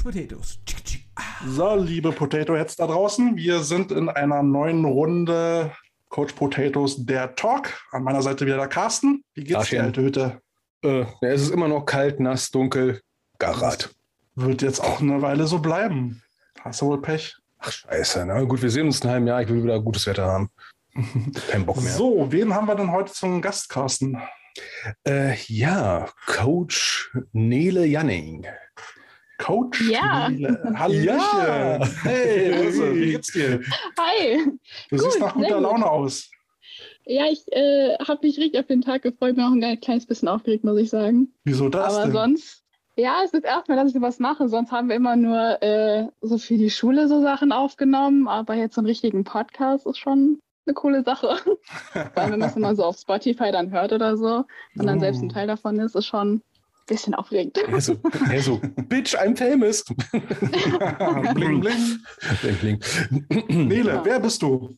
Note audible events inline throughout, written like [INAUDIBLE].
Coach Potatoes. So, liebe Potato Heads da draußen, wir sind in einer neuen Runde Coach Potatoes, der Talk. An meiner Seite wieder der Carsten. Wie geht's dir, Arschchen. alte Hütte? Äh, es ist immer noch kalt, nass, dunkel. Garat. Wird jetzt auch eine Weile so bleiben. Hast du wohl Pech? Ach, scheiße. Na gut, wir sehen uns in einem halben Jahr. Ich will wieder gutes Wetter haben. Kein Bock mehr. [LAUGHS] So, wen haben wir denn heute zum Gast, Carsten? Äh, ja, Coach Nele Janning. Coach Ja. Nele. Hallöchen. Ja. Hey, Ilse, wie geht's dir? Hi. Du Gut, siehst nach guter gut. Laune aus. Ja, ich äh, habe mich richtig auf den Tag gefreut, bin auch ein kleines bisschen aufgeregt, muss ich sagen. Wieso das Aber denn? sonst, ja, es ist erstmal, dass ich sowas mache. Sonst haben wir immer nur äh, so für die Schule so Sachen aufgenommen. Aber jetzt so einen richtigen Podcast ist schon eine coole Sache. [LAUGHS] Vor allem, wenn man es immer so auf Spotify dann hört oder so und dann Oh. selbst ein Teil davon ist, ist schon bisschen aufregend. Er so, er so, Bitch, I'm famous. [LAUGHS] bling, bling. Bling, bling. Nele, Ja. wer bist du?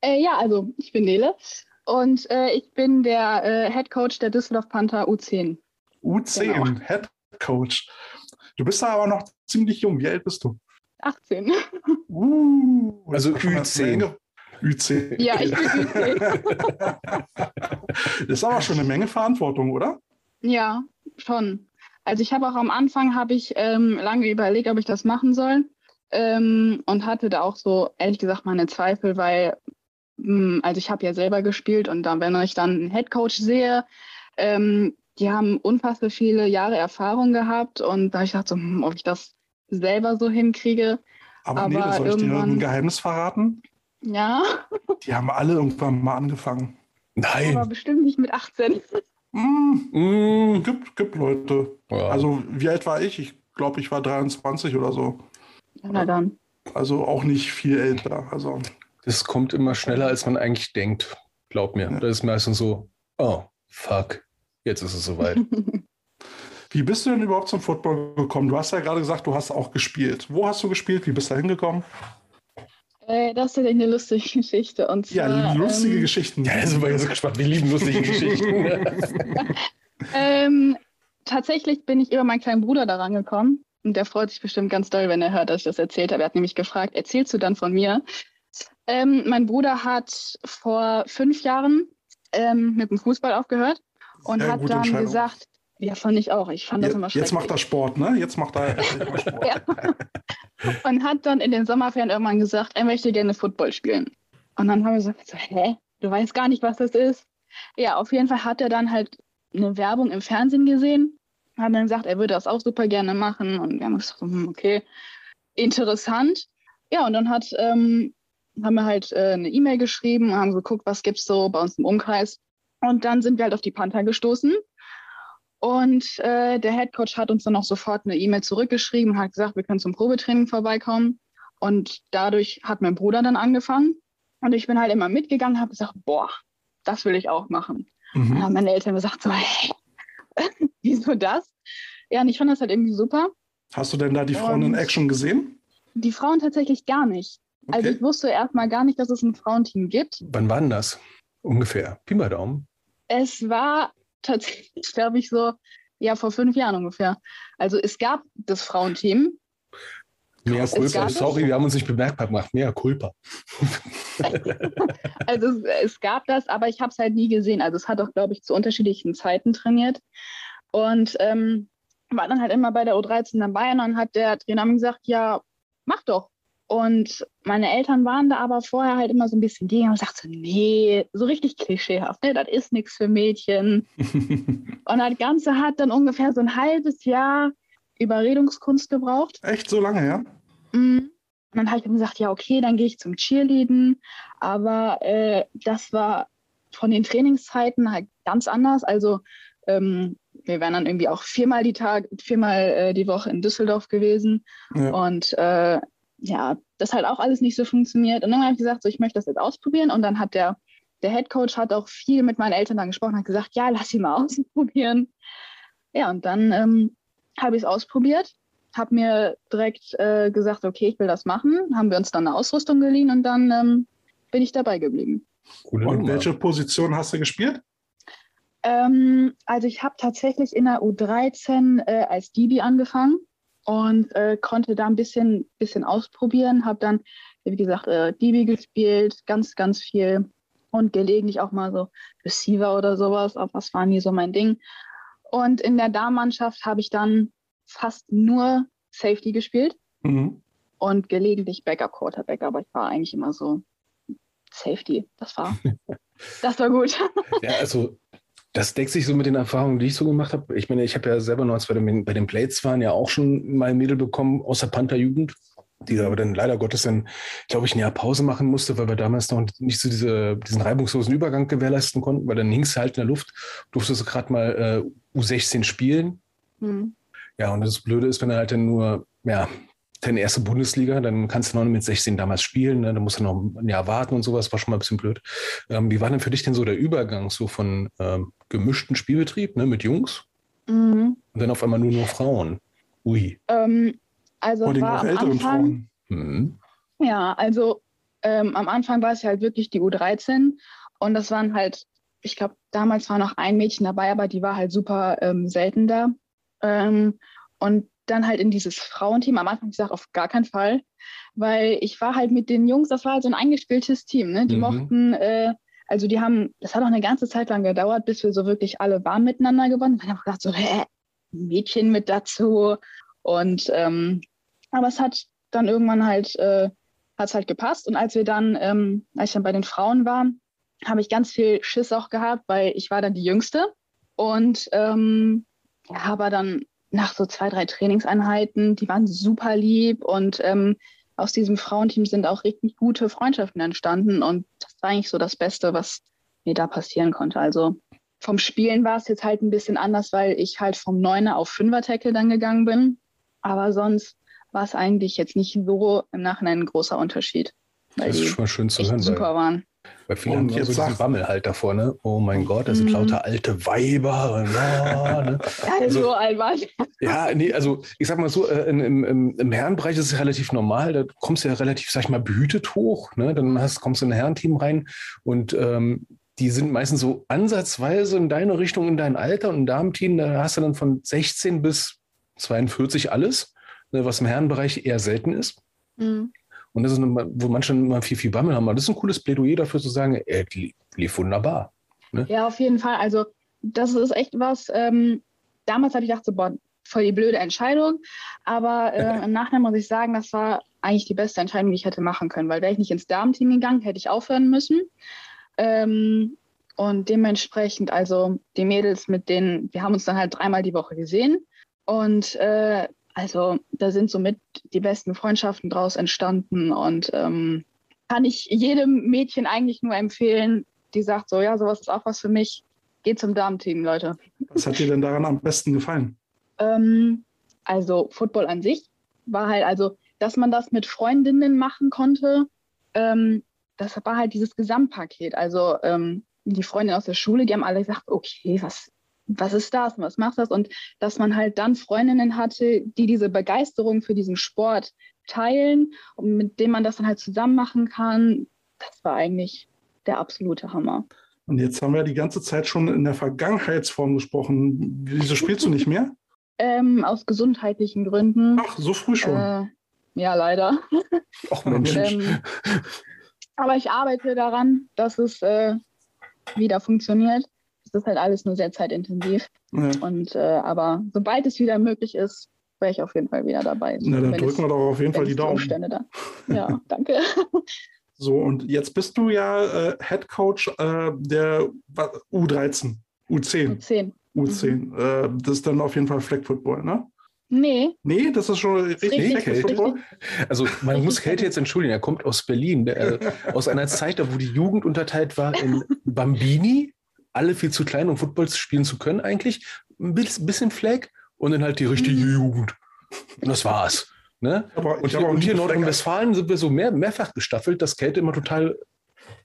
Äh, ja, also ich bin Nele und äh, ich bin der äh, Head Coach der Düsseldorf Panther U10. U10, Genau. Head Coach. Du bist da aber noch ziemlich jung. Wie alt bist du? 18. Uh, Also das ist schon eine Ü10. Menge. Ü10. Ja, ich [LAUGHS] bin U10. Das ist aber schon eine Menge Verantwortung, oder? Ja, schon. Also ich habe auch am Anfang habe ich ähm, lange überlegt, ob ich das machen soll ähm, und hatte da auch so ehrlich gesagt meine Zweifel, weil mh, also ich habe ja selber gespielt und dann wenn ich dann einen Headcoach sehe, ähm, die haben unfassbar viele Jahre Erfahrung gehabt und da ich dachte so, hm, ob ich das selber so hinkriege. Aber, Aber Nele, soll ich dir ein Geheimnis verraten? Ja, Die haben alle irgendwann mal angefangen. aber Nein. bestimmt nicht mit 18. Mm, Mm. gibt, gibt Leute. Ja. Also, wie alt war ich? Ich glaube, ich war 23 oder so. Na dann. Also auch nicht viel älter. Also, Das kommt immer schneller, als man eigentlich denkt. Glaub mir. Ja. Das ist meistens so, oh, fuck. Jetzt ist es soweit. [LAUGHS] wie bist du denn überhaupt zum Football gekommen? Du hast ja gerade gesagt, du hast auch gespielt. Wo hast du gespielt? Wie bist du da hingekommen? Äh, das ist ja eine lustige [LAUGHS] Geschichte. Und zwar, Ja, lustige ähm, Geschichten. Ja, sind wir jetzt gespannt. Wir lieben lustige [LAUGHS] Geschichten. Ähm, tatsächlich bin ich über meinen kleinen Bruder daran gekommen. Und der freut sich bestimmt ganz doll, wenn er hört, dass ich das erzählt habe. Er hat nämlich gefragt, erzählst du dann von mir? Ähm, mein Bruder hat vor fünf Jahren ähm, mit dem Fußball aufgehört und Sehr hat dann gesagt, ja, fand ich auch. Ich fand das immer Jetzt, schrecklich. jetzt macht er Sport, ne? Jetzt macht er [LAUGHS] Sport. Ja. Und hat dann in den Sommerferien irgendwann gesagt, er möchte gerne Football spielen. Und dann haben wir gesagt, so, hä, du weißt gar nicht, was das ist. Ja, auf jeden Fall hat er dann halt eine Werbung im Fernsehen gesehen, hat dann gesagt, er würde das auch super gerne machen. Und wir haben gesagt, hm, okay, interessant. Ja, und dann hat, ähm, haben wir halt äh, eine E-Mail geschrieben und haben geguckt, was gibt's so bei uns im Umkreis. Und dann sind wir halt auf die Panther gestoßen. Und äh, der Head Coach hat uns dann auch sofort eine E-Mail zurückgeschrieben und hat gesagt, wir können zum Probetraining vorbeikommen. Und dadurch hat mein Bruder dann angefangen. Und ich bin halt immer mitgegangen, habe gesagt, boah, das will ich auch machen. Und dann Mhm. haben meine Eltern gesagt, so, hä, [LAUGHS] wieso das? Ja, und ich fand das halt irgendwie super. Hast du denn da die Frauen in Und- Action gesehen? Die Frauen tatsächlich gar nicht. Also Okay. ich wusste erstmal gar nicht, dass es ein Frauenteam gibt. Wann war denn das? Ungefähr. Pi mal Daumen. Es war tatsächlich, glaube ich, so, ja, vor fünf Jahren ungefähr. Also es gab das Frauenteam. Mea culpa. Sorry, wir haben uns nicht bemerkbar gemacht. Mea culpa. [LAUGHS] Also es, es gab das, aber ich habe es halt nie gesehen. Also es hat auch, glaube ich, zu unterschiedlichen Zeiten trainiert. Und ähm, war dann halt immer bei der U13 dabei und dann hat der Trainer mir gesagt, ja, mach doch. Und meine Eltern waren da aber vorher halt immer so ein bisschen gegen und sagten, nee, so richtig klischeehaft, ne, das ist nichts für Mädchen. [LAUGHS] Und das Ganze hat dann ungefähr so ein halbes Jahr Überredungskunst gebraucht. Echt so lange, ja? Mm. Und dann habe ich dann gesagt, ja, okay, dann gehe ich zum Cheerleaden. Aber äh, das war von den Trainingszeiten halt ganz anders. Also ähm, wir wären dann irgendwie auch viermal die Tag, viermal äh, die Woche in Düsseldorf gewesen. ja. Und äh, ja, das hat auch alles nicht so funktioniert. Und dann habe ich gesagt, so, ich möchte das jetzt ausprobieren. Und dann hat der, der Head Coach hat auch viel mit meinen Eltern dann gesprochen, hat gesagt, ja, lass sie mal [LAUGHS] ausprobieren. Ja, und dann ähm, habe ich es ausprobiert, habe mir direkt äh, gesagt, okay, ich will das machen. Haben wir uns dann eine Ausrüstung geliehen und dann ähm, bin ich dabei geblieben. Coole Und Nummer. welche Position hast du gespielt? Ähm, also ich habe tatsächlich in der U13 äh, als Dibi angefangen. Und äh, konnte da ein bisschen, bisschen ausprobieren. Habe dann, wie gesagt, äh, Divi gespielt, ganz, ganz viel und gelegentlich auch mal so Receiver oder sowas, aber das war nie so mein Ding. Und in der Damenmannschaft habe ich dann fast nur Safety gespielt mhm. und gelegentlich Backup Quarterback, aber ich war eigentlich immer so Safety. Das war, [LAUGHS] das war gut. Ja, also das deckt sich so mit den Erfahrungen, die ich so gemacht habe. Ich meine, ich habe ja selber noch, als wir bei den Blades waren, ja auch schon mal ein Mädel bekommen aus der Panther-Jugend, die aber dann leider Gottes dann, glaube ich, ein Jahr Pause machen musste, weil wir damals noch nicht so diese, diesen reibungslosen Übergang gewährleisten konnten, weil dann hing es halt in der Luft, durfte sie gerade mal äh, U16 spielen. Mhm. Ja, und das Blöde ist, wenn er halt dann nur, ja, deine erste Bundesliga, dann kannst du noch mit 16 damals spielen, ne? dann musst du noch ein Jahr warten und sowas, war schon mal ein bisschen blöd. Ähm, wie war denn für dich denn so der Übergang so von ähm, gemischten Spielbetrieb ne, mit Jungs mhm. und dann auf einmal nur noch Frauen? Ui. Ähm, also und war am älteren Anfang, Frauen. Mhm. Ja, also ähm, am Anfang war es halt wirklich die U13 und das waren halt, ich glaube, damals war noch ein Mädchen dabei, aber die war halt super ähm, selten da. Ähm, und dann halt in dieses Frauenteam. Am Anfang gesagt, auf gar keinen Fall, weil ich war halt mit den Jungs, das war halt so ein eingespieltes Team. Ne? Die mhm. mochten, äh, also die haben, das hat auch eine ganze Zeit lang gedauert, bis wir so wirklich alle warm miteinander gewonnen. haben. Ich habe gedacht, so, hä, Mädchen mit dazu. Und ähm, aber es hat dann irgendwann halt, äh, hat es halt gepasst. Und als wir dann, ähm, als ich dann bei den Frauen war, habe ich ganz viel Schiss auch gehabt, weil ich war dann die Jüngste. Und ähm, ja, aber dann nach so zwei, drei Trainingseinheiten, die waren super lieb und ähm, aus diesem Frauenteam sind auch richtig gute Freundschaften entstanden und das war eigentlich so das Beste, was mir da passieren konnte. Also vom Spielen war es jetzt halt ein bisschen anders, weil ich halt vom Neuner auf Fünfer-Tackle dann gegangen bin. Aber sonst war es eigentlich jetzt nicht so im Nachhinein ein großer Unterschied. Weil das ist schon mal schön zu hören. Super waren. Weil viele haben ja so diesen Bammel halt davor, ne? Oh mein Gott, da sind mhm. lauter alte Weiber. [LAUGHS] Ja, ne? also, so war Ja, nee, also ich sag mal so, äh, im, im, im Herrenbereich ist es relativ normal. Da kommst du ja relativ, sag ich mal, behütet hoch. Ne? Dann hast, kommst du in ein Herrenteam rein und ähm, die sind meistens so ansatzweise in deine Richtung, in dein Alter. Und im Damenteam, da hast du dann von 16 bis 42 alles, ne, was im Herrenbereich eher selten ist. Mhm. Und das ist, eine, wo manche immer viel, viel Bammel haben. Aber das ist ein cooles Plädoyer dafür zu sagen, er lief wunderbar. Ne? Ja, auf jeden Fall. Also, das ist echt was. Ähm, damals habe ich gedacht, so, boah, voll die blöde Entscheidung. Aber äh, [LAUGHS] im Nachhinein muss ich sagen, das war eigentlich die beste Entscheidung, die ich hätte machen können. Weil wäre ich nicht ins Damenteam gegangen, hätte ich aufhören müssen. Ähm, und dementsprechend, also die Mädels, mit denen, wir haben uns dann halt dreimal die Woche gesehen. Und äh, also da sind somit die besten Freundschaften draus entstanden und ähm, kann ich jedem Mädchen eigentlich nur empfehlen, die sagt so, ja, sowas ist auch was für mich. Geht zum Damenteam, Leute. Was hat dir denn daran am besten gefallen? Ähm, also Football an sich war halt, also, dass man das mit Freundinnen machen konnte, ähm, das war halt dieses Gesamtpaket. Also ähm, die Freundinnen aus der Schule, die haben alle gesagt, okay, was, was ist das was macht das? Und dass man halt dann Freundinnen hatte, die diese Begeisterung für diesen Sport teilen und mit denen man das dann halt zusammen machen kann, das war eigentlich der absolute Hammer. Und jetzt haben wir die ganze Zeit schon in der Vergangenheitsform gesprochen. Wieso spielst du nicht mehr? [LAUGHS] Ähm, aus gesundheitlichen Gründen. Ach, so früh schon. Äh, ja, leider. Ach Mensch. [LAUGHS] ähm, aber ich arbeite daran, dass es äh, wieder funktioniert ist halt alles nur sehr zeitintensiv. Ja. Und äh, aber sobald es wieder möglich ist, wäre ich auf jeden Fall wieder dabei. Na, dann drücken es, wir doch auf jeden Fall die Daumen. Umstände da. [LAUGHS] Ja, danke. So, und jetzt bist du ja äh, Head Coach äh, der U13, U10. U10. U10. Mhm. Äh, das ist dann auf jeden Fall Flag Football, ne? Nee. Nee, das ist schon richtig, richtig Kälte. Also man richtig muss Kälte jetzt entschuldigen, er kommt aus Berlin, äh, aus einer Zeit, wo die Jugend unterteilt war in [LAUGHS] Bambini, alle viel zu klein, um Football spielen zu können eigentlich. Ein bisschen Flag und dann halt die richtige mhm. Jugend. Und das war's. Ne? Aber, und, hier, und hier in Nordrhein-Westfalen sind wir so mehr, mehrfach gestaffelt, dass Kälte immer total.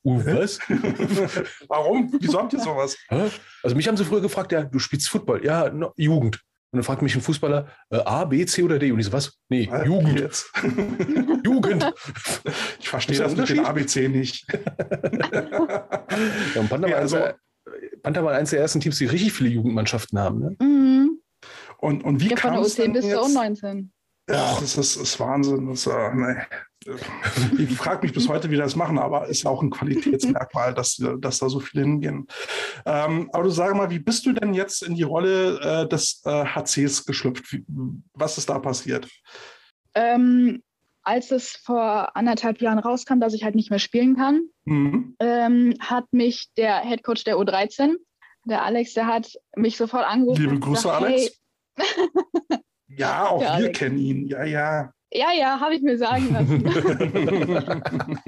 Uh, was? [LAUGHS] Warum? Wieso habt ihr sowas? [LAUGHS] Also mich haben sie früher gefragt, ja, du spielst Football. Ja, no, Jugend. Und dann fragt mich ein Fußballer, äh, A, B, C oder D? Und ich so, was? Nee, ah, Jugend. Jetzt. [LAUGHS] Jugend. Ich verstehe das mit dem ABC nicht. ja, und Panda ja, also, Panther war eines der ersten Teams, die richtig viele Jugendmannschaften haben. Ne? Mhm. Und, und wie ja, kam es dann bis jetzt, 19. Ja, das ist, ist Wahnsinn. Das, äh, nee. [LAUGHS] Ich frage mich bis heute, wie die das machen, aber ist ja auch ein Qualitätsmerkmal, dass, dass da so viele hingehen. Ähm, aber du sag mal, wie bist du denn jetzt in die Rolle äh, des äh, HCs geschlüpft? Wie, was ist da passiert? Ähm, als es vor anderthalb Jahren rauskam, dass ich halt nicht mehr spielen kann, mhm. ähm, hat mich der Head Coach der U13, der Alex, der hat mich sofort angerufen. Liebe Grüße, gesagt, Alex. Hey. [LAUGHS] ja, auch der wir Alex. kennen ihn. Ja, ja. Ja, ja, habe ich mir sagen lassen. [LAUGHS]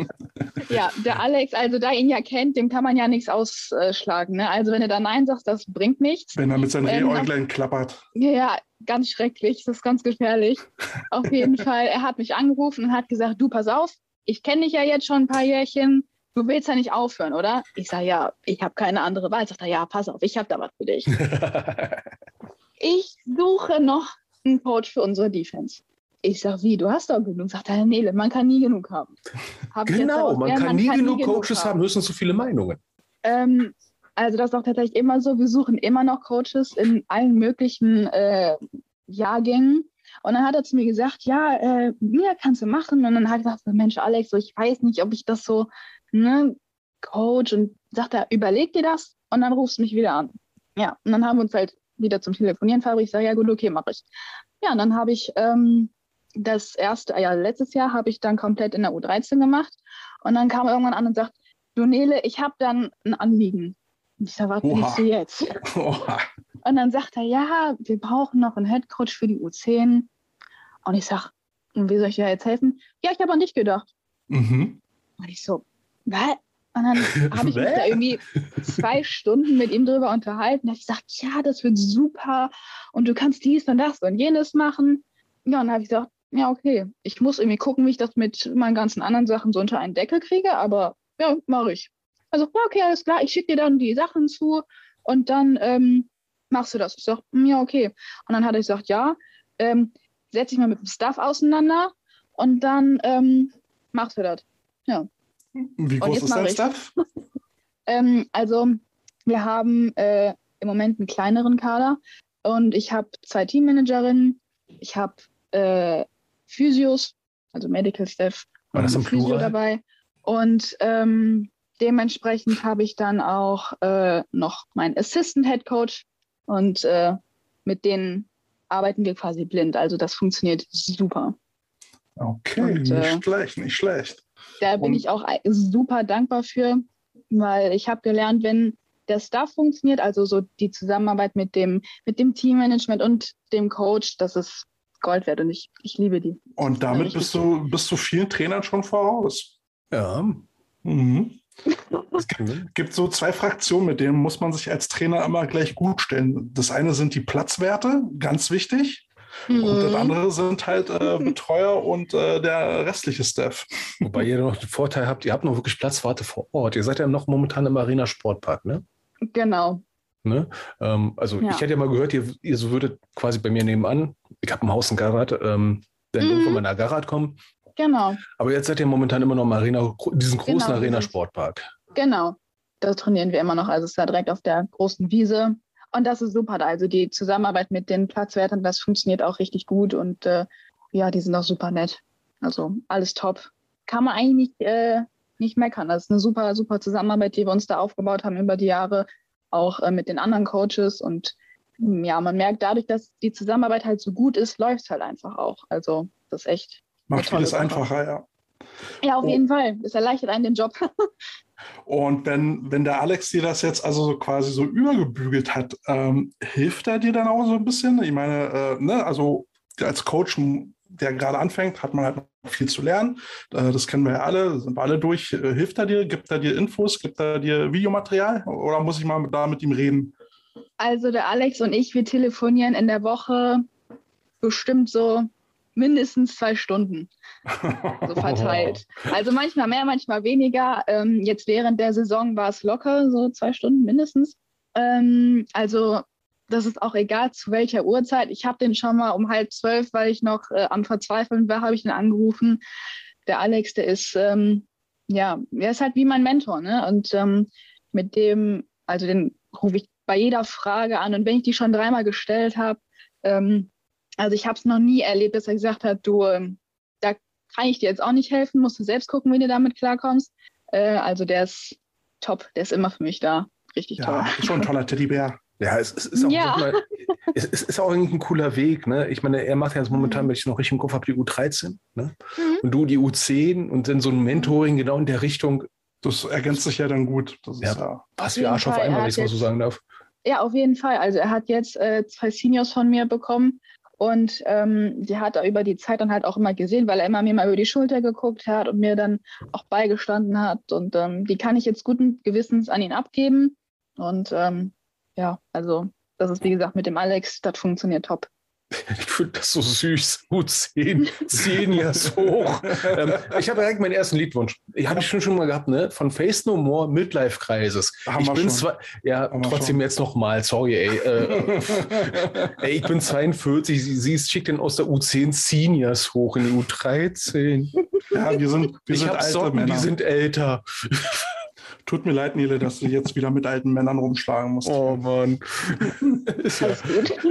ja, der [LAUGHS] Alex, also da ihn ja kennt, dem kann man ja nichts ausschlagen. Ne? Also wenn er da Nein sagt, das bringt nichts. Wenn er mit seinen ähm, Rehäuglein klappert. Ja, ganz schrecklich, das ist ganz gefährlich. [LAUGHS] Auf jeden Fall, er hat mich angerufen und hat gesagt, du pass auf, ich kenne dich ja jetzt schon ein paar Jährchen, du willst ja nicht aufhören, oder? Ich sage, ja, ich habe keine andere Wahl. Sagt er, ja, pass auf, ich habe da was für dich. [LAUGHS] ich suche noch einen Coach für unsere Defense. Ich sag, wie, du hast doch genug. Sagt er, Nele, man kann nie genug haben. [LAUGHS] Hab genau, man, kann, man nie kann genug Coaches haben, höchstens so viele Meinungen. Ähm, also das ist auch tatsächlich immer so. Wir suchen immer noch Coaches in allen möglichen äh, Jahrgängen. Und dann hat er zu mir gesagt, ja, äh, mir kannst du machen. Und dann hat er gesagt, Mensch, Alex, so, ich weiß nicht, ob ich das so, ne, Coach. Und sagt er, überleg dir das und dann rufst du mich wieder an. Ja, und dann haben wir uns halt wieder zum Telefonieren verabredet. Ich sage, ja gut, okay, mache ich. Ja, und dann habe ich ähm, das erste, ja, letztes Jahr habe ich dann komplett in der U13 gemacht. Und dann kam irgendwann an und sagt, du Nele, ich habe dann ein Anliegen. Und ich sage, was willst du jetzt? [LAUGHS] Oha. Und dann sagt er, ja, wir brauchen noch einen Headcoach für die U10. Und ich sage, wie soll ich dir jetzt helfen? Ja, ich habe an dich gedacht. Mhm. Und ich so, was? Und dann [LAUGHS] habe ich mich da irgendwie zwei Stunden mit ihm drüber unterhalten. Da habe ich gesagt, ja, das wird super und du kannst dies und das und jenes machen. Ja, und dann habe ich gesagt, ja, okay, ich muss irgendwie gucken, wie ich das mit meinen ganzen anderen Sachen so unter einen Deckel kriege, aber ja, mache ich. Also, ja, okay, alles klar, ich schicke dir dann die Sachen zu und dann ähm, machst du das. Ich sage, hm, ja, okay. Und dann hat er gesagt, ja, ähm, setz dich mal mit dem Stuff auseinander und dann ähm, machst du das. Ja. Wie groß ist dein Stuff? [LAUGHS] ähm, also, wir haben äh, im Moment einen kleineren Kader und ich habe zwei Teammanagerinnen, ich habe äh, Physios, also Medical Staff, War das im Physio Plural? dabei. Und ähm, dementsprechend habe ich dann auch äh, noch meinen Assistant Head Coach und äh, mit denen arbeiten wir quasi blind. Also das funktioniert super. Okay, und, nicht äh, schlecht, nicht schlecht. Da bin und, ich auch super dankbar für, weil ich habe gelernt, wenn der Staff funktioniert, also so die Zusammenarbeit mit dem, mit dem Teammanagement und dem Coach, das ist Gold wert und ich, ich liebe die. Und damit bist du, bist du vielen Trainern schon voraus. Ja. Mhm. [LAUGHS] Es gibt, gibt, so zwei Fraktionen, mit denen muss man sich als Trainer immer gleich gut stellen. Das eine sind die Platzwerte, ganz wichtig. Mhm. Und das mhm. andere sind halt äh, [LAUGHS] Betreuer und äh, der restliche Staff. Wobei ihr noch den Vorteil habt, ihr habt noch wirklich Platzwarte vor Ort. Ihr seid ja noch momentan im Arena Sportpark, ne? Genau. Ne? Ähm, also ja. ich hätte ja mal gehört, ihr, ihr so würdet quasi bei mir nebenan, ich habe ein Haus in Garat, ähm, dann mhm. irgendwann mal nach Garat kommen. Genau. Aber jetzt seid ihr momentan immer noch im Arena, diesen großen genau, Arena-Sportpark. Genau. Da trainieren wir immer noch. Also es ist da direkt auf der großen Wiese. Und das ist super. Also die Zusammenarbeit mit den Platzwertern, das funktioniert auch richtig gut. Und äh, ja, die sind auch super nett. Also alles top. Kann man eigentlich nicht, äh, nicht meckern. Das ist eine super, super Zusammenarbeit, die wir uns da aufgebaut haben über die Jahre auch äh, mit den anderen Coaches. Und hm, ja, man merkt dadurch, dass die Zusammenarbeit halt so gut ist, läuft es halt einfach auch. Also das ist echt. Macht vieles einfacher, ja. Ja, auf oh. jeden Fall. Es erleichtert einen den Job. [LAUGHS] Und wenn, wenn der Alex dir das jetzt also quasi so übergebügelt hat, ähm, hilft er dir dann auch so ein bisschen? Ich meine, äh, ne, also als Coach der gerade anfängt, hat man halt noch viel zu lernen. Äh, das kennen wir ja alle, sind wir alle durch. Äh, hilft er dir? Gibt er dir Infos? Gibt er dir Videomaterial? Oder muss ich mal da mit ihm reden? Also der Alex und ich, wir telefonieren in der Woche bestimmt so mindestens zwei Stunden [LAUGHS] so verteilt. Also manchmal mehr, manchmal weniger. Ähm, jetzt während der Saison war es locker, so zwei Stunden mindestens. Ähm, also das ist auch egal, zu welcher Uhrzeit. Ich habe den schon mal um halb zwölf, weil ich noch äh, am Verzweifeln war, habe ich den angerufen. Der Alex, der ist, ähm, ja, er ist halt wie mein Mentor, ne? Und ähm, mit dem, also den rufe ich bei jeder Frage an. Und wenn ich die schon dreimal gestellt habe, ähm, Also ich habe es noch nie erlebt, dass er gesagt hat, du, ähm, da kann ich dir jetzt auch nicht helfen, musst du selbst gucken, wie du damit klarkommst. Äh, also der ist top, der ist immer für mich da. Richtig Ja, toll. ist schon ein toller [LAUGHS] Teddybär. Ja, es, es ist auch, Ja. mal, [LAUGHS] es, es ist auch irgendwie ein cooler Weg. Ne? Ich meine, er macht ja jetzt momentan, wenn ich noch richtig im Kopf habe, die U13 ne? Mhm. und du die U10 und dann so ein Mentoring genau in der Richtung, Das ergänzt sich ja dann gut. Das ist Ja. ja. passt Auf wie Arsch jeden auf Fall, einmal, wenn ich es mal so sagen darf. Ja, auf jeden Fall. Also er hat jetzt äh, zwei Seniors von mir bekommen und ähm, die hat er über die Zeit dann halt auch immer gesehen, weil er immer mir mal über die Schulter geguckt hat und mir dann auch beigestanden hat. Und ähm, die kann ich jetzt guten Gewissens an ihn abgeben. Und ähm, ja, also das ist wie gesagt mit dem Alex, das funktioniert top. [LAUGHS] Ich finde das so süß. U10, 10 Jahre hoch. ähm, ich habe direkt meinen ersten Liedwunsch. Ich habe ich schon schon mal gehabt, ne? Von Face No More Midlife Crisis. Haben ich wir bin schon. zwar, ja, Haben trotzdem jetzt noch mal, sorry, ey. Äh, [LAUGHS] ey, ich bin 42, sie, sie schickt den aus der U10 Seniors hoch in die U13. ja, wir sind, wir ich sind alte Socken, Männer. die sind älter. Tut mir leid, Nele, dass du jetzt wieder mit alten Männern rumschlagen musst. Oh Mann. [LAUGHS] ist, ja,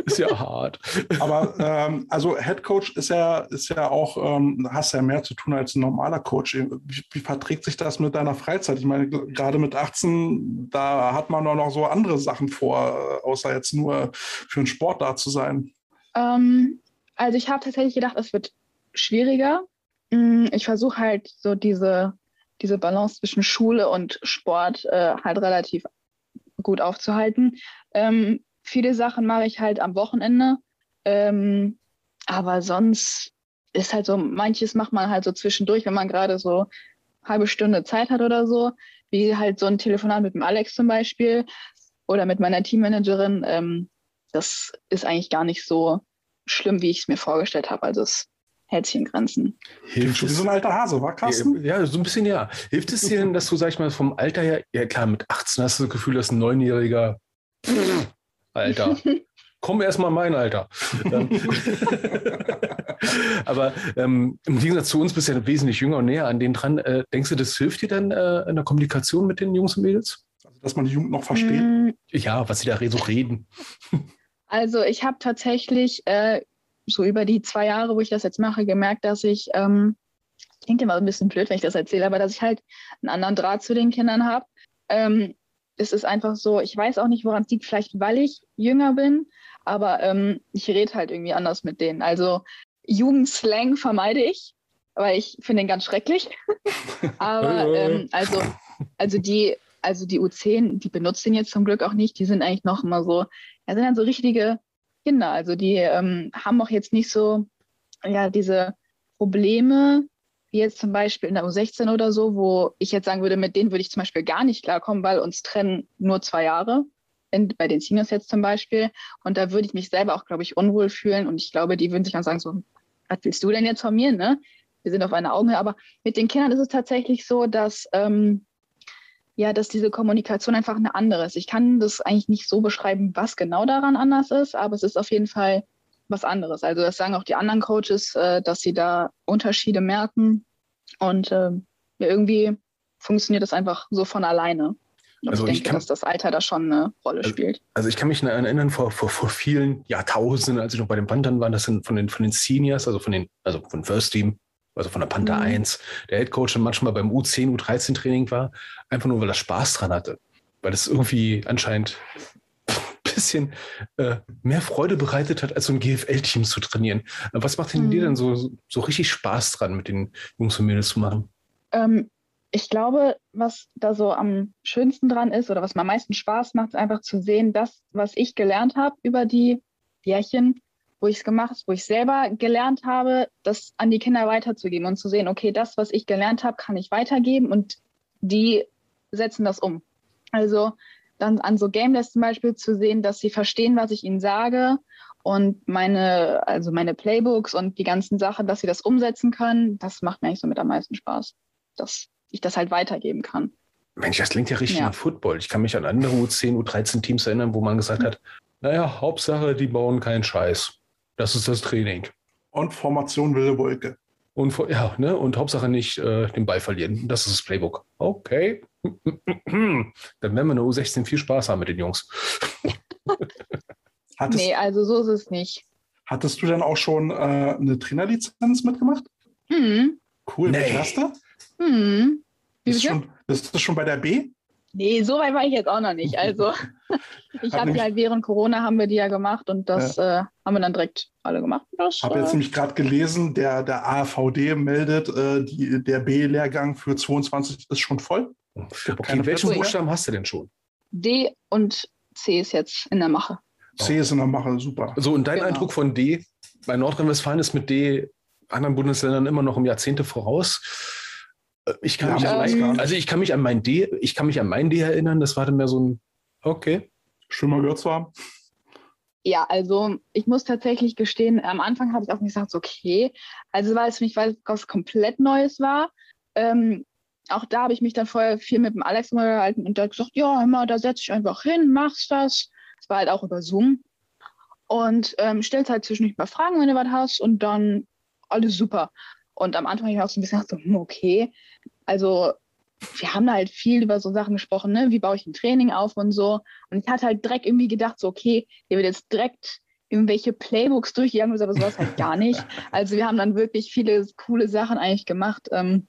ist ja hart. Aber ähm, also Head Coach ist ja, ist ja auch, ähm, hast ja mehr zu tun als ein normaler Coach. Wie, wie verträgt sich das mit deiner Freizeit? Ich meine, gerade mit 18, da hat man auch noch so andere Sachen vor, äh, außer jetzt nur für einen Sport da zu sein. Ähm, also ich habe tatsächlich gedacht, es wird schwieriger. Mm, Ich versuche halt so diese, diese Balance zwischen Schule und Sport äh, halt relativ gut aufzuhalten. Ähm, viele Sachen mache ich halt am Wochenende. Ähm, aber sonst ist halt so, manches macht man halt so zwischendurch, wenn man gerade so halbe Stunde Zeit hat oder so, wie halt so ein Telefonat mit dem Alex zum Beispiel oder mit meiner Teammanagerin. Ähm, das ist eigentlich gar nicht so schlimm, wie ich es mir vorgestellt habe. Also es hält sich in Grenzen. Klingt schon wie so ein alter Hase, war Carsten? Ja, so ein bisschen ja. Hilft es dir denn, dass du, sag ich mal, vom Alter her, ja klar, mit 18 hast du das Gefühl, dass ein Neunjähriger, Alter, [LAUGHS] komm erst mal in mein Alter. Dann- [LAUGHS] Aber ähm, im Gegensatz zu uns bist du ja wesentlich jünger und näher an denen dran. Äh, denkst du, das hilft dir dann äh, in der Kommunikation mit den Jungs und Mädels? Also, dass man die Jugend noch versteht. Mm, Ja, was sie da so reden. Also ich habe tatsächlich äh, so über die zwei Jahre, wo ich das jetzt mache, gemerkt, dass ich, ähm, klingt immer ein bisschen blöd, wenn ich das erzähle, aber dass ich halt einen anderen Draht zu den Kindern habe. Ähm, es ist einfach so, ich weiß auch nicht, woran es liegt, vielleicht weil ich jünger bin, aber ähm, ich rede halt irgendwie anders mit denen. Also Jugendslang vermeide ich, weil ich finde den ganz schrecklich. [LAUGHS] aber ähm, also, also die, also die U10, die benutzt den jetzt zum Glück auch nicht, die sind eigentlich noch immer so, ja, sind dann so richtige Kinder. Also die ähm, haben auch jetzt nicht so, ja, diese Probleme, wie jetzt zum Beispiel in der U16 oder so, wo ich jetzt sagen würde, mit denen würde ich zum Beispiel gar nicht klarkommen, weil uns trennen nur zwei Jahre. In, bei den Seniors jetzt zum Beispiel. Und da würde ich mich selber auch, glaube ich, unwohl fühlen. Und ich glaube, die würden sich dann sagen, so, was willst du denn jetzt von mir? Ne? Wir sind auf einer Augenhöhe. Aber mit den Kindern ist es tatsächlich so, dass, ähm, ja, dass diese Kommunikation einfach eine andere ist. Ich kann das eigentlich nicht so beschreiben, was genau daran anders ist, aber es ist auf jeden Fall was anderes. Also das sagen auch die anderen Coaches, äh, dass sie da Unterschiede merken. Und ja, irgendwie funktioniert das einfach so von alleine. Und Also ich ich denke, kann- dass das Alter da schon eine Rolle Also- spielt. Also ich kann mich erinnern, vor, vor, vor vielen Jahrtausenden, als ich noch bei den Panthern war, das sind von den, von den Seniors, also von den, also von First Team, also von der Panther Mhm. 1, der Head Coach dann manchmal beim U10, U13 Training war, einfach nur, weil er Spaß dran hatte. Weil es irgendwie anscheinend ein [LAUGHS] bisschen äh, mehr Freude bereitet hat, als so ein GFL-Team zu trainieren. Was macht denn Mhm. dir denn so, so richtig Spaß dran, mit den Jungs und Mädels zu machen? Ähm, ich glaube, was da so am schönsten dran ist oder was mir am meisten Spaß macht, ist einfach zu sehen, das, was ich gelernt habe über die Jährchen, wo ich es gemacht habe, wo ich selber gelernt habe, das an die Kinder weiterzugeben und zu sehen, okay, das, was ich gelernt habe, kann ich weitergeben und die setzen das um. Also dann an so Game Days zum Beispiel zu sehen, dass sie verstehen, was ich ihnen sage und meine, also meine Playbooks und die ganzen Sachen, dass sie das umsetzen können, das macht mir eigentlich so mit am meisten Spaß, dass ich das halt weitergeben kann. Mensch, das klingt ja richtig Ja. nach Football. Ich kann mich an andere U10, U13 Teams erinnern, wo man gesagt hat, naja, Hauptsache, die bauen keinen Scheiß. Das ist das Training. Und Formation wilde Wolke. Und, ja, ne? und Hauptsache nicht äh, den Ball verlieren. Das ist das Playbook. Okay. [CLEARS THROAT] Dann werden wir in der U16 viel Spaß haben mit den Jungs. [LAUGHS] Hattest, Nee, also so ist es nicht. Hattest du denn auch schon äh, eine Trainerlizenz mitgemacht? Hm. Cool, Nee. welche erste? Hm. Wie Bist du schon, bist du schon bei der B? Nee, so weit war ich jetzt auch noch nicht. Also [LAUGHS] [LAUGHS] ich habe halt während Corona haben wir die ja gemacht und das äh, haben wir dann direkt alle gemacht. Ich habe jetzt äh, nämlich gerade gelesen, der, der AVD meldet, äh, die, der B-Lehrgang für 22 ist schon voll. Okay, keine welchen? Buchstaben hast du denn schon? D und C ist jetzt in der Mache. C ist in der Mache, super. So, und dein Genau. Eindruck von D? Bei Nordrhein-Westfalen ist mit D anderen Bundesländern immer noch um Jahrzehnte voraus. Ich kann Ja, mich an also ich kann mich an mein D, ich kann mich an mein D erinnern, das war dann mehr so ein Okay. Schön mal gehört zu haben. Ja, also ich muss tatsächlich gestehen, am Anfang habe ich auch nicht gesagt, okay, also weil es für mich was komplett Neues war. Ähm, auch da habe ich mich dann vorher viel mit dem Alex mal gehalten und der hat gesagt, ja, mal, da setz dich einfach hin, machst das. Das war halt auch über Zoom. Und ähm, stellst halt zwischendurch mal Fragen, wenn du was hast und dann alles super. Und am Anfang habe ich auch so ein bisschen gedacht, so, hm, okay, also wir haben da halt viel über so Sachen gesprochen, ne? wie baue ich ein Training auf und so. Und ich hatte halt direkt irgendwie gedacht, so, okay, der wird jetzt direkt irgendwelche Playbooks durchgegangen, aber sowas halt gar nicht. [LAUGHS] Also wir haben dann wirklich viele coole Sachen eigentlich gemacht. Ähm,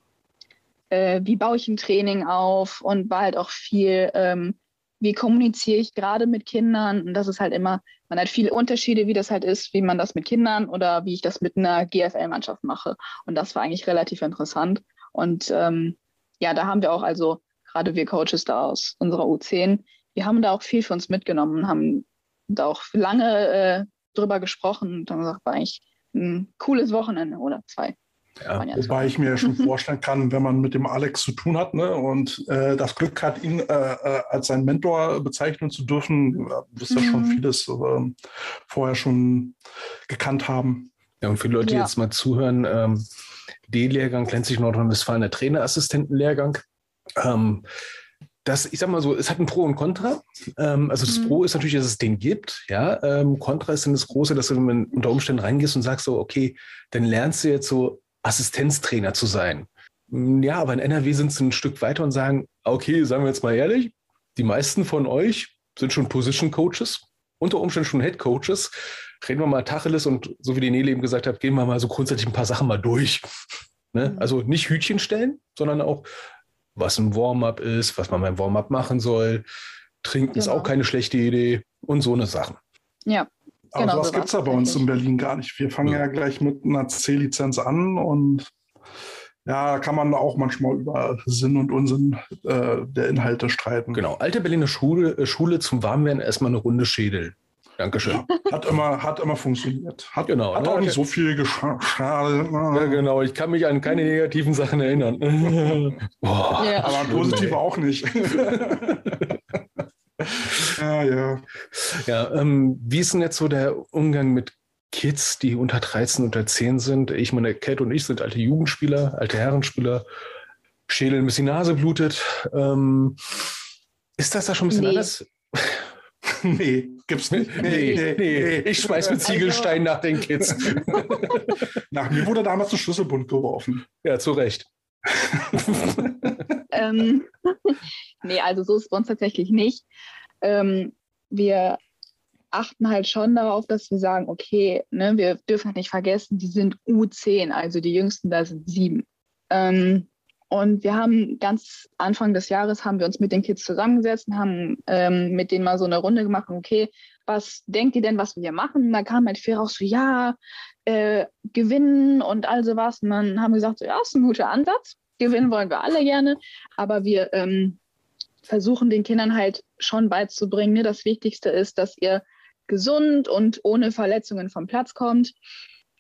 äh, wie baue ich ein Training auf und war halt auch viel, ähm, wie kommuniziere ich gerade mit Kindern. Und das ist halt immer, man hat viele Unterschiede, wie das halt ist, wie man das mit Kindern oder wie ich das mit einer GFL-Mannschaft mache. Und das war eigentlich relativ interessant. Und ähm, ja, da haben wir auch also gerade wir Coaches da aus unserer U10, wir haben da auch viel für uns mitgenommen, haben da auch lange äh, drüber gesprochen und haben gesagt, war eigentlich ein cooles Wochenende oder zwei. Ja. Wobei ich mir schon [LAUGHS] vorstellen kann, wenn man mit dem Alex zu tun hat ne, und äh, das Glück hat, ihn äh, äh, als seinen Mentor bezeichnen zu dürfen, äh, wirst du Mhm. schon vieles äh, vorher schon gekannt haben. Ja, und für die Leute, die Ja. jetzt mal zuhören, ähm, D-Lehrgang Glänzig Nordrhein-Westfalen, der Trainerassistentenlehrgang. Ähm, das, ich sag mal so, es hat ein Pro und Contra. Ähm, also das Mhm. Pro ist natürlich, dass es den gibt. Ja, ähm, Contra ist dann das Große, dass du unter Umständen reingehst und sagst so, okay, dann lernst du jetzt so Assistenztrainer zu sein. Mm, Ja, aber in NRW sind sie ein Stück weiter und sagen, okay, sagen wir jetzt mal ehrlich, die meisten von euch sind schon Position Coaches, unter Umständen schon Head Coaches. Reden wir mal Tacheles und so wie die Nele eben gesagt hat, gehen wir mal so grundsätzlich ein paar Sachen mal durch. [LAUGHS] Ne? Mhm. Also nicht Hütchen stellen, sondern auch, was ein Warm-up ist, was man beim Warm-up machen soll. Trinken ist Genau. auch keine schlechte Idee und so eine Sachen. Ja, Aber Genau, sowas so gibt es ja bei uns in. Berlin gar nicht. Wir fangen Ja. ja gleich mit einer C-Lizenz an und ja, da kann man auch manchmal über Sinn und Unsinn äh, der Inhalte streiten. Genau. Alte Berliner Schule, äh, Schule zum Warmwerden erstmal eine Runde Schädel. Dankeschön. Hat immer, hat immer funktioniert. Hat, Genau, hat ne? auch nicht so viel geschadet. Ja, genau, ich kann mich an keine negativen Sachen erinnern. [LAUGHS] Boah, Ja. Aber schlimm, positiv ey. auch nicht. [LAUGHS] [LAUGHS] ja, ja. Ja, ähm, wie ist denn jetzt so der Umgang mit Kids, die unter 13, unter 10 sind? Ich meine, Cat und ich sind alte Jugendspieler, alte Herrenspieler, Schädel, ein bisschen Nase blutet. Ähm, ist das da schon ein bisschen Nee. anders? [LAUGHS] Nee, gibt's nicht. Nee, nee, ich schmeiß mit Also- Ziegelsteinen nach den Kids. [LAUGHS] Nach mir wurde damals ein Schlüsselbund geworfen. ja, zu Recht. Ähm, [LAUGHS] nee, also so ist es bei uns tatsächlich nicht. Ähm, wir achten halt schon darauf, dass wir sagen, okay, ne, wir dürfen halt nicht vergessen, die sind U10, also die jüngsten da sind sieben. Ähm, und wir haben ganz Anfang des Jahres haben wir uns mit den Kids zusammengesetzt und haben ähm, mit denen mal so eine Runde gemacht, okay, was denkt ihr denn, was wir hier machen? Und da kam halt viel raus, so ja, äh, gewinnen und all sowas. Und dann haben wir gesagt, so, ja, ist ein guter Ansatz. Gewinnen wollen wir alle gerne, aber wir ähm, versuchen den Kindern halt schon beizubringen. Ne? Das Wichtigste ist, dass ihr gesund und ohne Verletzungen vom Platz kommt.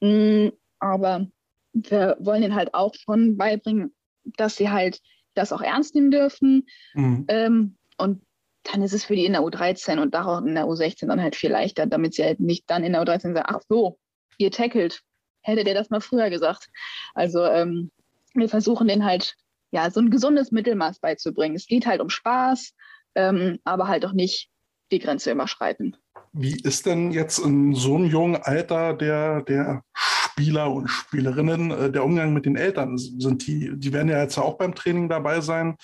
Mm, aber wir wollen ihnen halt auch schon beibringen, dass sie halt das auch ernst nehmen dürfen. Mhm. Ähm, und dann ist es für die in der U13 und auch in der U16 dann halt viel leichter, damit sie halt nicht dann in der U13 sagen, ach so, ihr tackelt. Hättet ihr das mal früher gesagt. Also ähm, wir versuchen den halt ja so ein gesundes Mittelmaß beizubringen. Es geht halt um Spaß, ähm, aber halt auch nicht die Grenze überschreiten. Wie ist denn jetzt in so einem jungen Alter der, der Spieler und Spielerinnen äh, der Umgang mit den Eltern? Sind die, die werden ja jetzt auch beim Training dabei sein.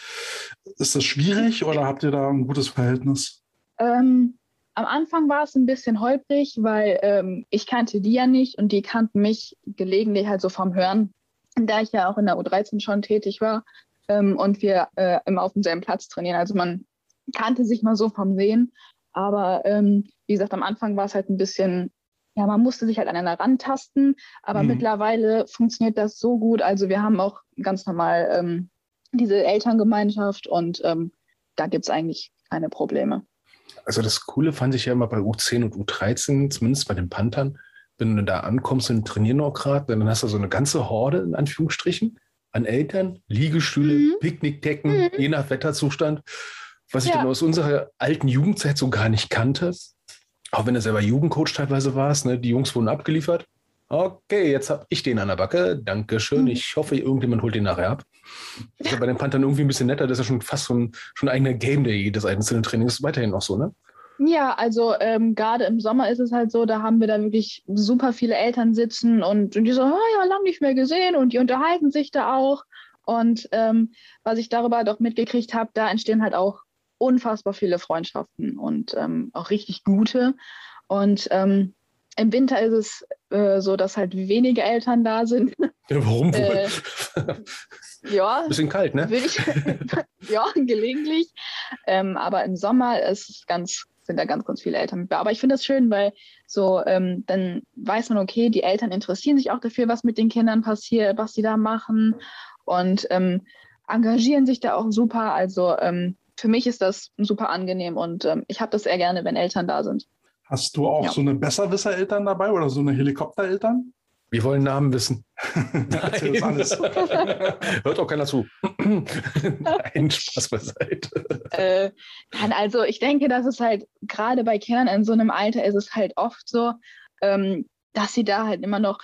Ist das schwierig oder habt ihr da ein gutes Verhältnis? Ähm, am Anfang war es ein bisschen holprig, weil ähm, ich kannte die ja nicht und die kannten mich gelegentlich halt so vom Hören, da ich ja auch in der U13 schon tätig war ähm, und wir äh, immer auf demselben Platz trainieren. Also man kannte sich mal so vom Sehen, aber ähm, wie gesagt, am Anfang war es halt ein bisschen, ja, man musste sich halt aneinander rantasten, aber mhm. mittlerweile funktioniert das so gut. Also wir haben auch ganz normal ähm, diese Elterngemeinschaft und ähm, da gibt es eigentlich keine Probleme. Also das Coole fand ich ja immer bei U10 und U13, zumindest bei den Panthern, wenn du da ankommst und trainieren auch gerade, dann hast du so eine ganze Horde in Anführungsstrichen an Eltern, Liegestühle, mhm. Picknickdecken, mhm. je nach Wetterzustand, was ich ja. dann aus unserer alten Jugendzeit so gar nicht kannte. Auch wenn du selber Jugendcoach teilweise warst, ne? die Jungs wurden abgeliefert. Okay, jetzt habe ich den an der Backe. Dankeschön. Mhm. Ich hoffe, irgendjemand holt den nachher ab. Das ist ja bei den Panthern irgendwie ein bisschen netter. Das ist ja schon fast so ein, schon ein eigener Game Day jedes einzelnen Training. Ist weiterhin auch so, ne? Ja, also ähm, gerade im Sommer ist es halt so, da haben wir da wirklich super viele Eltern sitzen und, und die so, oh, ja, lang nicht mehr gesehen und die unterhalten sich da auch. Und ähm, was ich darüber doch mitgekriegt habe, da entstehen halt auch unfassbar viele Freundschaften und ähm, auch richtig gute. Und ähm, im Winter ist es äh, so, dass halt wenige Eltern da sind. [LAUGHS] Ja, warum wohl? Äh, [LAUGHS] ja. Bisschen kalt, ne? Ich, [LAUGHS] ja, gelegentlich. Ähm, aber im Sommer ist ganz, sind da ganz, ganz viele Eltern mit. Aber ich finde das schön, weil so ähm, dann weiß man, okay, die Eltern interessieren sich auch dafür, was mit den Kindern passiert, was sie da machen und ähm, engagieren sich da auch super. Also ähm, für mich ist das super angenehm und ähm, ich habe das sehr gerne, wenn Eltern da sind. Hast du auch ja. so eine Besserwisser-Eltern dabei oder so eine Helikopter-Eltern? Wir wollen Namen wissen. [LAUGHS] Nein. alles. [LAUGHS] Hört auch keiner zu. [LAUGHS] Nein, Spaß beiseite. Äh, also ich denke, dass es halt gerade bei Kindern in so einem Alter ist es halt oft so, ähm, dass sie da halt immer noch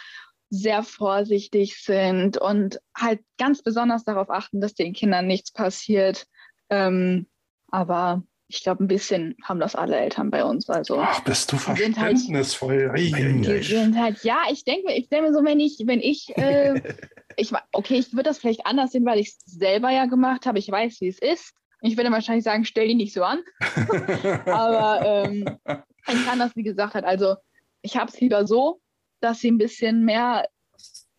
sehr vorsichtig sind und halt ganz besonders darauf achten, dass den Kindern nichts passiert. Ähm, aber ich glaube, ein bisschen haben das alle Eltern bei uns. Also, Ach, bist du halt verständnisvoll. Halt, die sind halt, ja, ich denke ich denke mir so, wenn ich, wenn ich, äh, [LAUGHS] ich okay, ich würde das vielleicht anders sehen, weil ich es selber ja gemacht habe. Ich weiß, wie es ist. Ich würde wahrscheinlich sagen, stell die nicht so an. [LAUGHS] Aber ähm, ich kann das, wie gesagt, halt, also ich habe es lieber so, dass sie ein bisschen mehr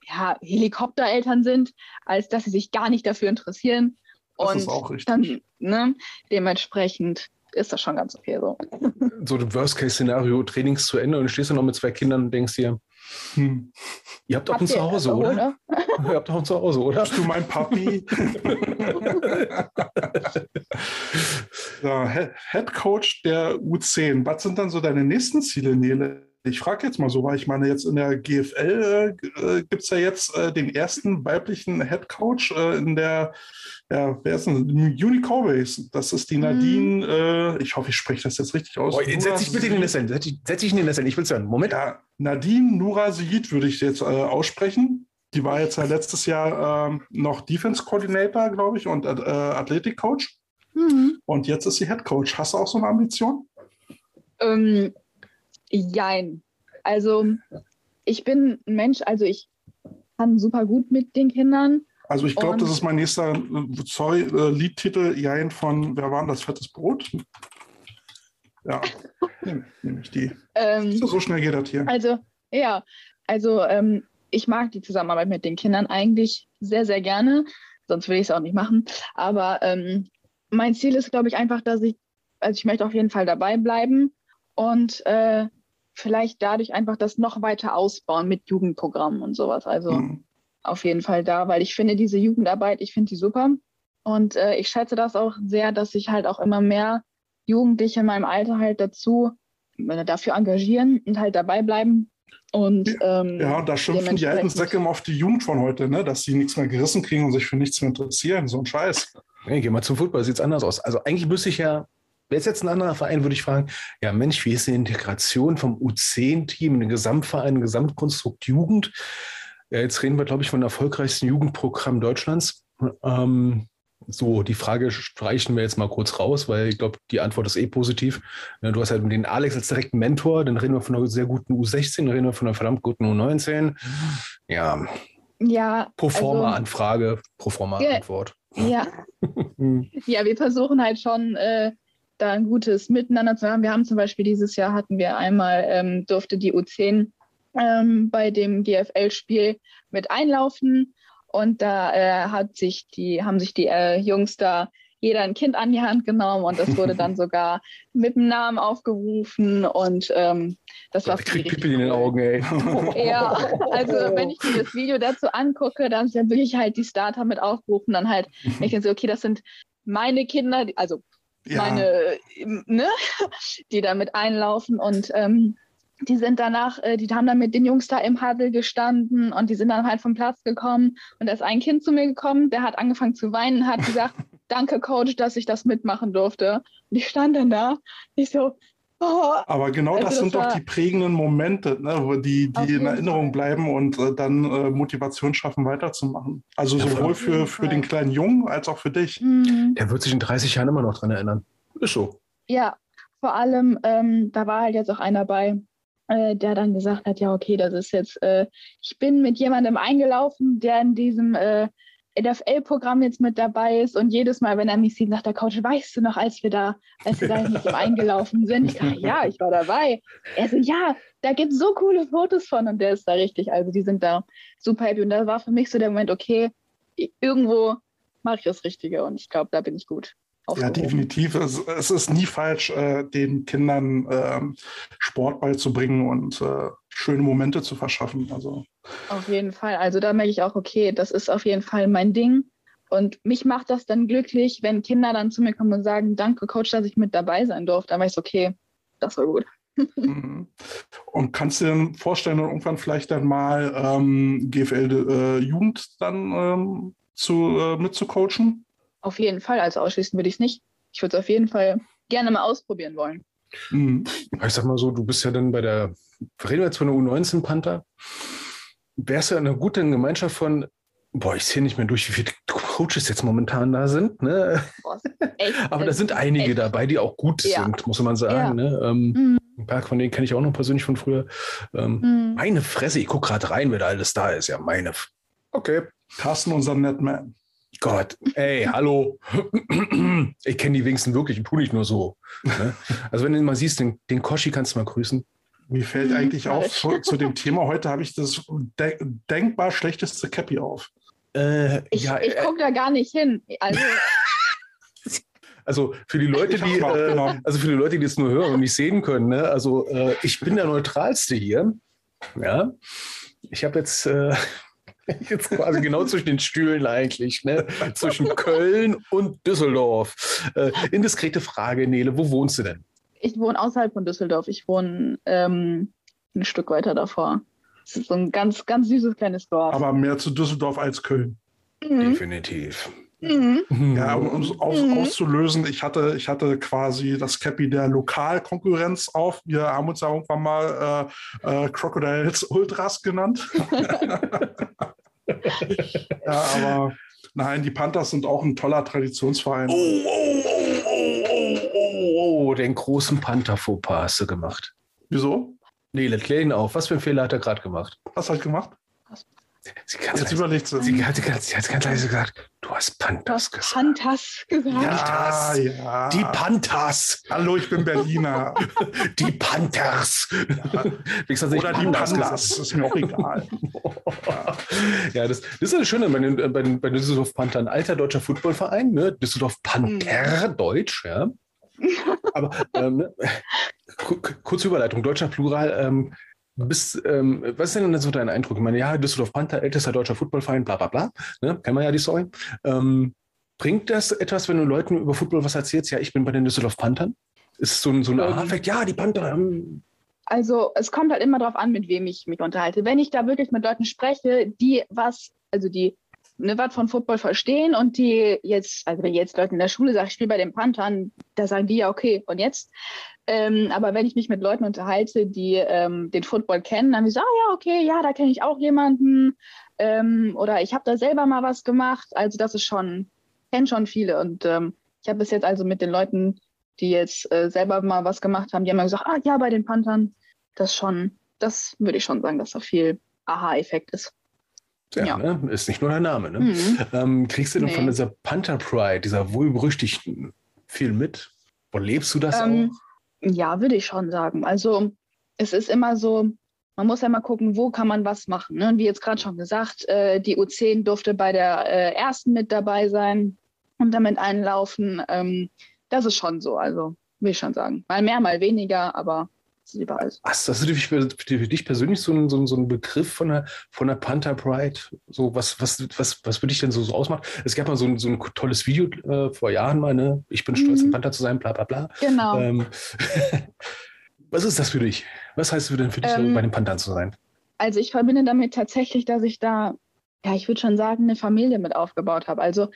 ja, Helikoptereltern sind, als dass sie sich gar nicht dafür interessieren. Das und ist auch richtig. Dann, ne, dementsprechend ist das schon ganz okay so. [LAUGHS] So ein Worst-Case-Szenario, Trainings zu Ende und stehst du noch mit zwei Kindern und denkst dir, hm, ihr habt doch ein Zuhause, oder? oder? [LAUGHS] ihr habt doch ein Zuhause, oder? Bist du mein Papi? [LAUGHS] ja, Head Coach der U10. Was sind dann so deine nächsten Ziele, Nele? Ich frage jetzt mal so, weil ich meine, jetzt in der GFL äh, gibt es ja jetzt äh, den ersten weiblichen Head Coach äh, in der ja, wer ist denn? Unicorbase. Das ist die Nadine, hm. äh, ich hoffe, ich spreche das jetzt richtig aus. Oh, setz dich bitte in den Nesseln. Setz, setz dich in den Nesseln, ich will es hören. Moment. Ja, Nadine Nurasid würde ich jetzt äh, aussprechen. Die war jetzt ja letztes Jahr ähm, noch Defense Coordinator, glaube ich, und äh, Athletik Coach. Mhm. Und jetzt ist sie Head Coach. Hast du auch so eine Ambition? Ähm, jein. Also, ich bin ein Mensch, also ich kann super gut mit den Kindern. Also ich glaube, das ist mein nächster, sorry, äh, Liedtitel, Jein von, wer war denn das, Fettes Brot? Ja, [LAUGHS] nehme ich die. Ähm, so, so, schnell geht das hier. Also, ja, also ähm, ich mag die Zusammenarbeit mit den Kindern eigentlich sehr, sehr gerne. Sonst würde ich es auch nicht machen. Aber ähm, mein Ziel ist, glaube ich, einfach, dass ich, also ich möchte auf jeden Fall dabei bleiben und äh, vielleicht dadurch einfach das noch weiter ausbauen mit Jugendprogrammen und sowas. Also mhm auf jeden Fall da, weil ich finde diese Jugendarbeit, ich finde die super. Und äh, ich schätze das auch sehr, dass sich halt auch immer mehr Jugendliche in meinem Alter halt dazu äh, dafür engagieren und halt dabei bleiben. Und, ähm, ja, da schimpfen die alten Säcke immer auf die Jugend von heute, ne? dass sie nichts mehr gerissen kriegen und sich für nichts mehr interessieren. So ein Scheiß. Hey, geh mal zum Football, sieht es anders aus. Also eigentlich müsste ich ja, wäre es jetzt ein anderer Verein, würde ich fragen, ja Mensch, wie ist die Integration vom U10-Team in den Gesamtverein, Gesamtkonstrukt Jugend? Ja, jetzt reden wir, glaube ich, von erfolgreichsten Jugendprogramm Deutschlands. Ähm, so, die Frage streichen wir jetzt mal kurz raus, weil ich glaube, die Antwort ist eh positiv. Du hast halt den Alex als direkten Mentor, dann reden wir von einer sehr guten U16, dann reden wir von einer verdammt guten U19. Ja. Ja. Proforma-Anfrage, also, Proforma-Antwort. Ja. [LAUGHS] ja, wir versuchen halt schon, äh, da ein gutes Miteinander zu haben. Wir haben zum Beispiel dieses Jahr hatten wir einmal, ähm, durfte die U10 ähm, bei dem GFL-Spiel mit einlaufen und da äh, hat sich die, haben sich die äh, Jungs da jeder ein Kind an die Hand genommen und das wurde dann [LAUGHS] sogar mit dem Namen aufgerufen und ähm, das war Ich krieg Pipi in den Augen, ey. [LAUGHS] Ja, also wenn ich mir das Video dazu angucke, dann ja wirklich halt die Starter mit aufgerufen, dann halt, ich [LAUGHS] denke so, okay, das sind meine Kinder, also Ja. meine, ne, [LAUGHS] die da mit einlaufen und ähm, die sind danach, äh, die haben dann mit den Jungs da im Huddle gestanden und die sind dann halt vom Platz gekommen und da ist ein Kind zu mir gekommen, der hat angefangen zu weinen, hat gesagt, [LAUGHS] danke Coach, dass ich das mitmachen durfte. Und ich stand dann da, ich so, [LAUGHS] Aber genau Also das das sind doch die prägenden Momente, ne, wo die, die in Erinnerung Fall. bleiben und äh, dann äh, Motivation schaffen, weiterzumachen. Also Ja, sowohl für, für den kleinen Jungen als auch für dich. hm. Der wird sich in 30 Jahren immer noch dran erinnern. Ist so. Ja, vor allem, ähm, da war halt jetzt auch einer bei, äh, der dann gesagt hat, ja, okay, das ist jetzt, äh, ich bin mit jemandem eingelaufen, der in diesem äh, NFL-Programm jetzt mit dabei ist und jedes Mal, wenn er mich sieht, sagt der Coach, weißt du noch, als wir da, als wir da mit ihm eingelaufen sind? Ich sage, ja, ich war dabei. Er so, ja, da gibt es so coole Fotos von und der ist da richtig, also die sind da super happy und da war für mich so der Moment, okay, irgendwo mache ich das Richtige und ich glaube, da bin ich gut. Ja, definitiv. Es, es ist nie falsch, äh, den Kindern ähm, Sport beizubringen und äh, schöne Momente zu verschaffen. Also Auf jeden Fall. Also da merke ich auch, okay, das ist auf jeden Fall mein Ding. Und mich macht das dann glücklich, wenn Kinder dann zu mir kommen und sagen, danke Coach, dass ich mit dabei sein durfte. Dann weiß ich, okay, das war gut. [LAUGHS] Mhm. Und kannst du dir dann vorstellen, dann irgendwann vielleicht dann mal ähm, GFL äh, Jugend dann ähm, zu, äh, mitzucoachen? Auf jeden Fall. Also ausschließen würde ich es nicht. Ich würde es auf jeden Fall gerne mal ausprobieren wollen. Mhm. Ich sag mal so, du bist ja dann bei der, reden wir jetzt von der U19 Panther, wärst ja in einer guten Gemeinschaft von, boah, ich sehe nicht mehr durch, wie viele Coaches jetzt momentan da sind, ne? Boah, echt, [LAUGHS] Aber da sind einige echt. dabei, die auch gut Ja. sind, muss man sagen. Ja. Ne? Ähm, Mhm. ein paar von denen kenne ich auch noch persönlich von früher. Ähm, Mhm. Meine Fresse, ich gucke gerade rein, wer da alles da ist. Ja, meine. F okay. Carsten, unser Netman. Gott, ey, hallo. [CLEARS THROAT] Ich kenne die wenigsten wirklich und tu nicht nur so. Ne? [LAUGHS] Also wenn du mal siehst, den, den Koshi kannst du mal grüßen. Mir fällt Mhm, eigentlich auf, zu, zu dem [LAUGHS] Thema heute habe ich das de denkbar schlechteste Cappy auf. Äh, Ich, ja, ich äh, gucke da gar nicht hin. Also, [LAUGHS] also für die Leute, die, äh, also für die Leute, die es nur hören und nicht sehen können, ne? also äh, ich bin der Neutralste hier. Ja, ich habe jetzt, äh, [LAUGHS] jetzt quasi genau zwischen den Stühlen eigentlich, ne? zwischen Köln und Düsseldorf. Äh, indiskrete Frage, Nele, wo wohnst du denn? Ich wohne außerhalb von Düsseldorf. Ich wohne ähm, ein Stück weiter davor. Es ist so ein ganz, ganz süßes kleines Dorf. Aber mehr zu Düsseldorf als Köln. Mhm. Definitiv. Mhm. Ja, um es aus, Mhm. auszulösen, ich hatte, ich hatte quasi das Cappy der Lokalkonkurrenz auf. Wir haben uns ja irgendwann mal äh, äh, Crocodiles Ultras genannt. [LAUGHS] [LAUGHS] ja, aber nein, die Panthers sind auch ein toller Traditionsverein. Oh, oh, oh, oh, oh, oh, oh, den großen Panther-Fauxpas hast du gemacht. Wieso? Nele, klär ihn auf. Was für einen Fehler hat er gerade gemacht? Was hat gemacht? Sie ganz Jetzt überlegt sie. sie, hat, ganz, sie hat ganz leise gesagt, du hast hast gesagt. Panthers gesagt. Ja, ja. Die Panthers, Hallo, ich bin Berliner. [LAUGHS] die Panthers. Nicht Oder die Pandas. Ist mir auch egal. [LAUGHS] ja, das, das ist das Schöne bei den, bei den, bei den Düsseldorf Panther, ein alter deutscher Footballverein, ne? Düsseldorf Panther, Deutsch, ja. Aber ähm, ne? [LAUGHS] Ku- ku- kurze Überleitung, deutscher Plural. Ähm, bist, ähm, was ist denn so dein Eindruck? Ich meine, ja, Düsseldorf Panther, ältester deutscher Footballverein, bla bla bla. Ne? Kennen wir ja die Story. Ähm, bringt das etwas, wenn du Leuten über Football was erzählst? Ja, ich bin bei den Düsseldorf Panthern. Ist es so ein, so ein Ähm. Aha-Effekt? Ja, die Panther haben Also es kommt halt immer darauf an, mit wem ich mich unterhalte. Wenn ich da wirklich mit Leuten spreche, die was, also die ne, was von Football verstehen und die jetzt, also wenn jetzt Leute in der Schule sagen, ich spiele bei den Panthern, da sagen die ja, okay, und jetzt? Ähm, aber wenn ich mich mit Leuten unterhalte, die ähm, den Football kennen, dann sagen, ah ja, okay, ja, da kenne ich auch jemanden. Ähm, oder ich habe da selber mal was gemacht. Also das ist schon, kenne schon viele. Und ähm, ich habe bis jetzt also mit den Leuten, die jetzt äh, selber mal was gemacht haben, die haben immer gesagt, ah ja, bei den Panthern, das schon, das würde ich schon sagen, dass da viel Aha-Effekt ist. Ja, Ja. Ne? ist nicht nur dein Name. Ne? Mhm. Ähm, kriegst du denn Nee. von dieser Panther Pride, dieser wohlberüchtigten, viel mit? Oder lebst du das Ähm, ja, würde ich schon sagen. Also es ist immer so, man muss ja mal gucken, wo kann man was machen. Ne? Und wie jetzt gerade schon gesagt, äh, die U10 durfte bei der äh, ersten mit dabei sein und damit einlaufen. Ähm, das ist schon so, also will ich schon sagen. Mal mehr, mal weniger, aber ist überall so. Hast, hast du für, für dich persönlich so einen, so, einen, so einen Begriff von der, von der Panther Pride? So, was, was, was, was würde dich denn so, so ausmachen? Es gab mal so ein, so ein tolles Video äh, vor Jahren mal, ne? Ich bin stolz, Mhm. ein Panther zu sein, bla bla bla. Genau. Ähm, [LAUGHS] was ist das für dich? Was heißt es denn für dich, so Ähm, bei den Panthern zu sein? Also ich verbinde damit tatsächlich, dass ich da, ja, ich würde schon sagen, eine Familie mit aufgebaut habe. Also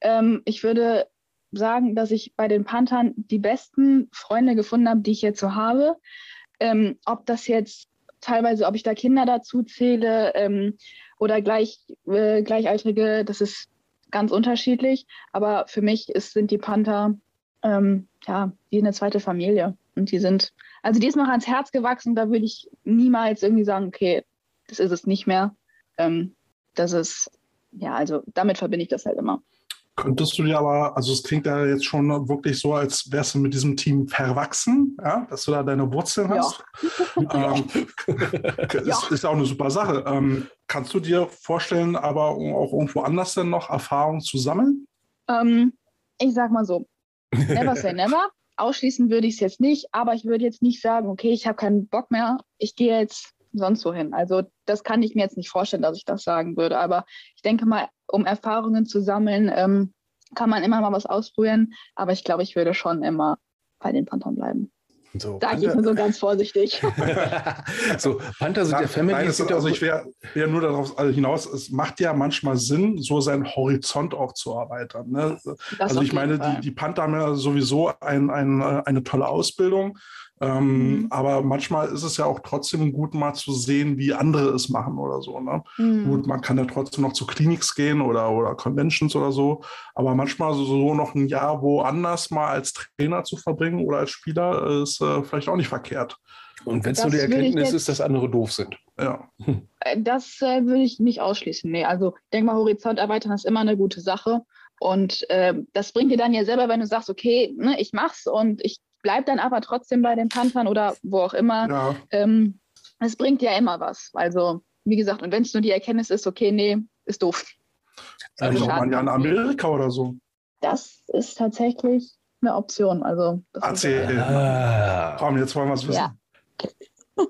ähm, ich würde sagen, dass ich bei den Panthern die besten Freunde gefunden habe, die ich jetzt so habe. Ähm, ob das jetzt teilweise, ob ich da Kinder dazu zähle ähm, oder gleich, äh, Gleichaltrige, das ist ganz unterschiedlich. Aber für mich ist, sind die Panther ähm, ja wie eine zweite Familie. Und die sind, also die ist mir ans Herz gewachsen. Da würde ich niemals irgendwie sagen, okay, das ist es nicht mehr. Ähm, das ist, ja, also damit verbinde ich das halt immer. Könntest du dir aber, also es klingt ja jetzt schon wirklich so, als wärst du mit diesem Team verwachsen, ja, dass du da deine Wurzeln Ja. hast. [LAUGHS] Ähm, [LAUGHS] ist, ist ja auch eine super Sache. Ähm, kannst du dir vorstellen, aber auch irgendwo anders denn noch Erfahrungen zu sammeln? Ähm, ich sag mal so, never say [LAUGHS] never. Ausschließen würde ich es jetzt nicht, aber ich würde jetzt nicht sagen, okay, ich habe keinen Bock mehr, ich gehe jetzt sonst wohin. Also das kann ich mir jetzt nicht vorstellen, dass ich das sagen würde. Aber ich denke mal, um Erfahrungen zu sammeln, ähm, kann man immer mal was ausprobieren. Aber ich glaube, ich würde schon immer bei den Panthern bleiben. So, Sage ich nur so ganz vorsichtig. [LAUGHS] [LAUGHS] so, Panther sind ja Family. Nein, es, sind ja also ich wäre wär nur darauf also hinaus, es macht ja manchmal Sinn, so seinen Horizont auch zu erweitern. Ne? Also ich meine, die, die Panther haben ja sowieso ein, ein, äh, eine tolle Ausbildung. Ähm, Mhm. Aber manchmal ist es ja auch trotzdem gut, mal zu sehen, wie andere es machen oder so. Ne? Mhm. Gut, man kann ja trotzdem noch zu Clinics gehen oder, oder Conventions oder so. Aber manchmal so, so noch ein Jahr woanders mal als Trainer zu verbringen oder als Spieler ist äh, vielleicht auch nicht verkehrt. Und wenn es nur die Erkenntnis ist, dass andere doof sind. Ja. Äh, Das äh, würde ich nicht ausschließen. Nee, also ich denke mal, Horizont erweitern ist immer eine gute Sache. Und ähm, das bringt dir dann ja selber, wenn du sagst, okay, ne, ich mach's und ich bleib dann aber trotzdem bei den Panthern oder wo auch immer. ja. Ähm, es bringt ja immer was. Also, wie gesagt, und wenn es nur die Erkenntnis ist, okay, nee, ist doof. Vielleicht Also, auch mal ja in Amerika oder so. Das ist tatsächlich eine Option. Also, das ist- Erzähl. Ah. Komm, jetzt wollen wir es wissen. Ja. [LAUGHS]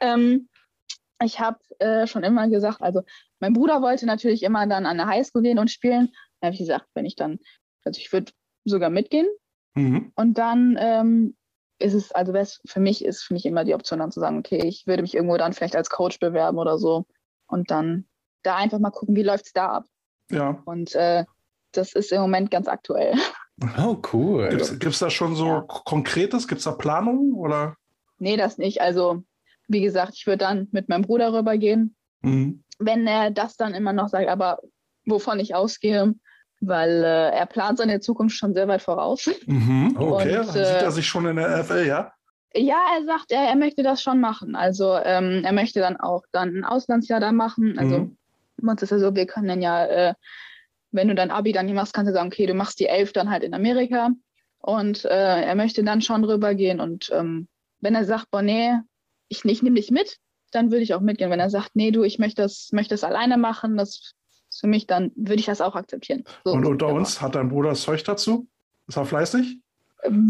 Ähm, ich habe äh, schon immer gesagt, also mein Bruder wollte natürlich immer dann an der Highschool gehen und spielen. Da habe ich gesagt, wenn ich dann, also ich würde sogar mitgehen. Mhm. Und dann ähm, ist es, also für mich ist für mich immer die Option dann zu sagen, okay, ich würde mich irgendwo dann vielleicht als Coach bewerben oder so. Und dann da einfach mal gucken, wie läuft es da ab. Ja. Und äh, das ist im Moment ganz aktuell. Oh, cool. Gibt es da schon so Ja. Konkretes? Gibt es da Planungen? Oder? nee, das nicht. Also, wie gesagt, ich würde dann mit meinem Bruder rübergehen. Mhm. wenn er das dann immer noch sagt, aber wovon ich ausgehe, weil äh, er plant seine Zukunft schon sehr weit voraus. Mhm. Oh, Okay, und, dann äh, sieht er sich schon in der NFL, ja? Ja, er sagt, er, er möchte das schon machen. Also ähm, er möchte dann auch dann ein Auslandsjahr da machen. Also Mhm. bei uns ist ja so, wir können dann ja, äh, wenn du dein Abi dann hier machst, kannst du sagen, okay, du machst die elf dann halt in Amerika. Und äh, er möchte dann schon rübergehen. Und ähm, wenn er sagt, boah, nee, ich, ich nehme dich mit, dann würde ich auch mitgehen. Wenn er sagt, nee, du, ich möchte das, möchte das alleine machen, das ist für mich, dann würde ich das auch akzeptieren. So, Und unter aber- uns hat dein Bruder das Zeug dazu? Ist er fleißig?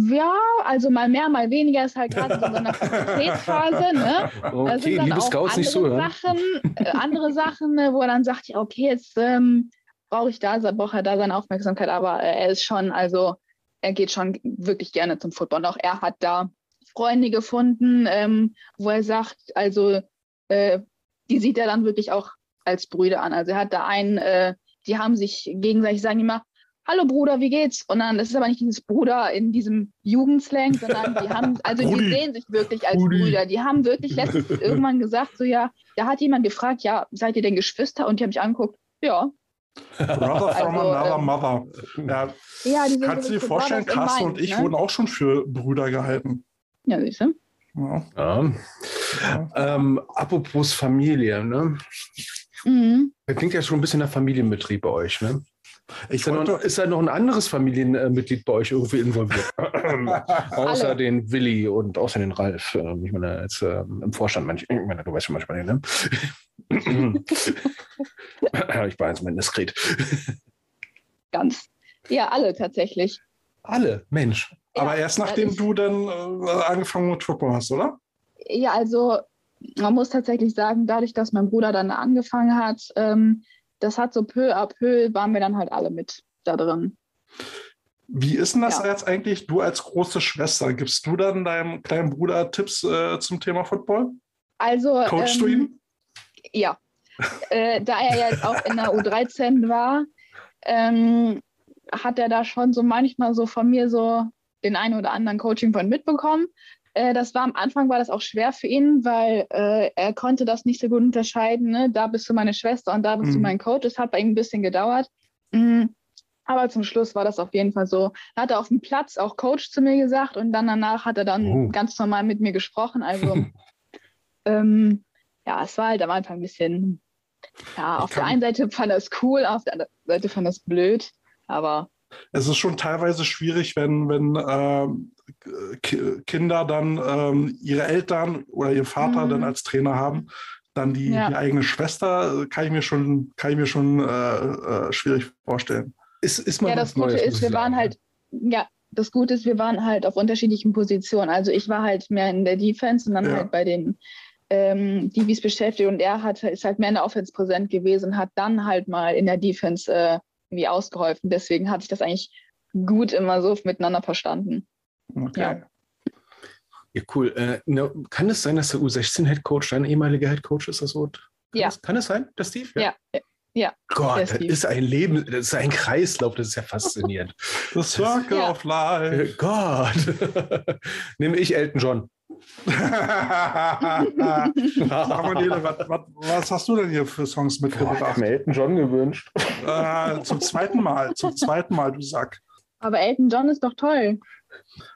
Ja, also mal mehr, mal weniger ist halt gerade so in so einer Pubertätsphase, ne? [LAUGHS] Da Okay, sind dann liebe auch Scouts, nicht andere zuhören. Sachen, äh, andere Sachen, ne, wo er dann sagt, ja, okay, jetzt ähm, brauche ich da, braucht er da seine Aufmerksamkeit, aber äh, er ist schon, also er geht schon wirklich gerne zum Football. Und auch er hat da Freunde gefunden, ähm, wo er sagt, also äh, die sieht er dann wirklich auch als Brüder an. Also er hat da einen, äh, die haben sich gegenseitig, sagen immer, Hallo Bruder, wie geht's? Und dann, das ist aber nicht dieses Bruder in diesem Jugendslang, sondern die haben, [LAUGHS] also Brudi. die sehen sich wirklich als Brudi. Brüder. Die haben wirklich letztens [LAUGHS] irgendwann gesagt, so ja, da hat jemand gefragt, ja, seid ihr denn Geschwister? Und die haben mich angeguckt, ja. Brother from Also, another ähm, mother. Ja, ja die sind kannst du dir vorstellen, Carsten und ich ne? wurden auch schon für Brüder gehalten. Ja, siehst du? Ja. Ja. Ähm, apropos Familie, ne? Mhm. Das klingt ja schon ein bisschen nach Familienbetrieb bei euch, ne? Ich ist, da noch, ist da noch ein anderes Familienmitglied bei euch irgendwie involviert? [LAUGHS] außer Alle. den Willi und außer den Ralf. Ähm, ich meine, jetzt äh, im Vorstand, manch, ich meine, du weißt schon manchmal, ne? [LAUGHS] ich war jetzt mal diskret. Ganz. Ja, alle tatsächlich. Alle, Mensch. Aber erst nachdem du dann äh, angefangen mit Football hast, oder? Ja, also man muss tatsächlich sagen, dadurch, dass mein Bruder dann angefangen hat, ähm, das hat so peu à peu, waren wir dann halt alle mit da drin. Wie ist denn das ja. jetzt eigentlich, du als große Schwester? Gibst du dann deinem kleinen Bruder Tipps äh, zum Thema Football? Also. Coachst ähm, du ihn? Ja. äh, da er jetzt auch in der U13 war, ähm, hat er da schon so manchmal so von mir so den einen oder anderen Coaching-Point mitbekommen. Äh, das war am Anfang war das auch schwer für ihn, weil äh, er konnte das nicht so gut unterscheiden. Ne? Da bist du meine Schwester und da bist mhm. du mein Coach. Es hat bei ihm ein bisschen gedauert. Mhm. Aber zum Schluss war das auf jeden Fall so. Da hat er auf dem Platz auch Coach zu mir gesagt und dann danach hat er dann oh. ganz normal mit mir gesprochen. Also [LAUGHS] ähm, ja, es war halt am Anfang ein bisschen, ja, auf der einen Seite fand er es cool, auf der anderen Seite fand er es blöd. Aber es ist schon teilweise schwierig, wenn, wenn äh, Kinder dann ähm, ihre Eltern oder ihr Vater mhm. dann als Trainer haben, dann die, ja. die, eigene Schwester, kann ich mir schon, kann ich mir schon äh, äh, schwierig vorstellen. Ist, ist ja, das Gute Neues, ist, wir waren halt, ja, das Gute ist, wir waren halt auf unterschiedlichen Positionen. Also ich war halt mehr in der Defense und dann ja. halt bei den ähm, Divis beschäftigt und er hat, ist halt mehr in der Offense präsent gewesen und hat dann halt mal in der Defense äh, irgendwie ausgeholfen. Deswegen hatte ich das eigentlich gut immer so miteinander verstanden. Okay. Ja. Ja, cool. Äh, ne, kann es sein, dass der U16-Headcoach dein ehemaliger Headcoach ist? Das Kann ja. Es, kann es sein, der Steve? Ja. ja. ja. Gott, das ist ein Leben, das ist ein Kreislauf, das ist ja faszinierend. [LAUGHS] The Circle ja. of Life. Äh, Gott. [LAUGHS] Nehme ich Elton John. Was, was, was, hast du denn hier für Songs mitgebracht? ich habe mir Elton John gewünscht. Äh, zum zweiten Mal, zum zweiten Mal, du Sack. Aber Elton John ist doch toll.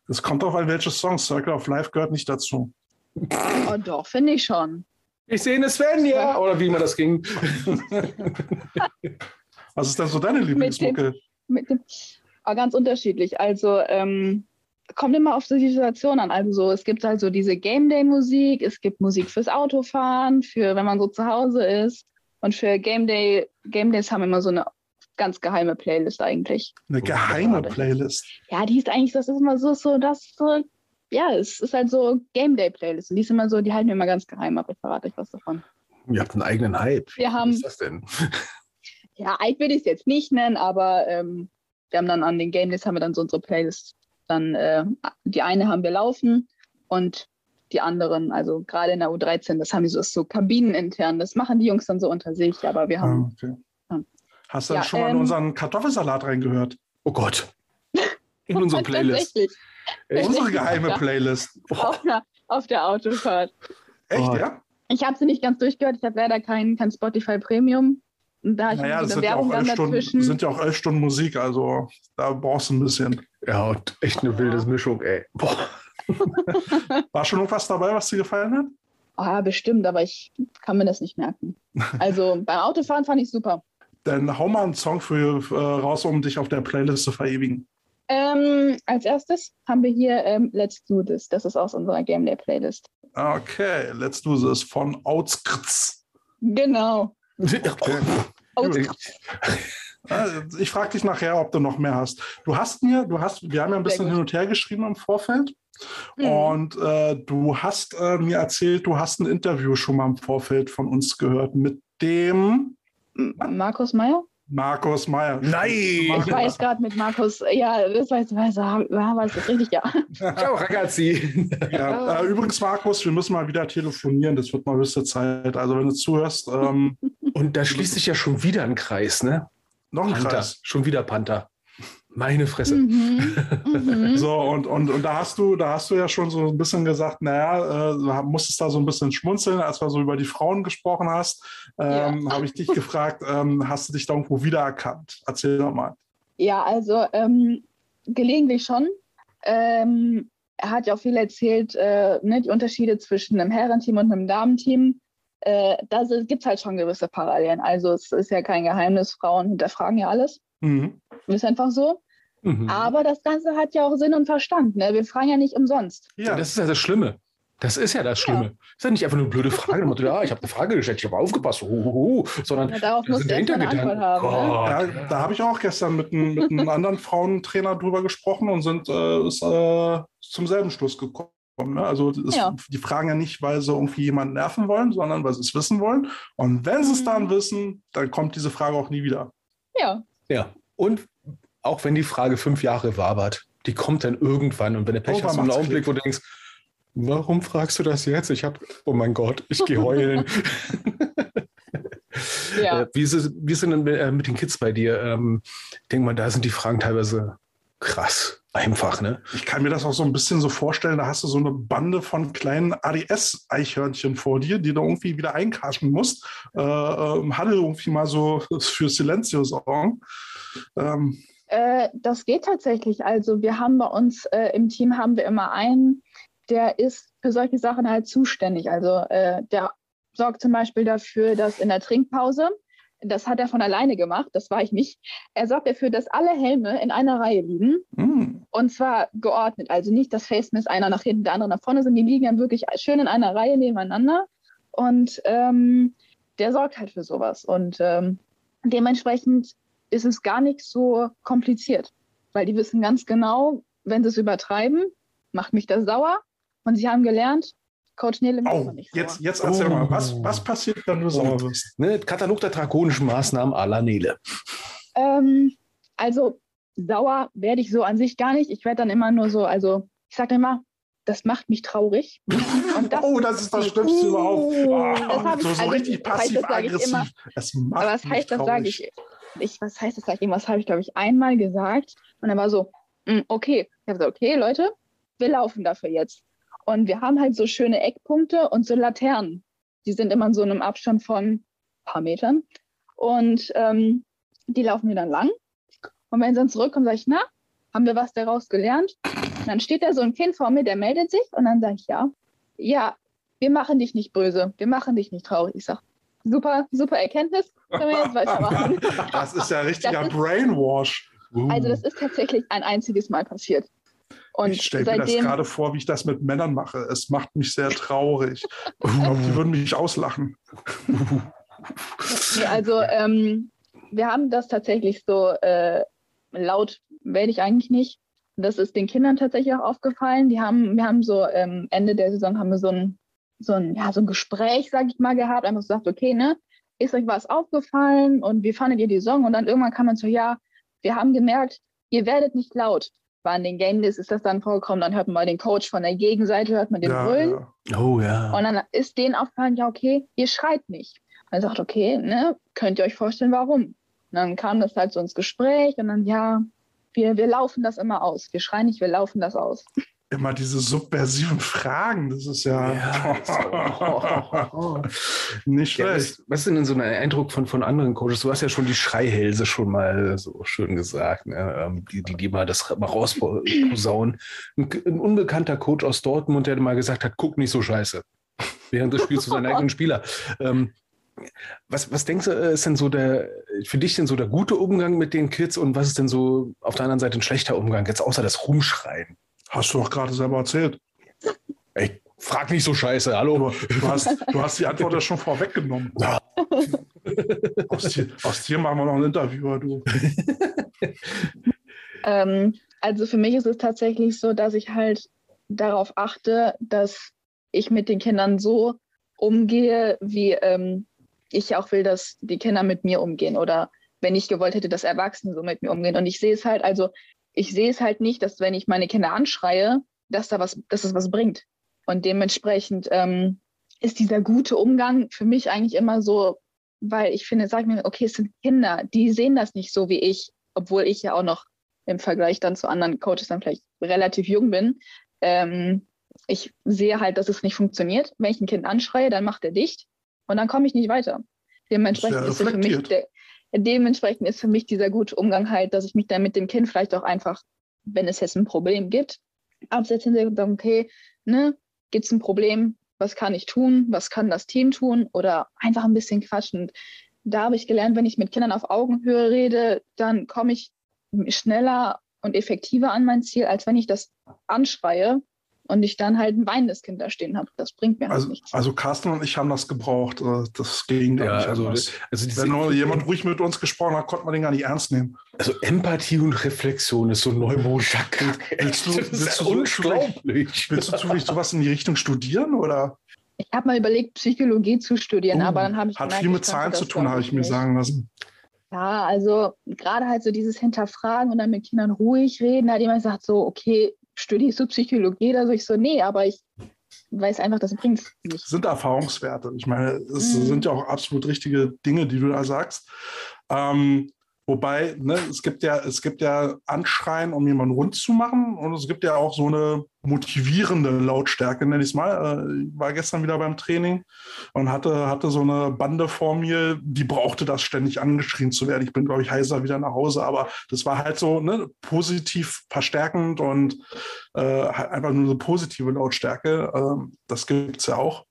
Es kommt auch an, welche Songs. Circle of Life gehört nicht dazu. Oh, doch, finde ich schon. Ich sehe eine Svenja, oder wie immer das ging. [LAUGHS] Was ist denn so deine Lieblingsmucke? Mit dem, mit dem, oh, ganz unterschiedlich. Also, ähm, kommt immer auf die Situation an. Also so, es gibt halt so diese Game Day Musik, es gibt Musik fürs Autofahren, für wenn man so zu Hause ist. Und für Game Day, Game Days haben immer so eine ganz geheime Playlist eigentlich. Eine geheime Playlist? Ja, die ist eigentlich, das ist immer so, so, das so, ja, es ist halt so Game Day Playlist. Und die ist immer so, die halten wir immer ganz geheim, aber ich verrate euch was davon. Ihr habt einen eigenen Hype. Wir haben, was ist das denn? [LAUGHS] ja, Hype würde ich es jetzt nicht nennen, aber ähm, wir haben dann an den Game Days haben wir dann so unsere Playlist dann äh, die eine haben wir laufen und die anderen, also gerade in der U13, das haben die so, so kabinenintern. Das machen die Jungs dann so unter sich, aber wir haben. Ah, okay. Hast du ja, schon mal ähm, in unseren Kartoffelsalat reingehört? Oh Gott. In [LAUGHS] unsere [LAUGHS] Playlist. Unsere geheime Playlist. Auf der, auf der Autofahrt. Echt, oh. ja? Ich habe sie nicht ganz durchgehört. Ich habe leider kein, kein Spotify Premium. Da ich naja, das sind ja, auch elf Stunden, sind ja auch elf Stunden Musik, also da brauchst du ein bisschen. Ja, und echt eine wilde Mischung, ey. Boah. [LAUGHS] War schon irgendwas dabei, was dir gefallen hat? Ah, bestimmt, aber ich kann mir das nicht merken. Also beim Autofahren fand ich super. Dann hau mal einen Song für, äh, raus, um dich auf der Playlist zu verewigen. Ähm, als erstes haben wir hier ähm, Let's Do This. Das ist aus unserer Game Day Playlist. Okay, Let's Do This von Outskirts. Genau. Ich frage dich nachher, ob du noch mehr hast. Du hast mir, du hast, wir haben ja ein bisschen hin und her geschrieben im Vorfeld. Mhm. Und äh, du hast äh, mir erzählt, du hast ein Interview schon mal im Vorfeld von uns gehört mit dem Markus Meyer? Markus Meyer. Nein! Ich weiß gerade mit Markus, ja, das weiß, weiß, weiß das richtig, ja. [LAUGHS] Ciao, ragazzi. Ja, äh, übrigens, Markus, wir müssen mal wieder telefonieren, das wird mal höchste Zeit. Also, wenn du zuhörst. Ähm, Und da schließt sich ja schon wieder ein Kreis, ne? Noch ein Panther. Kreis. Schon wieder Panther. Meine Fresse. Mhm. [LAUGHS] Mhm. so, und, und, und da hast du, da hast du ja schon so ein bisschen gesagt, naja, äh, musstest da so ein bisschen schmunzeln, als du so über die Frauen gesprochen hast. Ähm, ja. Habe ich dich gefragt, ähm, hast du dich da irgendwo wiedererkannt? Erzähl doch mal. Ja, also ähm, gelegentlich schon. Ähm, er hat ja auch viel erzählt, äh, ne, die Unterschiede zwischen einem Herrenteam und einem Damenteam. Äh, da gibt es halt schon gewisse Parallelen. Also es ist ja kein Geheimnis, Frauen hinterfragen ja alles. Mhm. Ist einfach so. Mhm. Aber das Ganze hat ja auch Sinn und Verstand. Ne? Wir fragen ja nicht umsonst. Ja, Ja, das ist ja das Schlimme. Das ist ja das Schlimme. Ist ja nicht einfach nur eine blöde Frage. Ja, ah, ich habe eine Frage gestellt, ich habe aufgepasst, huhuhu, sondern Ja, darauf da musst du eine Hintergedanken. Antwort haben. Ne? ja, da habe ich auch gestern mit, einem- mit einem anderen Frauentrainer drüber gesprochen und sind äh, ist, äh, zum selben Schluss gekommen. Ne? Also es, Ja. die fragen ja nicht, weil sie irgendwie jemanden nerven wollen, sondern weil sie es wissen wollen. Und wenn sie es Mhm. dann wissen, dann kommt diese Frage auch nie wieder. Ja, Ja, und auch wenn die Frage fünf Jahre wabert, die kommt dann irgendwann. Und wenn du Pech Irgendwann hast, einen Augenblick, wo du denkst, warum fragst du das jetzt? Ich habe, oh mein Gott, ich gehe heulen. [LAUGHS] [LAUGHS] ja. Äh, wie, ist es, wie ist es denn äh, mit den Kids bei dir? Ähm, ich denke mal, da sind die Fragen teilweise krass, einfach, ne? Ich kann mir das auch so ein bisschen so vorstellen, da hast du so eine Bande von kleinen ADS-Eichhörnchen vor dir, die du irgendwie wieder einkaschen musst. Äh, ähm, hatte irgendwie mal so für Silencio sorgen. Ähm, Äh, das geht tatsächlich. Also wir haben bei uns äh, im Team haben wir immer einen, der ist für solche Sachen halt zuständig. Also äh, der sorgt zum Beispiel dafür, dass in der Trinkpause, das hat er von alleine gemacht, das war ich nicht, er sorgt dafür, dass alle Helme in einer Reihe liegen hm, und zwar geordnet. Also nicht das Face Miss einer nach hinten, der andere nach vorne, sondern die liegen dann wirklich schön in einer Reihe nebeneinander. Und ähm, der sorgt halt für sowas. Und ähm, dementsprechend ist es gar nicht so kompliziert, weil die wissen ganz genau, wenn sie es übertreiben, macht mich das sauer. Und sie haben gelernt, Coach Nele macht oh, man nicht jetzt, sauer. jetzt erzähl Oh. mal, was, was passiert, wenn du sauer wirst? ne? Katalog der drakonischen Maßnahmen à la Nele. Ähm, also sauer werde ich so an sich gar nicht. Ich werde dann immer nur so, also ich sage immer, das macht mich traurig. [LAUGHS] Und das, oh, das ist das Schlimmste überhaupt. Das hab ich- so so also, richtig das heißt, das ich passiv-aggressiv. Es macht Aber was mich heißt das, sage ich, ich, was heißt das, sage ich was habe ich, glaube ich, einmal gesagt. Und er war so, "Mm, okay. Ich habe gesagt, okay, Leute, wir laufen dafür jetzt. Und wir haben halt so schöne Eckpunkte und so Laternen. Die sind immer in so einem Abstand von ein paar Metern. Und ähm, die laufen wir dann lang. Und wenn sie dann zurückkommen, sage ich, na, haben wir was daraus gelernt? Und dann steht da so ein Kind vor mir, der meldet sich und dann sage ich, ja, ja, wir machen dich nicht böse, wir machen dich nicht traurig. Ich sage, super, super Erkenntnis, können wir jetzt weitermachen. [LAUGHS] Das ist ja richtiger ist- Brainwash. Also das ist tatsächlich ein einziges Mal passiert. Und ich stelle mir das gerade vor, wie ich das mit Männern mache. Es macht mich sehr traurig. Die würden mich auslachen. also ähm, wir haben das tatsächlich so äh, laut werde ich eigentlich nicht. Das ist den Kindern tatsächlich auch aufgefallen. Die haben, wir haben so ähm, Ende der Saison haben wir so ein, so ein, ja, so ein Gespräch, sage ich mal, gehabt. Einfach so gesagt, okay, ne, ist euch was aufgefallen und wie fandet ihr die Saison? Und dann irgendwann kam man so, ja, wir haben gemerkt, ihr werdet nicht laut. War in den Game Days ist das dann vorgekommen, dann hört man mal den Coach von der Gegenseite, hört man den Ja, brüllen. ja. Oh ja. Und dann ist denen aufgefallen, ja, okay, ihr schreit nicht. Und er sagt, okay, ne, könnt ihr euch vorstellen, warum? Und dann kam das halt so ins Gespräch und dann, ja, wir, wir laufen das immer aus. Wir schreien nicht, wir laufen das aus. [LAUGHS] Immer diese subversiven Fragen. Das ist ja, Ja, [LAUGHS] nicht Ja, schlecht. was, was ist denn so ein Eindruck von, von anderen Coaches? Du hast ja schon die Schreihälse schon mal so schön gesagt, ne? Ähm, die, die, die mal das mal rausposaunen. Ein, ein unbekannter Coach aus Dortmund, der mal gesagt hat, guck nicht so scheiße. Während des Spiels zu seinen eigenen Spieler. Ähm, was, was denkst du, äh, ist denn so der, für dich denn so der gute Umgang mit den Kids und was ist denn so auf der anderen Seite ein schlechter Umgang, jetzt außer das Rumschreien? Hast du doch gerade selber erzählt. Ey, frag nicht so scheiße, hallo. du, hast, du hast die Antwort ja schon vorweggenommen. Ja. [LAUGHS] Aus dir, aus dir machen wir noch ein Interview, du. [LAUGHS] Ähm, also für mich ist es tatsächlich so, dass ich halt darauf achte, dass ich mit den Kindern so umgehe, wie ähm, ich auch will, dass die Kinder mit mir umgehen oder wenn ich gewollt hätte, dass Erwachsene so mit mir umgehen. Und ich sehe es halt, also ich sehe es halt nicht, dass wenn ich meine Kinder anschreie, dass da was, dass es was bringt. Und dementsprechend ähm, ist dieser gute Umgang für mich eigentlich immer so, weil ich finde, sag mir, okay, es sind Kinder, die sehen das nicht so wie ich, obwohl ich ja auch noch im Vergleich dann zu anderen Coaches dann vielleicht relativ jung bin. Ähm, ich sehe halt, dass es nicht funktioniert. Wenn ich ein Kind anschreie, dann macht er dicht und dann komme ich nicht weiter. Dementsprechend Sehr ist, für mich der, dementsprechend ist für mich dieser gute Umgang halt, dass ich mich dann mit dem Kind vielleicht auch einfach, wenn es jetzt ein Problem gibt, absetzen und sagen, okay, ne, gibt es ein Problem, was kann ich tun, was kann das Team tun oder einfach ein bisschen quatschen. da habe ich gelernt, wenn ich mit Kindern auf Augenhöhe rede, dann komme ich schneller und effektiver an mein Ziel, als wenn ich das anschreie und ich dann halt ein weinendes Kind da stehen habe. Das bringt mir halt Also, nichts. also Carsten und ich haben das gebraucht. äh, Das ging Ja, nicht also, also, diese, Wenn nur jemand ruhig mit uns gesprochen hat, konnte man den gar nicht ernst nehmen. also Empathie und Reflexion ist so neumodischer Willst du- Das willst ist du so- unglaublich. Willst du zufällig sowas in die Richtung studieren oder Ich habe mal überlegt, Psychologie zu studieren, Oh, aber dann habe ich hat gemerkt, viel mit Zahlen zu tun, habe ich mir sagen lassen. Ja, also gerade halt so dieses Hinterfragen und dann mit Kindern ruhig reden, da hat jemand gesagt, so, okay, studierst du Psychologie? Da so ich so, nee, aber ich weiß einfach, das bringt nicht. sind Erfahrungswerte. Ich meine, es Mhm. sind ja auch absolut richtige Dinge, die du da sagst. Ähm, wobei, ne, es gibt ja, es gibt ja Anschreien, um jemanden rund zu machen, und es gibt ja auch so eine motivierende Lautstärke, nenne ich es mal. Äh, Ich war gestern wieder beim Training und hatte, hatte so eine Bande vor mir, die brauchte das ständig angeschrien zu werden. Ich bin, glaube ich, heiser wieder nach Hause, aber das war halt so ne, positiv verstärkend und äh, halt einfach nur eine positive Lautstärke. Ähm, das gibt es ja auch.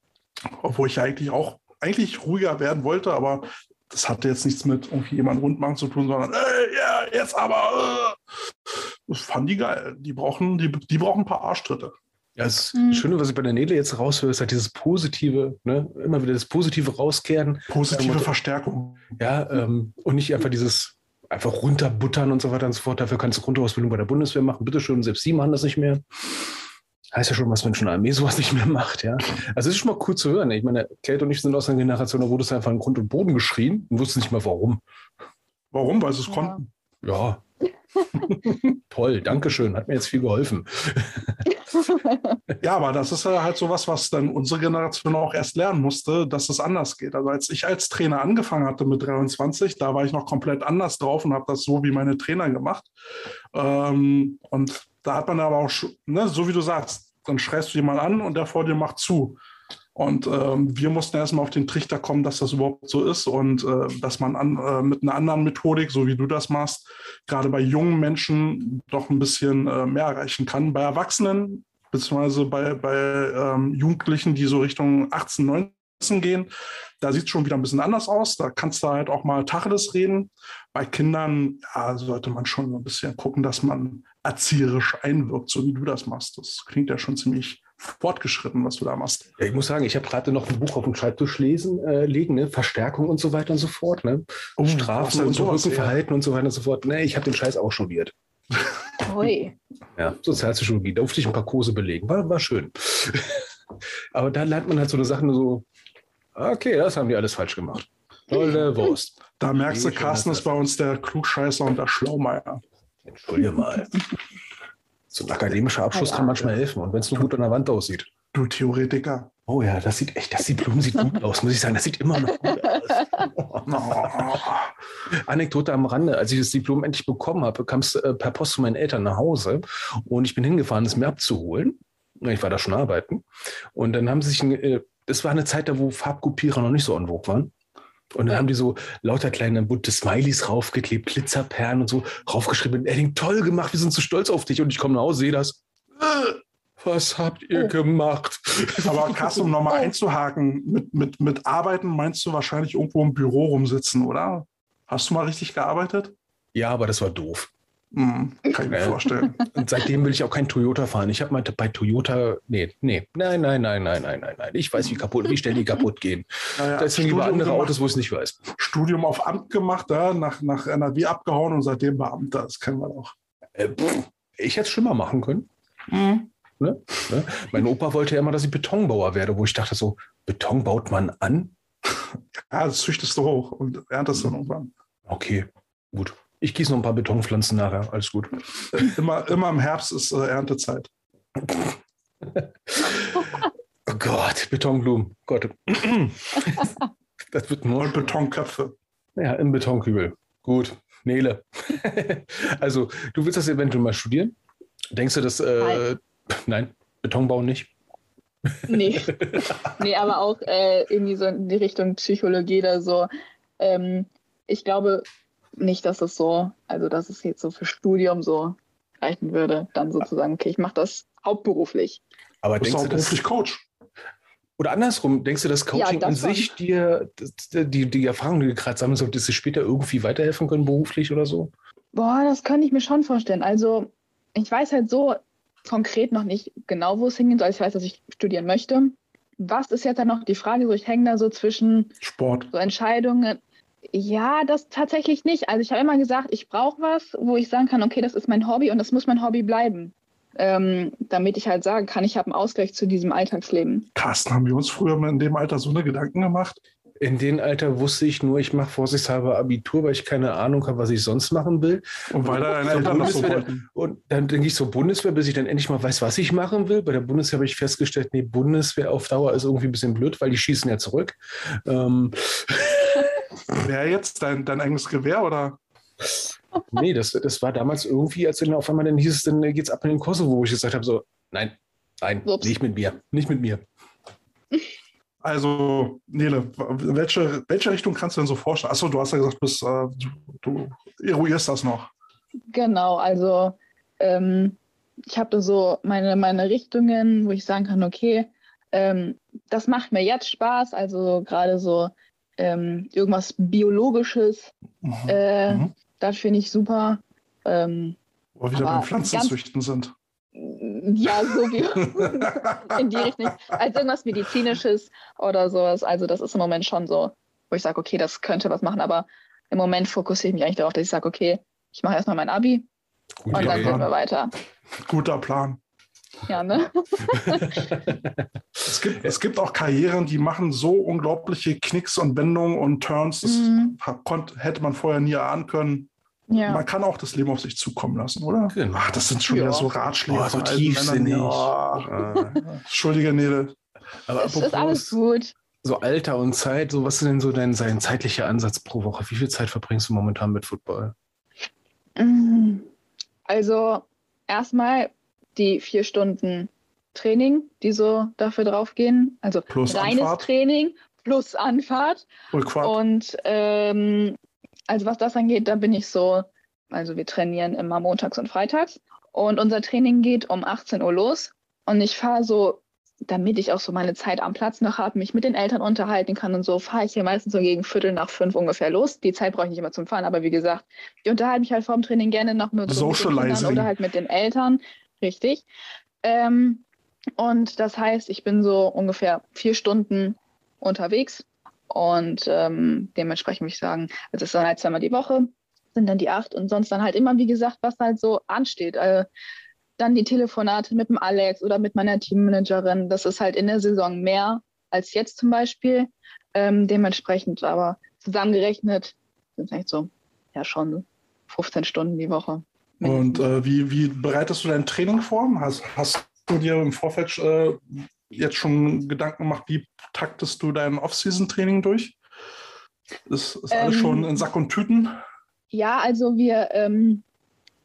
Obwohl ich ja eigentlich auch eigentlich ruhiger werden wollte, aber das hatte jetzt nichts mit irgendwie jemanden rund machen zu tun, sondern ey, ja, jetzt aber. Äh. Das fanden die geil. Die brauchen, die, die brauchen ein paar Arschtritte. Ja, das Mhm. Schöne, was ich bei der Nele jetzt raushöre, ist halt dieses Positive, ne? immer wieder das Positive rauskehren. Positive Ja, Verstärkung. Ja, ähm, und nicht einfach dieses einfach runterbuttern und so weiter und so fort. Dafür kannst du Grundausbildung bei der Bundeswehr machen. Bitteschön, selbst sie machen das nicht mehr. Heißt ja schon, was in der Armee sowas nicht mehr macht, ja. Also es ist schon mal cool zu hören. Ich meine, Kate und ich sind aus einer Generation, da wurde es einfach in Grund und Boden geschrien und wusste nicht mal warum. Warum? Weil sie es Ja. konnten. Ja. [LAUGHS] Toll, Dankeschön, hat mir jetzt viel geholfen. Ja, aber das ist ja halt so was, was dann unsere Generation auch erst lernen musste, dass es anders geht. Also als ich als Trainer angefangen hatte mit 23, da war ich noch komplett anders drauf und habe das so wie meine Trainer gemacht. Ähm, und da hat man aber auch, ne, so wie du sagst, dann schreist du jemanden an und der vor dir macht zu. Und ähm, wir mussten erstmal auf den Trichter kommen, dass das überhaupt so ist und äh, dass man an, äh, mit einer anderen Methodik, so wie du das machst, gerade bei jungen Menschen doch ein bisschen äh, mehr erreichen kann. Bei Erwachsenen, beziehungsweise bei, bei ähm, Jugendlichen, die so Richtung 18, 19 gehen, da sieht es schon wieder ein bisschen anders aus. Da kannst du halt auch mal Tacheles reden. Bei Kindern ja, sollte man schon ein bisschen gucken, dass man erzieherisch einwirkt, so wie du das machst. Das klingt ja schon ziemlich fortgeschritten, was du da machst. Ja, ich muss sagen, ich habe gerade noch ein Buch auf dem Schreibtisch lesen, äh, legen, ne? Verstärkung und so weiter und so fort, ne? Oh, Strafen und Rückenverhalten und so weiter und so fort. Ne, ich habe den Scheiß auch studiert. Hui. Ja, Sozialpsychologie, da durfte ich ein paar Kurse belegen. War, war schön. [LAUGHS] Aber da lernt man halt so eine Sache so, okay, das haben die alles falsch gemacht. Tolle Wurst. Da merkst du, Nee, Carsten ist bei uns der Klugscheißer und der Schlaumeier. Entschuldige mal. So ein akademischer Abschluss kann manchmal helfen. Und wenn es nur gut an der Wand aussieht. Du Theoretiker. Oh ja, das sieht echt, das die Blumen sieht gut aus, muss ich sagen. Das sieht immer noch gut aus. [LAUGHS] Anekdote am Rande, als ich das Diplom endlich bekommen habe, kam es äh, per Post zu meinen Eltern nach Hause und ich bin hingefahren, es mir abzuholen. Ich war da schon arbeiten. Und dann haben sie sich, ein, äh, das war eine Zeit, da wo Farbkopierer noch nicht so en vogue waren. Und dann haben die so lauter kleine bunte Smileys raufgeklebt, Glitzerperlen und so raufgeschrieben. Edding, toll gemacht, wir sind so stolz auf dich. Und ich komme nach Hause, sehe das. Äh, Was habt ihr Oh. gemacht? Aber Carsten, um nochmal [LAUGHS] einzuhaken, mit, mit, mit Arbeiten meinst du wahrscheinlich irgendwo im Büro rumsitzen, oder? Hast du mal richtig gearbeitet? Ja, aber das war doof. Hm, kann ich mir vorstellen. [LAUGHS] Und seitdem will ich auch kein Toyota fahren. Ich habe mal bei Toyota, nee, nee, nein, nein, nein, nein, nein, nein, nein. Ich weiß, wie kaputt, wie schnell die kaputt gehen. Naja, Da sind lieber andere gemacht, Autos, wo ich es nicht weiß. Studium auf Amt gemacht, ja, nach, nach NRW abgehauen und seitdem Beamter. Das kennen wir doch. Äh, pff, ich hätte es schlimmer machen können. Hm. Ne? Mein Opa wollte ja immer, dass ich Betonbauer werde, wo ich dachte so, Beton baut man an? [LAUGHS] Ja, das züchtest du hoch und erntest dann irgendwann. Okay, gut. Ich gieße noch ein paar Betonpflanzen nachher, alles gut. [LAUGHS] Immer, immer im Herbst ist äh, Erntezeit. [LAUGHS] Oh Gott, Betonblumen. Gott. [LAUGHS] Das wird nur Und Betonköpfe. Ja, im Betonkübel. Gut. Nele. also, du willst das eventuell mal studieren? Denkst du, dass. Äh, nein, Betonbau nicht? Nee. nee, aber auch äh, irgendwie so in die Richtung Psychologie oder so. Ähm, ich glaube nicht, dass es so, also dass es jetzt so für Studium so reichen würde, dann sozusagen, okay, ich mache das hauptberuflich. Aber Du bist denkst auch du, dass, beruflich Coach. Oder andersrum, denkst du, dass Coaching Ja, an das sich dir das- die, die Erfahrung, die du gerade sammelst, solltest du später irgendwie weiterhelfen können, beruflich oder so? Boah, das könnte ich mir schon vorstellen. Also, ich weiß halt so konkret noch nicht genau, wo es hingehen soll. Ich weiß, dass ich studieren möchte. Was ist jetzt dann noch die Frage? So, ich hänge da so zwischen Sport. so Entscheidungen. Ja, das tatsächlich nicht. Also, ich habe immer gesagt, ich brauche was, wo ich sagen kann, okay, das ist mein Hobby und das muss mein Hobby bleiben. Ähm, damit ich halt sagen kann, ich habe einen Ausgleich zu diesem Alltagsleben. Carsten, haben wir uns früher mal in dem Alter so eine Gedanken gemacht? In dem Alter wusste ich nur, ich mache vorsichtshalber Abitur, weil ich keine Ahnung habe, was ich sonst machen will. Und weil da deine So Eltern das so wollten. Und dann denke ich so Bundeswehr, bis ich dann endlich mal weiß, was ich machen will. Bei der Bundeswehr habe ich festgestellt, nee, Bundeswehr auf Dauer ist irgendwie ein bisschen blöd, weil die schießen ja zurück. Ähm, Wer jetzt? Dein, dein eigenes Gewehr oder? nee, das, das war damals irgendwie, als dann auf einmal dann hieß es, dann geht's ab in den Kosovo, wo ich gesagt habe, so, nein, nein, Ups. nicht mit mir, nicht mit mir. Also, Nele, welche, welche Richtung kannst du denn so vorstellen? Achso, du hast ja gesagt, du, bist, äh, du, du eruierst das noch. Genau, also ähm, ich habe da so meine, meine Richtungen, wo ich sagen kann, okay, ähm, das macht mir jetzt Spaß, also gerade so ähm, irgendwas Biologisches, Mhm. äh, Mhm. das finde ich super. Ähm, Wo wir wieder beim Pflanzenzüchten sind. [LAUGHS] ja, so wie [LAUGHS] in die Richtung, als irgendwas Medizinisches oder sowas. Also das ist im Moment schon so, wo ich sage, okay, das könnte was machen, aber im Moment fokussiere ich mich eigentlich darauf, dass ich sage, okay, ich mache erstmal mein Abi Gut, und dann sehen wir weiter. Guter Plan. Ja, ne? [LAUGHS] Es gibt, es gibt auch Karrieren, die machen so unglaubliche Knicks und Wendungen und Turns, das Mhm. hätte man vorher nie erahnen können. Ja. Man kann auch das Leben auf sich zukommen lassen, oder? Genau. Ach, das sind schon Ja. wieder so Ratschläge. Boah, so tiefsinnig. Ja. Entschuldige, Nele. Aber Es ist alles gut. so Alter und Zeit, so was ist denn so dein, dein zeitlicher Ansatz pro Woche? Wie viel Zeit verbringst du momentan mit Football? Mm. Also erstmal die vier Stunden Training, die so dafür draufgehen. Also Plus reines Anfahrt. Training plus Anfahrt. Und ähm, also was das angeht, da bin ich so, also wir trainieren immer montags und freitags. Und unser Training geht um 18 Uhr los. Und ich fahre so, damit ich auch so meine Zeit am Platz noch habe, mich mit den Eltern unterhalten kann und so, fahre ich hier meistens so gegen Viertel nach fünf ungefähr los. Die Zeit brauche ich nicht immer zum Fahren, aber wie gesagt, ich unterhalte mich halt vor dem Training gerne noch mit, so mit den Kindern oder halt mit den Eltern. Richtig. Ähm, und das heißt, ich bin so ungefähr vier Stunden unterwegs und ähm, dementsprechend würde ich sagen, also es ist dann halt zweimal die Woche, sind dann die acht und sonst dann halt immer, wie gesagt, was halt so ansteht. Äh, dann die Telefonate mit dem Alex oder mit meiner Teammanagerin. Das ist halt in der Saison mehr als jetzt zum Beispiel. Ähm, dementsprechend aber zusammengerechnet sind es eigentlich so, ja schon 15 Stunden die Woche. Und äh, wie, wie bereitest du dein Training vor? Hast, hast du dir im Vorfeld äh, jetzt schon Gedanken gemacht, wie taktest du dein Off-Season-Training durch? Ist, ist alles Ähm, schon in Sack und Tüten? Ja, also wir ähm,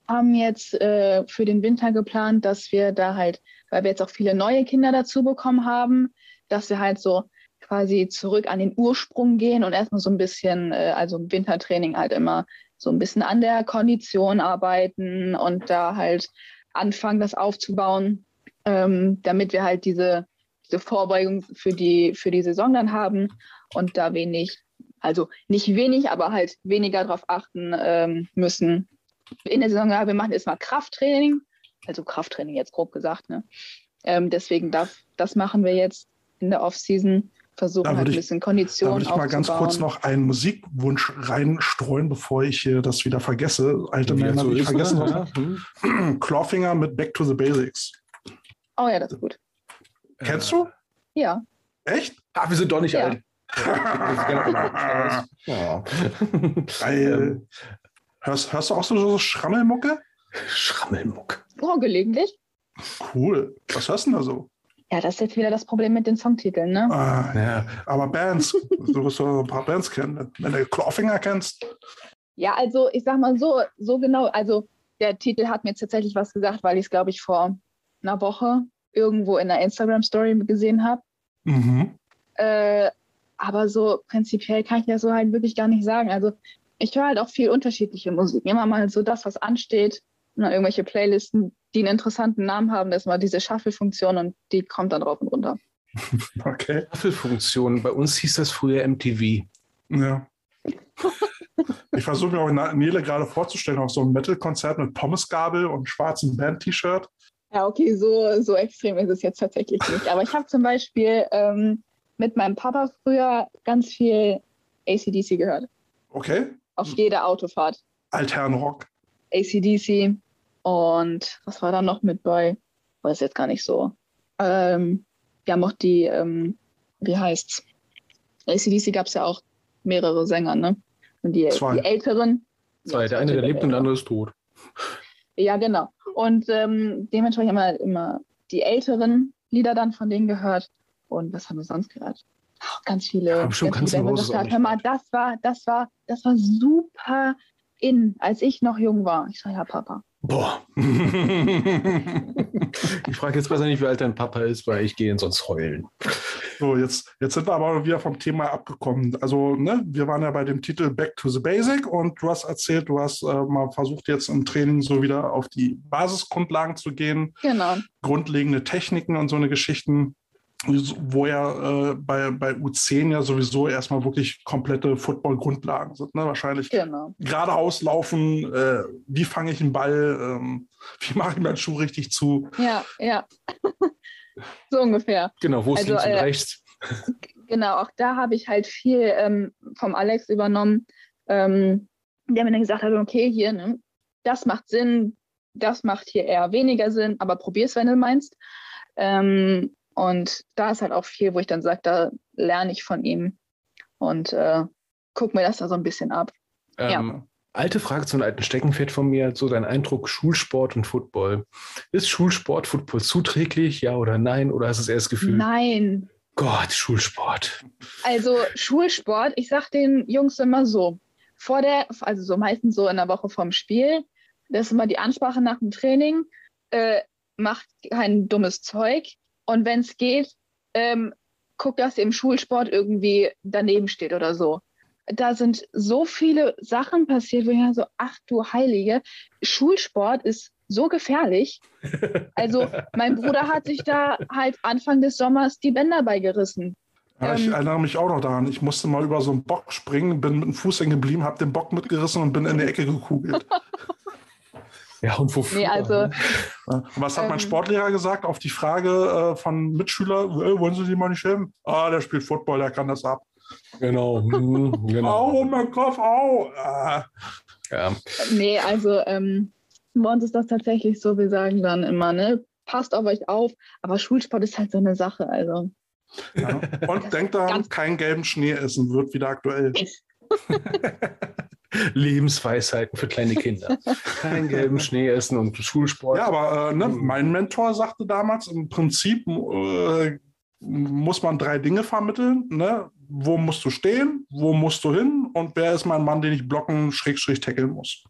haben jetzt äh, für den Winter geplant, dass wir da halt, weil wir jetzt auch viele neue Kinder dazu bekommen haben, dass wir halt so quasi zurück an den Ursprung gehen und erstmal so ein bisschen, äh, also Wintertraining halt immer so ein bisschen an der Kondition arbeiten und da halt anfangen, das aufzubauen, ähm, damit wir halt diese, diese Vorbeugung für die, für die Saison dann haben und da wenig also nicht wenig, aber halt weniger darauf achten ähm, müssen. In der Saison, ja, wir machen erstmal Krafttraining, also Krafttraining jetzt grob gesagt. Ne? Ähm, deswegen darf, das machen wir jetzt in der Offseason, versuchen Da halt würde ein ich- bisschen Da Kondition würde ich mal ganz kurz noch einen Musikwunsch reinstreuen, bevor ich hier das wieder vergesse. Alte Wie Männer, das so ich vergessen habe. Hm. [CLEARS THROAT] Clawfinger mit Back to the Basics. Oh ja, das ist gut. Kennst du? Ja, Echt? Ah, wir sind doch nicht Ja. alt. [LAUGHS] Ja. Geil. Hörst, hörst du auch so, so Schrammelmucke? Schrammelmuck. oh, gelegentlich. Cool. Was hörst du denn da so? Ja, das ist jetzt wieder das Problem mit den Songtiteln, ne? Ah, Ja. aber Bands, du wirst doch ein paar Bands kennen. Wenn du Clawfinger kennst, Ja, also ich sag mal so, so genau, also der Titel hat mir jetzt tatsächlich was gesagt, weil ich es, glaube ich, vor einer Woche irgendwo in einer Instagram-Story gesehen habe. mhm. Äh, aber so prinzipiell kann ich das so halt wirklich gar nicht sagen. Also ich höre halt auch viel unterschiedliche Musik. Immer mal so das, was ansteht. Dann irgendwelche Playlisten, die einen interessanten Namen haben. Das ist mal diese Shuffle-Funktion und die kommt dann drauf und runter. [LAUGHS] Okay. Staffelfunktion. Bei uns hieß das früher MTV. Ja. [LAUGHS] Ich versuche mir auch Nele gerade vorzustellen, auf so einem Metal-Konzert mit Pommesgabel und schwarzem Band-T-Shirt. Ja, okay, so, so extrem ist es jetzt tatsächlich nicht. Aber ich habe zum Beispiel ähm, mit meinem Papa früher ganz viel ACDC gehört. Okay. Auf jeder Autofahrt. Alternrock. ACDC. Und was war da noch mit bei? Weiß jetzt gar nicht so. Ähm, wir haben auch die, ähm, wie heißt's? ACDC gab es ja auch mehrere Sänger, ne? Und die, die Älteren. Zwei, der eine, der lebt und der andere ist tot. [LAUGHS] Ja, genau. Und ähm, dementsprechend haben wir immer die älteren Lieder dann von denen gehört. Und was haben wir sonst gehört? Auch ganz viele. Ja, schon ganz viele Hör mal, das war, das war, das war super in, als ich noch jung war. Ich sage, ja, Papa. Boah. [LAUGHS] ich frage jetzt besser nicht, wie alt dein Papa ist, weil ich gehe ihn sonst heulen. So, jetzt, jetzt sind wir aber wieder vom Thema abgekommen. Also, ne, wir waren ja bei dem Titel Back to the Basic und du hast erzählt, du hast äh, mal versucht, jetzt im Training so wieder auf die Basisgrundlagen zu gehen. Genau. Grundlegende Techniken und so eine Geschichten wo ja äh, bei, bei U10 ja sowieso erstmal wirklich komplette Football-Grundlagen sind. Ne? Wahrscheinlich genau. geradeaus laufen, äh, wie fange ich einen Ball, ähm, [LAUGHS] wie mache ich meinen Schuh richtig zu. Ja, ja. [LAUGHS] so ungefähr. Genau, wo ist also, links und äh, rechts? [LAUGHS] Genau, auch da habe ich halt viel ähm, vom Alex übernommen, ähm, der mir dann gesagt hat, okay, hier, ne, das macht Sinn, das macht hier eher weniger Sinn, aber probier es, wenn du meinst. Ähm, und da ist halt auch viel, wo ich dann sage, da lerne ich von ihm und äh, gucke mir das da so ein bisschen ab. Ähm, ja. Alte Frage zu einem alten Steckenpferd von mir, so dein Eindruck Schulsport und Football. Ist Schulsport, Football zuträglich, ja oder nein? Oder hast du das erst Gefühl? Nein. Gott, Schulsport. Also Schulsport, ich sag den Jungs immer so, vor der, also so meistens so in der Woche vorm Spiel, das ist immer die Ansprache nach dem Training, äh, macht kein dummes Zeug, und wenn es geht, ähm, guck, dass im Schulsport irgendwie daneben steht oder so. Da sind so viele Sachen passiert, wo ich so, ach du Heilige, Schulsport ist so gefährlich. [LAUGHS] Also mein Bruder hat sich da halt Anfang des Sommers die Bänder beigerissen. Ja, ich ähm, erinnere mich auch noch daran. Ich musste mal über so einen Bock springen, bin mit dem Fuß hängen geblieben, habe den Bock mitgerissen und bin in die Ecke gekugelt. [LAUGHS] Ja, und wofür? Nee, also, und [LAUGHS] was hat ähm, mein Sportlehrer gesagt auf die Frage äh, von Mitschüler, äh, wollen Sie die mal nicht helfen? Ah, der spielt Football, der kann das ab. Genau. Mhm, [LAUGHS] genau. Au, mein Kopf, au. Ah. Ja. Nee, also ähm, bei uns ist das tatsächlich so, wir sagen dann immer, ne, passt auf euch auf, aber Schulsport ist halt so eine Sache, also. Ja. Und denkt daran, keinen gelben Schnee essen, wird wieder aktuell. [LAUGHS] Lebensweisheiten für kleine Kinder. Keinen gelben [LAUGHS] Schnee essen und Schulsport. Ja, aber äh, ne, hm. mein Mentor sagte damals, im Prinzip äh, muss man drei Dinge vermitteln. Ne? Wo musst du stehen? Wo musst du hin? Und wer ist mein Mann, den ich blocken, schrägstrich tackeln muss?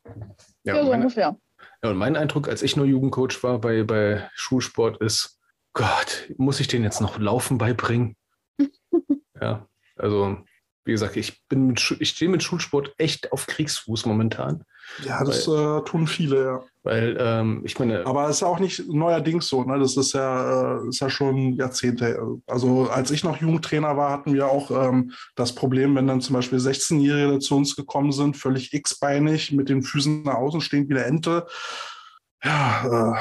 Ja, ja so ungefähr. Ja, und mein Eindruck, als ich nur Jugendcoach war bei, bei Schulsport, ist, Gott, muss ich den jetzt noch Laufen beibringen? [LAUGHS] ja, also wie gesagt, ich bin mit, ich stehe mit Schulsport echt auf Kriegsfuß momentan. Ja, das weil, äh, tun viele, ja. Weil, ähm, ich meine. Aber es ist auch nicht neuerdings so, ne? Das ist ja, äh, ist ja schon Jahrzehnte. Also als ich noch Jugendtrainer war, hatten wir auch ähm, das Problem, wenn dann zum Beispiel 16-Jährige zu uns gekommen sind, völlig x-beinig, mit den Füßen nach außen stehen wie eine Ente. Ja, äh,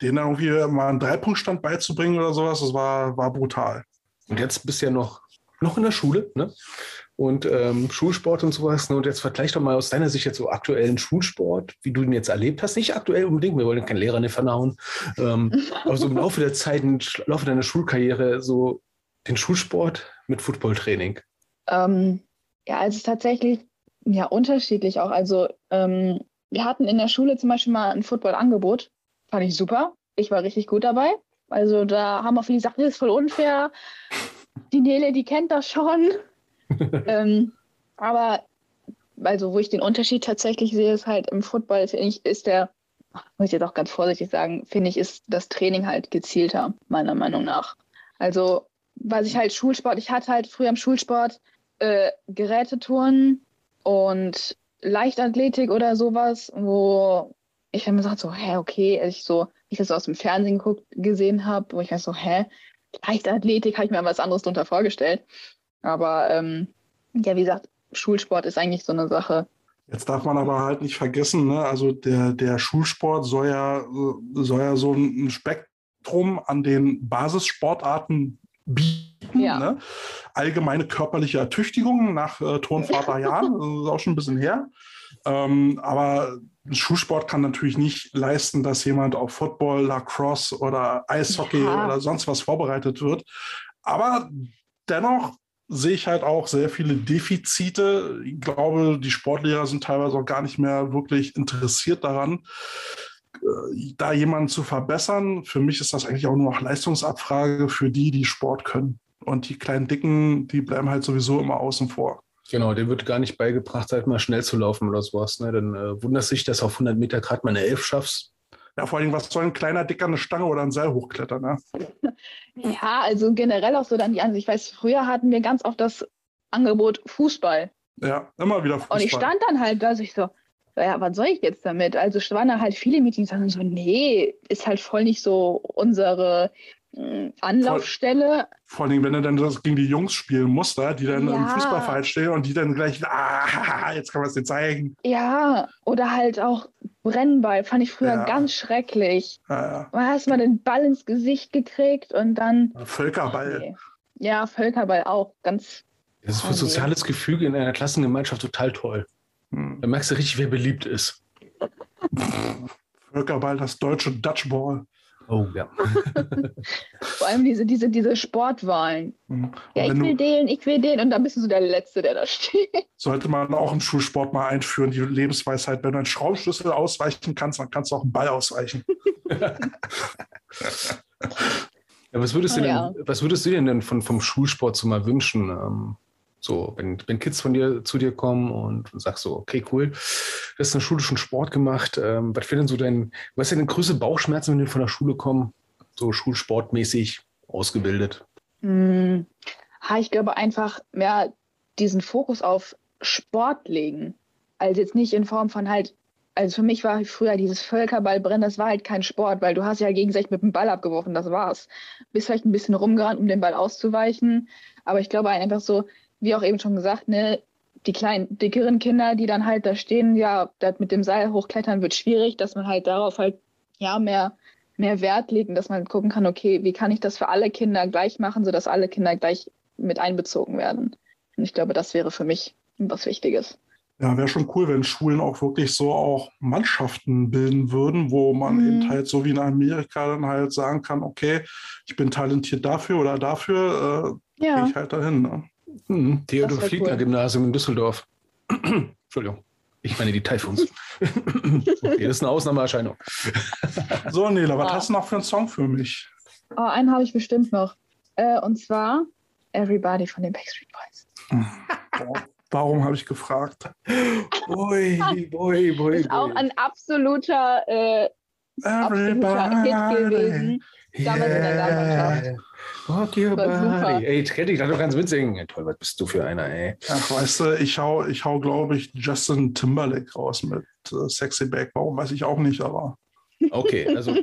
denen irgendwie mal einen Dreipunktstand beizubringen oder sowas, das war, war brutal. Und jetzt bist du ja noch noch in der Schule, ne? Und ähm, Schulsport und sowas. Ne? Und jetzt vergleich doch mal aus deiner Sicht jetzt so aktuellen Schulsport, wie du ihn jetzt erlebt hast. Nicht aktuell unbedingt, wir wollen keinen Lehrer nicht vernauen. Ähm, [LAUGHS] aber so im Laufe der Zeit, im Laufe deiner Schulkarriere, so den Schulsport mit Footballtraining. Ähm, ja, also tatsächlich ja unterschiedlich auch. Also ähm, wir hatten in der Schule zum Beispiel mal ein Footballangebot. Fand ich super. Ich war richtig gut dabei. Also da haben auch viele gesagt, das ist voll unfair die Nele, die kennt das schon. [LAUGHS] ähm, aber also wo ich den Unterschied tatsächlich sehe, ist halt im Football, finde ich, ist der, muss ich jetzt auch ganz vorsichtig sagen, finde ich, ist das Training halt gezielter, meiner Meinung nach. Also, was ich halt Schulsport, ich hatte halt früher im Schulsport äh, Gerätetouren und Leichtathletik oder sowas, wo ich dann gesagt so, hä, okay, als ich so, ich das so aus dem Fernsehen geguckt, gesehen habe, wo ich halt so, hä, Leichtathletik habe ich mir was anderes darunter vorgestellt. Aber ähm, ja, wie gesagt, Schulsport ist eigentlich so eine Sache. Jetzt darf man aber halt nicht vergessen, ne? also der, der Schulsport soll ja, soll ja so ein Spektrum an den Basissportarten bieten. Ja. Ne? Allgemeine körperliche Ertüchtigung nach äh, Turnvaterjahren, [LAUGHS] das ist auch schon ein bisschen her. Ähm, aber Schulsport kann natürlich nicht leisten, dass jemand auf Football, Lacrosse oder Eishockey ja. oder sonst was vorbereitet wird. Aber dennoch sehe ich halt auch sehr viele Defizite. Ich glaube, die Sportlehrer sind teilweise auch gar nicht mehr wirklich interessiert daran, äh, da jemanden zu verbessern. Für mich ist das eigentlich auch nur noch Leistungsabfrage für die, die Sport können. Und die kleinen Dicken, die bleiben halt sowieso immer außen vor. Genau, dem wird gar nicht beigebracht, halt mal schnell zu laufen oder sowas. Ne? Dann äh, wundert sich, dass auf 100 Meter gerade mal eine Elf schaffst. Ja, vor allem, was soll ein kleiner Dicker eine Stange oder ein Seil hochklettern? Ne? [LAUGHS] Ja, also generell auch so dann die Ansicht. Ich weiß, früher hatten wir ganz oft das Angebot Fußball. Ja, immer wieder Fußball. Und ich stand dann halt da, so ich so, ja, was soll ich jetzt damit? Also es waren da halt viele Meetings, die sagen so, nee, ist halt voll nicht so unsere Anlaufstelle. Vor, allem, wenn er dann das gegen die Jungs spielen muss, da, die dann ja. im Fußballverein stehen und die dann gleich, ah, [LAUGHS] jetzt kann man es dir zeigen. Ja, oder halt auch Brennball, fand ich früher ja. ganz schrecklich. Ja, ja. Man hast mal den Ball ins Gesicht gekriegt und dann. Völkerball. Okay. Ja, Völkerball auch, ganz. Das ist für soziales Gefüge in einer Klassengemeinschaft total toll. Hm. Da merkst du richtig, wer beliebt ist. Völkerball, das deutsche Dutchball. Oh ja. [LAUGHS] Vor allem diese, diese, diese Sportwahlen. Mhm. Ja, ich will den, ich will den und dann bist du so der Letzte, der da steht. [LAUGHS] Sollte man auch im Schulsport mal einführen, die Lebensweisheit. Wenn du einen Schraubenschlüssel ausweichen kannst, dann kannst du auch einen Ball ausweichen. [LAUGHS] ja, was, würdest oh, du denn, ja. was würdest du denn von, vom Schulsport so mal wünschen? So, wenn, wenn Kids von dir zu dir kommen und sagst so, okay, cool, du hast einen schulischen Sport gemacht. Ähm, was wäre denn so dein, was sind denn größte Bauchschmerzen, wenn die von der Schule kommen? So schulsportmäßig ausgebildet? Hm, ich glaube einfach mehr diesen Fokus auf Sport legen. Also jetzt nicht in Form von halt, also für mich war früher dieses Völkerballbrennen, das war halt kein Sport, weil du hast ja gegenseitig mit dem Ball abgeworfen, das war's. Bist vielleicht ein bisschen rumgerannt, um den Ball auszuweichen. Aber ich glaube einfach so, wie auch eben schon gesagt, ne, die kleinen, dickeren Kinder, die dann halt da stehen, ja, das mit dem Seil hochklettern wird schwierig, dass man halt darauf halt, ja, mehr, mehr Wert legt und dass man gucken kann, okay, wie kann ich das für alle Kinder gleich machen, sodass alle Kinder gleich mit einbezogen werden. Und ich glaube, das wäre für mich was Wichtiges. Ja, wäre schon cool, wenn Schulen auch wirklich so auch Mannschaften bilden würden, wo man mhm. eben halt so wie in Amerika dann halt sagen kann, okay, ich bin talentiert dafür oder dafür, äh, ja. gehe ich halt dahin. Ne? Hm, Theodor Fliegner cool. Gymnasium in Düsseldorf. [CLEARS THROAT] Entschuldigung. Ich meine die Typhoons. okay, [LAUGHS] das ist eine Ausnahmeerscheinung. so, Nela, was ah. hast du noch für einen Song für mich? Oh, einen habe ich bestimmt noch. Äh, und zwar Everybody von den Backstreet Boys. Warum habe ich gefragt? Boy, boy, boy. Ist auch ein absoluter, äh, absoluter Hit gewesen. Damals yeah. in der Damenmannschaft. Rock your body. Ey, Teddy, du kannst mitsingen. Toll, was bist du für einer, ey? Ach, weißt du, ich hau, ich hau glaube ich, Justin Timberlake raus mit äh, Sexy Back. Warum, weiß ich auch nicht, aber. Okay, also,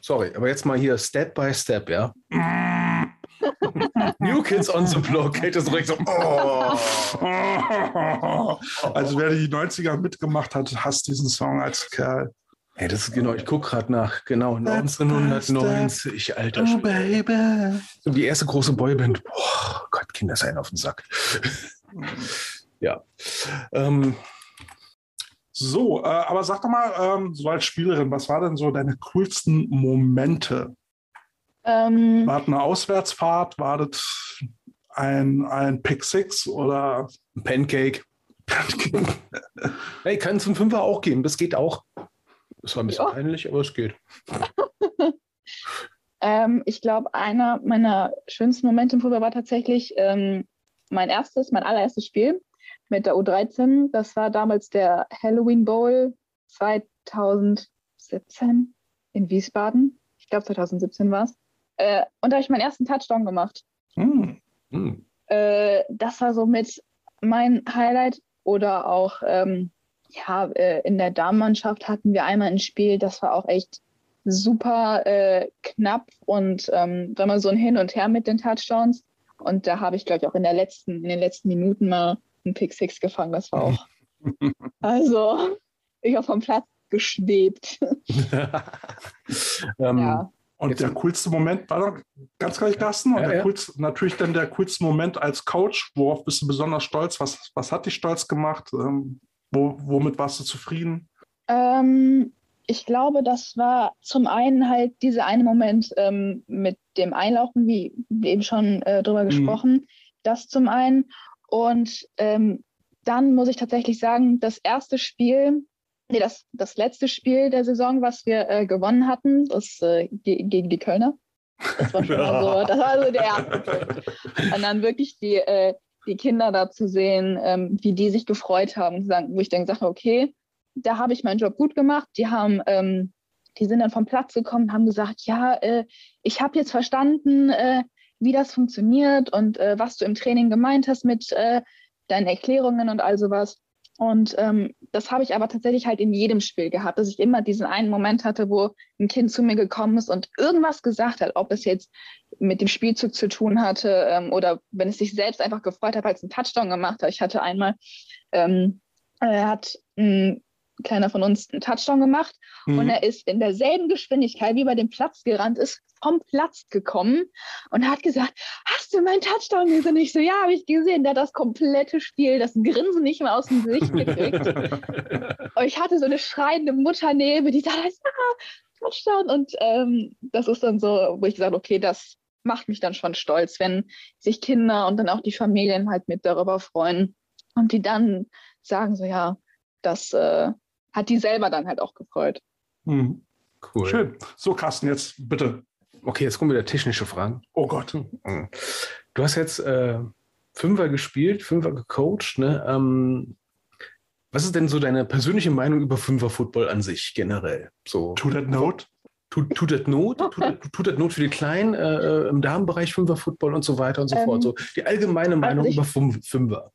sorry, aber jetzt mal hier Step by Step, ja? [LAUGHS] New Kids on the Block. Kate ist direkt so. Oh. Also, wer die 90er mitgemacht hat, hasst diesen Song als Kerl. Ja, das ist genau, ich gucke gerade nach, genau, 1990, alter oh, Baby. Die erste große Boyband. Boah, Gott, Kinder sein auf den Sack. [LAUGHS] ja. Ähm, so, äh, aber sag doch mal, ähm, so als Spielerin, was war denn so deine coolsten Momente? Ähm, war das eine Auswärtsfahrt? War das ein, ein Pick Six oder ein Pancake? [LAUGHS] hey, kann es einen Fünfer auch geben, das geht auch. Es war ein bisschen ja. peinlich, aber es geht. [LAUGHS] ähm, ich glaube, einer meiner schönsten Momente im Fußball war tatsächlich ähm, mein erstes, mein allererstes Spiel mit der U13. Das war damals der Halloween Bowl 2017 in Wiesbaden. Ich glaube, 2017 war es. Äh, und da habe ich meinen ersten Touchdown gemacht. Mm. Mm. Äh, das war so mit mein Highlight oder auch ähm, ja, äh, in der Damenmannschaft hatten wir einmal ein Spiel, das war auch echt super äh, knapp und ähm, wenn man so ein Hin und Her mit den Touchdowns. Und da habe ich, glaube ich, auch in, der letzten, in den letzten Minuten mal einen Pick Six gefangen. Das war auch. [LAUGHS] also, ich war vom Platz geschwebt. [LAUGHS] ähm, ja. Und der coolste Moment war doch ganz gleich, Carsten. Und ja, ja. Coolste, natürlich dann der coolste Moment als Coach. Worauf bist du besonders stolz? Was, was hat dich stolz gemacht? Ähm, wo, womit warst du zufrieden? Ähm, ich glaube, das war zum einen halt dieser eine Moment ähm, mit dem Einlaufen, wie eben schon äh, drüber mhm. gesprochen. Das zum einen. Und ähm, dann muss ich tatsächlich sagen, das erste Spiel, nee, das, das letzte Spiel der Saison, was wir äh, gewonnen hatten, das äh, gegen die Kölner. Das war schon mal so, [LAUGHS] das war so der erste Punkt. Und dann wirklich die, äh, die Kinder da zu sehen, ähm, wie die sich gefreut haben, wo ich dann habe, okay, da habe ich meinen Job gut gemacht. Die haben, ähm, die sind dann vom Platz gekommen und haben gesagt, ja, äh, ich habe jetzt verstanden, äh, wie das funktioniert und äh, was du im Training gemeint hast mit äh, deinen Erklärungen und all sowas. Und ähm, das habe ich aber tatsächlich halt in jedem Spiel gehabt, dass ich immer diesen einen Moment hatte, wo ein Kind zu mir gekommen ist und irgendwas gesagt hat, ob es jetzt mit dem Spielzug zu tun hatte ähm, oder wenn es sich selbst einfach gefreut hat, weil es einen Touchdown gemacht hat. Ich hatte einmal, ähm, er hat ein kleiner von uns einen Touchdown gemacht mhm. und er ist in derselben Geschwindigkeit wie bei dem Platz gerannt ist, vom Platz gekommen und hat gesagt, hast du meinen Touchdown gesehen? Ich so, ja, habe ich gesehen. Der hat das komplette Spiel, das Grinsen nicht mehr aus dem Gesicht gekriegt. [LAUGHS] und ich hatte so eine schreiende Mutter neben, die sagt, ja, Touchdown. Und ähm, das ist dann so, wo ich gesagt okay, das macht mich dann schon stolz, wenn sich Kinder und dann auch die Familien halt mit darüber freuen und die dann sagen so, ja, das äh, hat die selber dann halt auch gefreut. Mhm. Cool. Schön. So, Carsten, jetzt bitte. Okay, jetzt kommen wieder technische Fragen. Oh Gott. Mhm. Du hast jetzt äh, Fünfer gespielt, Fünfer gecoacht. Ne? Ähm, was ist denn so deine persönliche Meinung über Fünfer-Football an sich generell? So, tut das Not? Tut, tut das Not? Tut, tut das Not für die Kleinen äh, äh im Damenbereich Fünfer-Football und so weiter und so ähm, fort? So die allgemeine Meinung über Fünfer.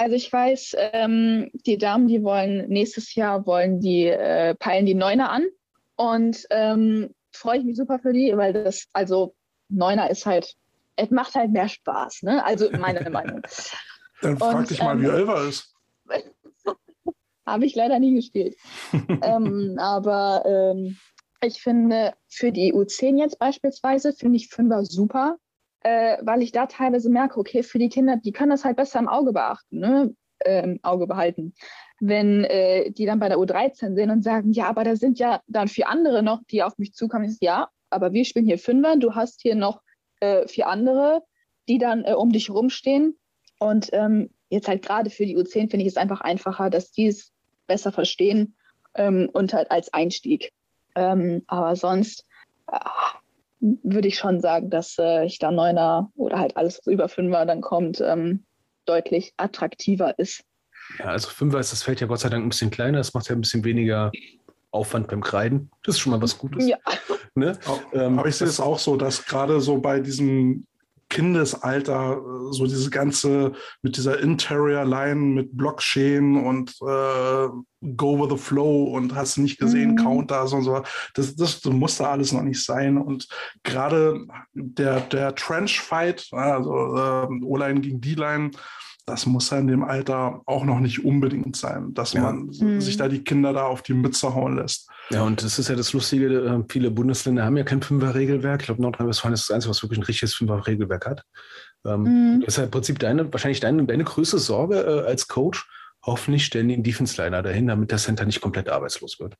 Also ich weiß, ähm, die Damen, die wollen nächstes Jahr wollen die äh, peilen die Neuner an und ähm, freue ich mich super für die, weil das also Neuner ist halt, es macht halt mehr Spaß, ne? Also meine [LAUGHS] Meinung. Dann frag und, dich mal, ähm, wie Elva ist. [LAUGHS] Habe ich leider nie gespielt. [LAUGHS] ähm, aber ähm, ich finde für die U10 jetzt beispielsweise finde ich Fünfer super, äh, weil ich da teilweise merke, okay, für die Kinder, die können das halt besser im Auge beachten, ne? äh, im Auge behalten. Wenn äh, die dann bei der U13 sind und sagen, ja, aber da sind ja dann vier andere noch, die auf mich zukommen, ist ja, aber wir spielen hier Fünfer, du hast hier noch äh, vier andere, die dann äh, um dich rumstehen. Und ähm, jetzt halt gerade für die U10 finde ich es einfach einfacher, dass die es besser verstehen ähm, und halt als Einstieg. Ähm, aber sonst, ach, würde ich schon sagen, dass äh, ich da Neuner oder halt alles, was über Fünfer dann kommt, ähm, deutlich attraktiver ist. Ja, also Fünfer ist das Feld ja Gott sei Dank ein bisschen kleiner, das macht ja ein bisschen weniger Aufwand beim Kreiden. Das ist schon mal was Gutes. Ja. Ne? Ähm, Aber ich sehe es auch so, dass gerade so bei diesem Kindesalter, äh, so diese ganze mit dieser Interior Line mit Blockchain und äh, Go with the Flow und hast nicht gesehen, mhm. Counters und so. Das, das, das muss da alles noch nicht sein. Und gerade der, der Trench Fight, also äh, O-Line gegen D-Line, das muss ja in dem Alter auch noch nicht unbedingt sein, dass ja. man mhm. sich da die Kinder da auf die Mütze hauen lässt. Ja, und das ist ja das Lustige, äh, viele Bundesländer haben ja kein Fünfer-Regelwerk. Ich glaube, Nordrhein-Westfalen ist das Einzige, was wirklich ein richtiges Fünfer-Regelwerk hat. Ähm, mhm. Das ist ja im Prinzip deine, wahrscheinlich deine, deine größte Sorge äh, als Coach. Hoffentlich stellen die einen Defense-Liner dahin, damit der Center nicht komplett arbeitslos wird.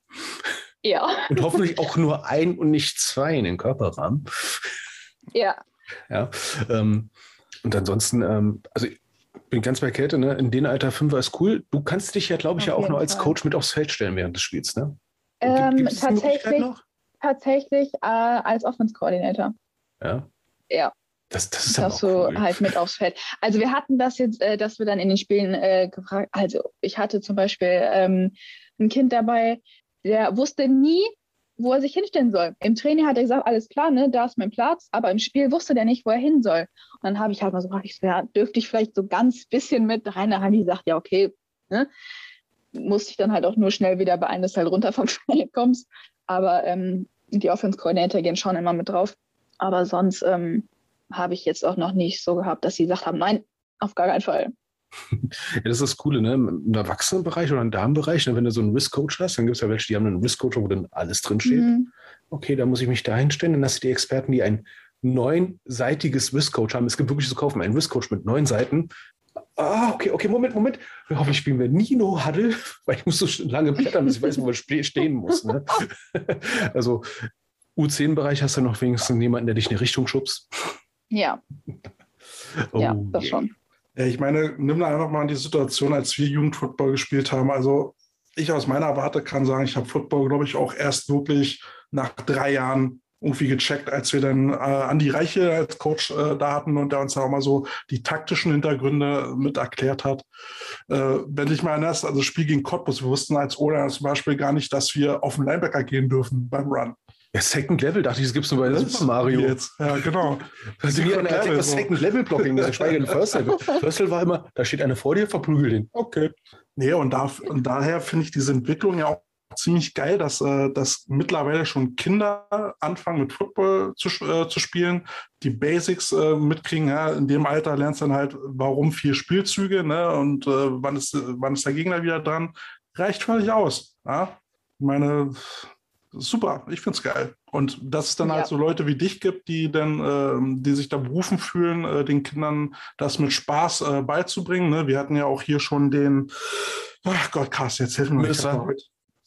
Ja. Und hoffentlich auch nur ein und nicht zwei in den Körperrahmen. Ja. Ja. Ähm, und ansonsten, ähm, also bin ganz bei Kälte, ne? In dem Alter Fünfer ist cool. Du kannst dich ja, glaube ich, ja auch nur als Coach mit aufs Feld stellen während des Spiels, ne? Ähm, tatsächlich, tatsächlich äh, als Offense-Koordinator. Ja. Ja. Das, das ist dass du cool. halt mit aufs Feld. Also wir hatten das jetzt, äh, dass wir dann in den Spielen äh, gefragt, also ich hatte zum Beispiel ähm, ein Kind dabei, der wusste nie, wo er sich hinstellen soll. Im Training hat er gesagt, alles klar, ne, da ist mein Platz, aber im Spiel wusste der nicht, wo er hin soll. Und dann habe ich halt mal so gefragt, ich so, ja, dürfte ich vielleicht so ganz bisschen mit rein? Da haben die gesagt, ja, okay, ne? musste ich dann halt auch nur schnell wieder beeilen, dass halt runter vom [LAUGHS] Feld kommst. aber ähm, die Offense-Coordinator gehen schon immer mit drauf. Aber sonst ähm, habe ich jetzt auch noch nicht so gehabt, dass sie gesagt haben, nein, auf gar keinen Fall. Ja, das ist das Coole, ne? Im Erwachsenenbereich oder im Damenbereich, ne? wenn du so einen Risk-Coach hast, dann gibt es ja welche, die haben einen Risk-Coach, wo dann alles drinsteht. Mhm. Okay, da muss ich mich da hinstellen. Dann hast du die Experten, die ein neunseitiges Risk-Coach haben. Es gibt wirklich zu kaufen, einen Risk-Coach mit neun Seiten. Ah, okay, okay, Moment, Moment. Hoffentlich spielen wir Nino Huddle, [LAUGHS] weil ich muss so lange blättern, bis ich weiß, wo wir stehen muss. Ne? [LAUGHS] also U10-Bereich hast du noch wenigstens jemanden, der dich in die Richtung schubst. Ja. Oh, ja, das yeah. schon. Ich meine, nimm da einfach mal an die Situation, als wir Jugendfootball gespielt haben. Also ich aus meiner Warte kann sagen, ich habe Football, glaube ich, auch erst wirklich nach drei Jahren irgendwie gecheckt, als wir dann äh, Andi Reiche als Coach äh, da hatten und der uns dann auch mal so die taktischen Hintergründe mit erklärt hat. Äh, wenn ich mal erinnerst, also Spiel gegen Cottbus, wir wussten als Oder zum Beispiel gar nicht, dass wir auf den Linebacker gehen dürfen beim Run. Ja, Second Level, dachte ich, das gibt es nur bei Super Mario. Jetzt. Ja, genau. Das ist wie eine erzählt, was Second Level Blocking ist, geschweige denn First Level. First Level war immer, da steht einer vor dir, verprügel den. Okay. Nee, und, da, und daher finde ich diese Entwicklung ja auch ziemlich geil, dass, äh, dass mittlerweile schon Kinder anfangen mit Football zu, äh, zu spielen, die Basics äh, mitkriegen. Ja, in dem Alter lernst du dann halt, warum vier Spielzüge ne, und äh, wann, ist, wann ist der Gegner wieder dran. Reicht völlig aus. Ja? Ich meine, super, ich finde es geil. Und dass es dann halt ja. halt so Leute wie dich gibt, die dann, äh, die sich da berufen fühlen, äh, den Kindern das mit Spaß äh, beizubringen. Ne? Wir hatten ja auch hier schon den, ach Gott, krass, jetzt helfen wir mir.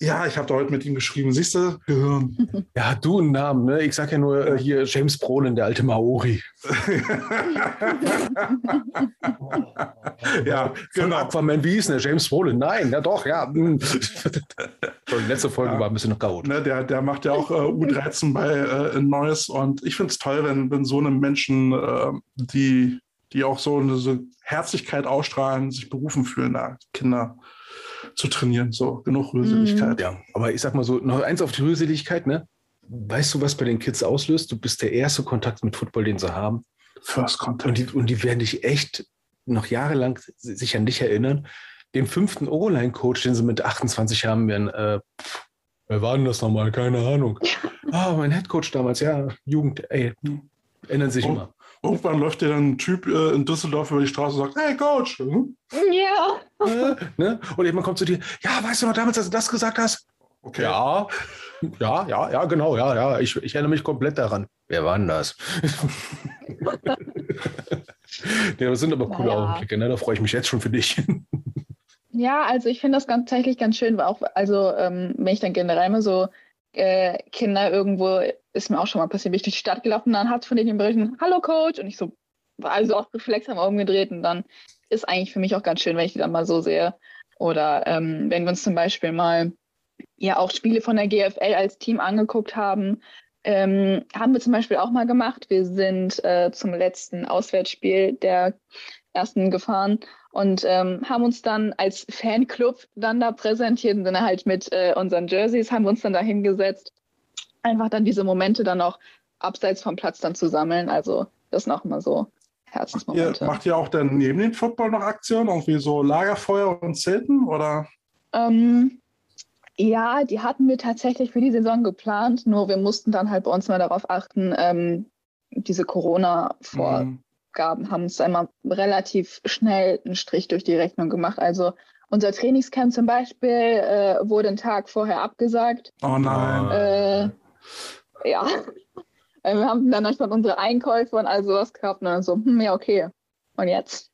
Ja, ich habe da heute mit ihm geschrieben. Siehst du? Gehirn. [LAUGHS] Ja, du einen Namen, ne? Ich sag ja nur äh, hier James Brolin, der alte Maori. [LAUGHS] ja, genau. Aquaman, wie hieß der? James Brolin? Nein, ja doch, ja. Hm. [LAUGHS] die letzte Folge ja. war ein bisschen noch chaotisch. Ne, der, der macht ja auch äh, U13 bei äh, Neues und ich finde es toll, wenn, wenn so eine Menschen, äh, die, die auch so eine so Herzlichkeit ausstrahlen, sich berufen fühlen, da Kinder zu trainieren. So, genug Rührseligkeit. Ja, aber ich sag mal so, noch eins auf die Rührseligkeit, ne? Weißt du, was bei den Kids auslöst? Du bist der erste Kontakt mit Football, den sie haben. First Contact. Und die, und die werden dich echt noch jahrelang sich an dich erinnern. Den fünften O-Line-Coach, den sie mit 28 haben werden, äh, wer war denn das nochmal? Keine Ahnung. Ah, oh, mein Headcoach damals, ja, Jugend, ey, ändern sich oh. immer. Irgendwann läuft dir dann ein Typ äh, in Düsseldorf über die Straße und sagt, hey Coach. Hm? Ja. Äh, ne? Und jemand kommt zu dir, ja, weißt du noch damals, dass du das gesagt hast? Okay. Ja, ja, ja, ja, genau, ja, ja. Ich, ich erinnere mich komplett daran. Wer war denn das? [LAUGHS] ja, das sind aber coole naja. Augenblicke, ne? Da freue ich mich jetzt schon für dich. ja, also ich finde das ganz, tatsächlich ganz schön, weil auch, also ähm, wenn ich dann generell mal so äh, Kinder irgendwo, ist mir auch schon mal passiert, bin ich durch die Stadt gelaufen und dann hat von denen berichten, hallo Coach, und ich so, war also auch reflexhaft umgedreht und dann ist eigentlich für mich auch ganz schön, wenn ich die dann mal so sehe. Oder ähm, wenn wir uns zum Beispiel mal ja auch Spiele von der GFL als Team angeguckt haben, ähm, haben wir zum Beispiel auch mal gemacht. Wir sind äh, zum letzten Auswärtsspiel der ersten gefahren und ähm, haben uns dann als Fanclub dann da präsentiert, und dann halt mit äh, unseren Jerseys, haben wir uns dann da hingesetzt. Einfach dann diese Momente dann auch abseits vom Platz dann zu sammeln. Also das noch mal so Herzensmomente. Macht ihr, macht ihr auch dann neben dem Football noch Aktionen, irgendwie so Lagerfeuer und Zelten oder? Ähm, ja, die hatten wir tatsächlich für die Saison geplant, nur wir mussten dann halt bei uns mal darauf achten, ähm, diese Corona-Vor mhm. Aufgaben haben uns einmal relativ schnell einen Strich durch die Rechnung gemacht. Also unser Trainingscamp zum Beispiel äh, wurde einen Tag vorher abgesagt. Oh nein. Äh, ja. [LAUGHS] Wir haben dann schon unsere Einkäufe und all sowas gehabt und dann so, hm, ja, okay. Und jetzt?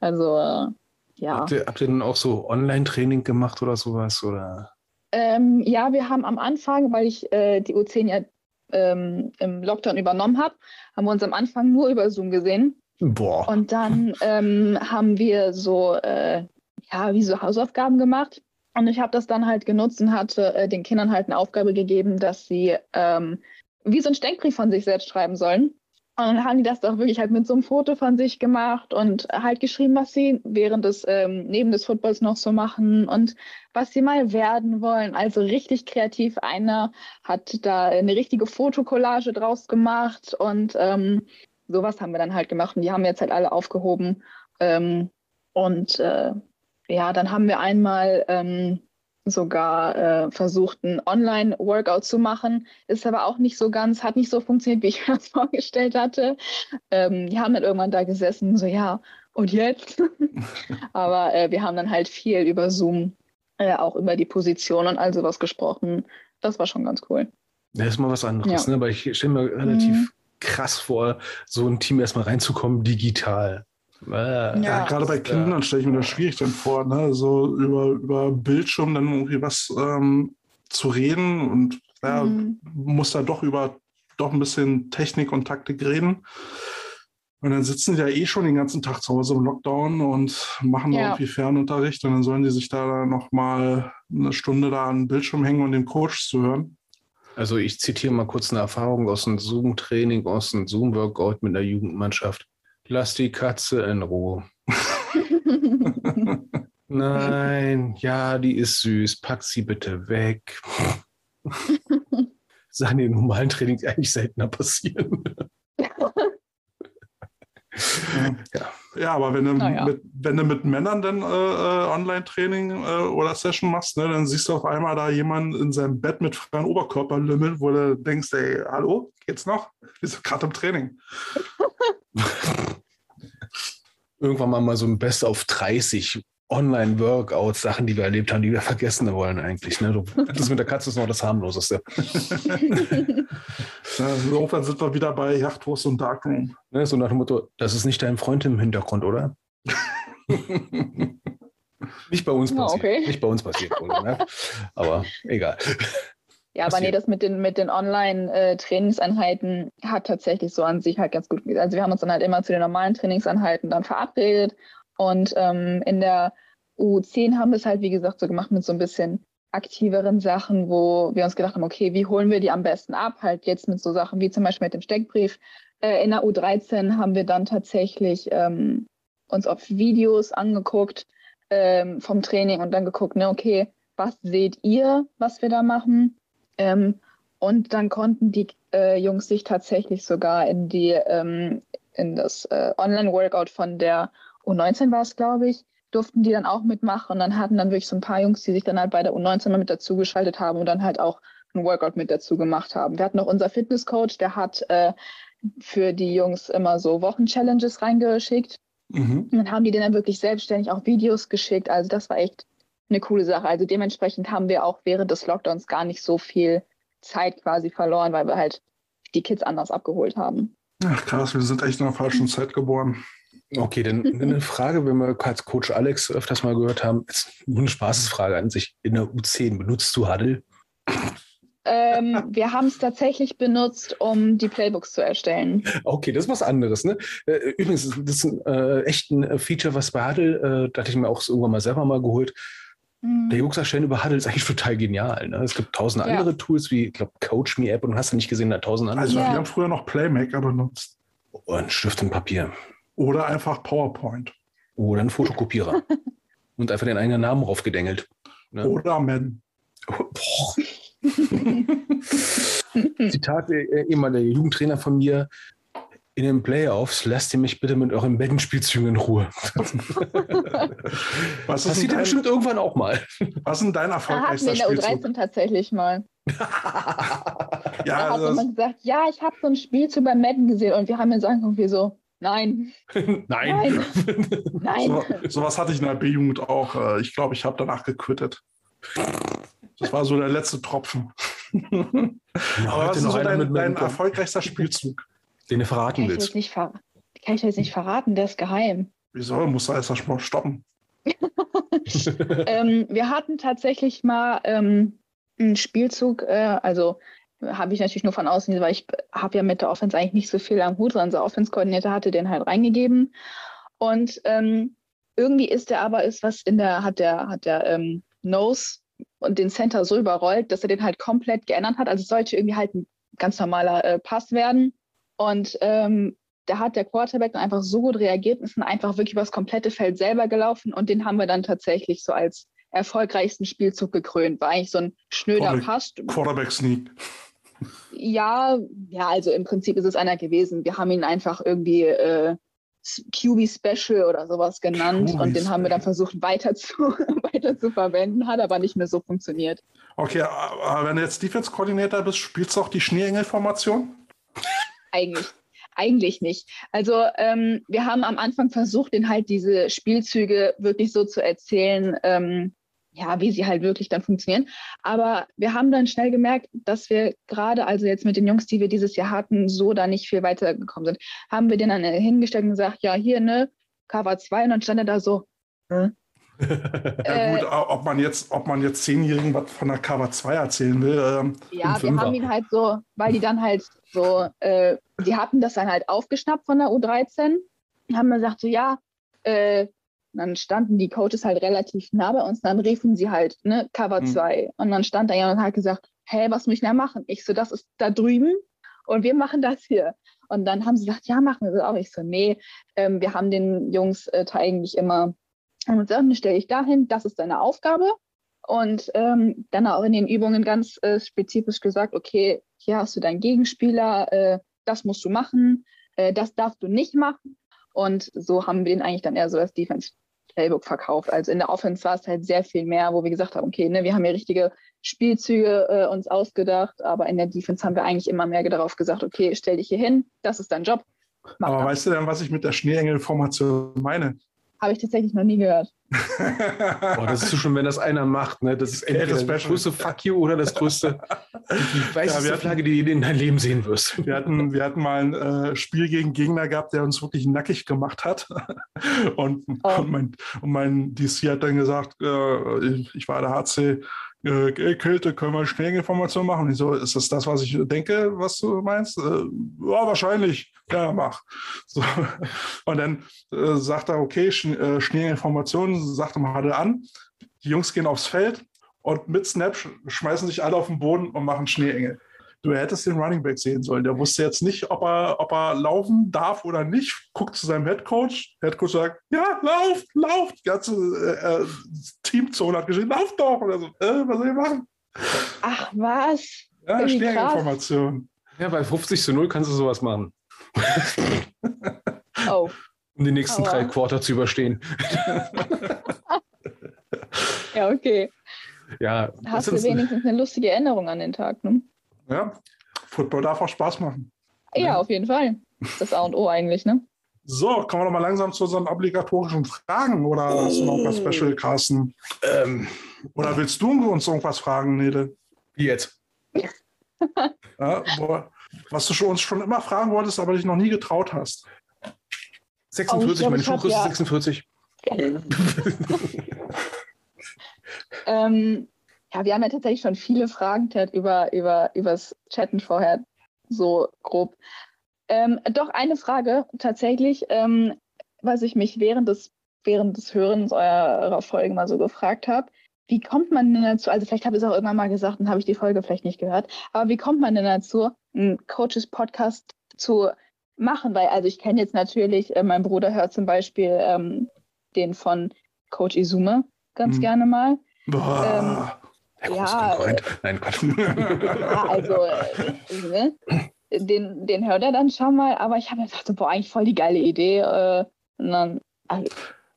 Also, äh, ja. Habt ihr, habt ihr denn auch so Online-Training gemacht oder sowas? Oder? Ähm, ja, wir haben am Anfang, weil ich äh, die U10 ja ähm, im Lockdown übernommen habe, haben wir uns am Anfang nur über Zoom gesehen. Boah. Und dann ähm, haben wir so, äh, ja, wie so Hausaufgaben gemacht. Und ich habe das dann halt genutzt und hatte äh, den Kindern halt eine Aufgabe gegeben, dass sie ähm, wie so ein Steckbrief von sich selbst schreiben sollen. Und dann haben die das doch wirklich halt mit so einem Foto von sich gemacht und halt geschrieben, was sie während des, ähm, neben des Footballs noch so machen und was sie mal werden wollen. Also richtig kreativ. Einer hat da eine richtige Fotokollage draus gemacht und ähm, sowas haben wir dann halt gemacht und die haben wir jetzt halt alle aufgehoben. Ähm, und äh, ja, dann haben wir einmal ähm, sogar äh, versucht, ein Online-Workout zu machen. Ist aber auch nicht so ganz, hat nicht so funktioniert, wie ich [LAUGHS] mir das vorgestellt hatte. Ähm, die haben dann irgendwann da gesessen, so ja, und jetzt? [LAUGHS] aber äh, wir haben dann halt viel über Zoom, äh, auch über die Position und all sowas gesprochen. Das war schon ganz cool. Das ist mal was anderes, ja. ne? aber ich stelle mir relativ mhm. krass vor, so ein Team erstmal reinzukommen, digital. Ja, ja, gerade bei Kindern stelle ich mir das schwierig dann vor, ne? so über, über Bildschirm dann irgendwie was ähm, zu reden und ja, mhm. muss da doch über doch ein bisschen Technik und Taktik reden. Und dann sitzen die ja eh schon den ganzen Tag zu Hause im Lockdown und machen ja. irgendwie Fernunterricht und dann sollen die sich da noch mal eine Stunde da an den Bildschirm hängen und dem Coach zu hören. Also ich zitiere mal kurz eine Erfahrung aus einem Zoom-Training, aus einem Zoom-Workout mit einer Jugendmannschaft. Lass die Katze in Ruhe. [LAUGHS] Nein, ja, die ist süß. Pack sie bitte weg. [LAUGHS] Das ist an den normalen Trainings eigentlich seltener passieren. [LAUGHS] ja. ja, aber wenn du, ja. mit, wenn du mit Männern dann äh, äh, Online-Training äh, oder Session machst, ne, dann siehst du auf einmal da jemanden in seinem Bett mit freiem Oberkörper lümmeln, wo du denkst, ey, hallo, geht's noch? Bist du gerade im Training? Irgendwann mal, mal so ein Best auf 30 Online-Workouts, Sachen, die wir erlebt haben, die wir vergessen wollen eigentlich. Ne? Das mit der Katze ist noch das harmloseste. [LAUGHS] Insofern sind wir wieder bei Yachtwurst und Darkroom. Ne, so nach dem Motto, das ist nicht dein Freund im Hintergrund, oder? [LAUGHS] nicht bei uns passiert. Okay. Nicht bei uns passiert. Ne? Aber egal. Ja, aber nee, das mit den, mit den Online-Trainingseinheiten hat tatsächlich so an sich halt ganz gut. Also wir haben uns dann halt immer zu den normalen Trainingseinheiten dann verabredet und ähm, in der U10 haben wir es halt, wie gesagt, so gemacht mit so ein bisschen aktiveren Sachen, wo wir uns gedacht haben, okay, wie holen wir die am besten ab? Halt jetzt mit so Sachen wie zum Beispiel mit dem Steckbrief. Äh, in der U13 haben wir dann tatsächlich ähm, uns auf Videos angeguckt ähm, vom Training und dann geguckt, ne, okay, was seht ihr, was wir da machen? Ähm, und dann konnten die äh, Jungs sich tatsächlich sogar in die ähm, in das äh, Online-Workout von der U19 war es, glaube ich, durften die dann auch mitmachen. Und dann hatten dann wirklich so ein paar Jungs, die sich dann halt bei der U19 mal mit dazugeschaltet haben und dann halt auch ein Workout mit dazu gemacht haben. Wir hatten noch unser Fitnesscoach, der hat äh, für die Jungs immer so Wochen-Challenges reingeschickt. Mhm. Und dann haben die denen dann wirklich selbstständig auch Videos geschickt. Also das war echt eine coole Sache. Also dementsprechend haben wir auch während des Lockdowns gar nicht so viel Zeit quasi verloren, weil wir halt die Kids anders abgeholt haben. Ach krass, wir sind echt in der falschen Zeit geboren. Okay, dann [LAUGHS] eine Frage, wenn wir als Coach Alex öfters mal gehört haben, ist nur eine Spaßesfrage an sich. In der U10 benutzt du Huddle? Ähm, wir haben es tatsächlich benutzt, um die Playbooks zu erstellen. Okay, das ist was anderes. Ne? Äh, übrigens, das ist ein, äh, echt ein Feature, was bei Huddle, äh, da hatte ich mir auch irgendwann mal selber mal geholt. Mhm. Playbooks erstellen über Huddle ist eigentlich total genial. Ne? Es gibt tausend ja. andere Tools wie, ich glaube, Coach Me App und hast du nicht gesehen, da tausend andere. Also, ja. wir haben früher noch Playmaker benutzt. Und Stift und Papier. Oder einfach PowerPoint. Oder ein Fotokopierer. [LAUGHS] und einfach den eigenen Namen raufgedengelt. Ne? Oder Men. [LAUGHS] Zitat äh, ehemaliger Jugendtrainer von mir, in den Playoffs lasst ihr mich bitte mit euren Bettenspielzügen in Ruhe. [LAUGHS] was Passiert dein, bestimmt irgendwann auch mal. Was ist denn dein erfolgreichster Spielzug? Da wir in der U13 tatsächlich mal. [LAUGHS] ja, da hat also jemand gesagt, ja, ich habe so ein Spielzug beim Madden gesehen und wir haben jetzt irgendwie so, Nein. [LAUGHS] Nein. Nein. Nein. So, sowas hatte ich in der B-Jugend auch. Äh, ich glaube, ich habe danach gequittet. Das war so der letzte Tropfen. Ja, Aber was ist so dein, dein erfolgreichster Spielzug? Den du verraten kann willst. Ich kann ich jetzt nicht verraten, der ist geheim. Wieso? Muss er erst mal stoppen. [LAUGHS] ähm, wir hatten tatsächlich mal ähm, einen Spielzug, äh, also habe ich natürlich nur von außen, weil ich habe ja mit der Offense eigentlich nicht so viel am Hut. Unser Offense-Koordinator hatte den halt reingegeben. Und ähm, irgendwie ist der aber, ist was in der, hat der, hat der ähm, Nose und den Center so überrollt, dass er den halt komplett geändert hat. Also es sollte irgendwie halt ein ganz normaler äh, Pass werden. Und ähm, da hat der Quarterback dann einfach so gut reagiert und ist dann einfach wirklich über das komplette Feld selber gelaufen. Und den haben wir dann tatsächlich so als erfolgreichsten Spielzug gekrönt. War eigentlich so ein schnöder Pass. Quarterback Sneak. Ja, ja, also im Prinzip ist es einer gewesen. Wir haben ihn einfach irgendwie äh, QB Special oder sowas genannt QB und den haben wir dann versucht weiter [LAUGHS] zu, weiter zu verwenden, hat aber nicht mehr so funktioniert. Okay, aber wenn du jetzt Defense-Koordinator bist, spielst du auch die Schneeengel-Formation? Eigentlich. Eigentlich nicht. Also ähm, wir haben am Anfang versucht, den halt diese Spielzüge wirklich so zu erzählen, ähm, ja, wie sie halt wirklich dann funktionieren. Aber wir haben dann schnell gemerkt, dass wir gerade, also jetzt mit den Jungs, die wir dieses Jahr hatten, so da nicht viel weitergekommen sind. Haben wir den dann hingestellt und gesagt, ja, hier, ne, Cover 2 und dann stand er da so, hm? Ja, gut, äh, ob man jetzt, ob man jetzt Zehnjährigen was von der Cover 2 erzählen will. Ähm, ja, wir haben ihn halt so, weil die dann halt so, äh, die hatten das dann halt aufgeschnappt von der U13, haben gesagt, so ja, äh, dann standen die Coaches halt relativ nah bei uns, dann riefen sie halt, ne, Cover 2. Hm. Und dann stand da jemand und hat gesagt, hey, was muss ich denn machen? Ich so, das ist da drüben und wir machen das hier. Und dann haben sie gesagt, ja, machen wir das auch. Ich so, nee, ähm, wir haben den Jungs äh, eigentlich immer und dann stelle ich dahin, das ist deine Aufgabe. Und ähm, dann auch in den Übungen ganz äh, spezifisch gesagt, okay, hier hast du deinen Gegenspieler, äh, das musst du machen, äh, das darfst du nicht machen. Und so haben wir den eigentlich dann eher so das Defense Playbook verkauft. Also in der Offense war es halt sehr viel mehr, wo wir gesagt haben, okay, ne, wir haben hier richtige Spielzüge äh, uns ausgedacht, aber in der Defense haben wir eigentlich immer mehr darauf gesagt, okay, stell dich hier hin, das ist dein Job. aber das. weißt du denn, was ich mit der Schneeengel-Formation meine? Habe ich tatsächlich noch nie gehört. [LAUGHS] Boah, das ist so schon, wenn das einer macht. Ne? Das ist entweder das, das größte Fuck you oder das größte, die weißeste ja, Flagge, die du in deinem Leben sehen wirst. Wir hatten, wir hatten mal ein äh, Spiel gegen Gegner gehabt, der uns wirklich nackig gemacht hat. [LAUGHS] und, oh. und, mein, und mein DC hat dann gesagt, äh, ich, ich war der HC, äh, Kälte, können wir Schneegeformation machen? Ich so, ist das das, was ich denke, was du meinst? Äh, ja, wahrscheinlich. Ja, mach. [LAUGHS] So. Und dann äh, sagt er, okay, Sch äh, Schneegeformation, sagt er mal an. Die Jungs gehen aufs Feld und mit Snap schmeißen sich alle auf den Boden und machen Schneeengel du hättest den Running Back sehen sollen. Der wusste jetzt nicht, ob er, ob er laufen darf oder nicht. Guckt zu seinem Head Coach. Head Coach sagt, ja, lauft, lauft. Die ganze äh, äh Teamzone hat geschrieben, lauft doch. Oder so, äh, was soll ich machen? Ach, was? Ja, Stärkeninformation. Ja, bei 50 zu 0 kannst du sowas machen. [LAUGHS] oh. Um die nächsten Aua. drei Quarter zu überstehen. [LAUGHS] ja, okay. Ja, Hast du wenigstens eine lustige Erinnerung an den Tag, ne? Ja, Football darf auch Spaß machen. Ja, ja. auf jeden Fall. Das A und O eigentlich, ne? So, kommen wir doch mal langsam zu unseren obligatorischen Fragen. Oder hast du noch was Special, Carsten? Ähm, oder willst du uns irgendwas fragen, Nele? Wie jetzt? [LAUGHS] ja, boah, was du uns schon immer fragen wolltest, aber dich noch nie getraut hast. 46, oh, glaub, meine Schuhgröße ja. 46. [LAUGHS] ähm, ja, wir haben ja tatsächlich schon viele Fragen Ted, über, über übers Chatten vorher, so grob. Ähm, doch eine Frage tatsächlich, ähm, was ich mich während des, während des Hörens eurer, eurer Folge mal so gefragt habe. Wie kommt man denn dazu, also vielleicht habe ich es auch irgendwann mal gesagt und habe ich die Folge vielleicht nicht gehört, aber wie kommt man denn dazu, einen Coaches-Podcast zu machen? Weil, also ich kenne jetzt natürlich, äh, mein Bruder hört zum Beispiel ähm, den von Coach Izume ganz mhm. gerne mal. Boah. Der ja, Konkurrent. Äh, Nein, Gott. [LAUGHS] Ja, also, äh, ne? den, den hört er dann schon mal, aber ich habe mir gedacht, boah, eigentlich voll die geile Idee. Äh, dann, also,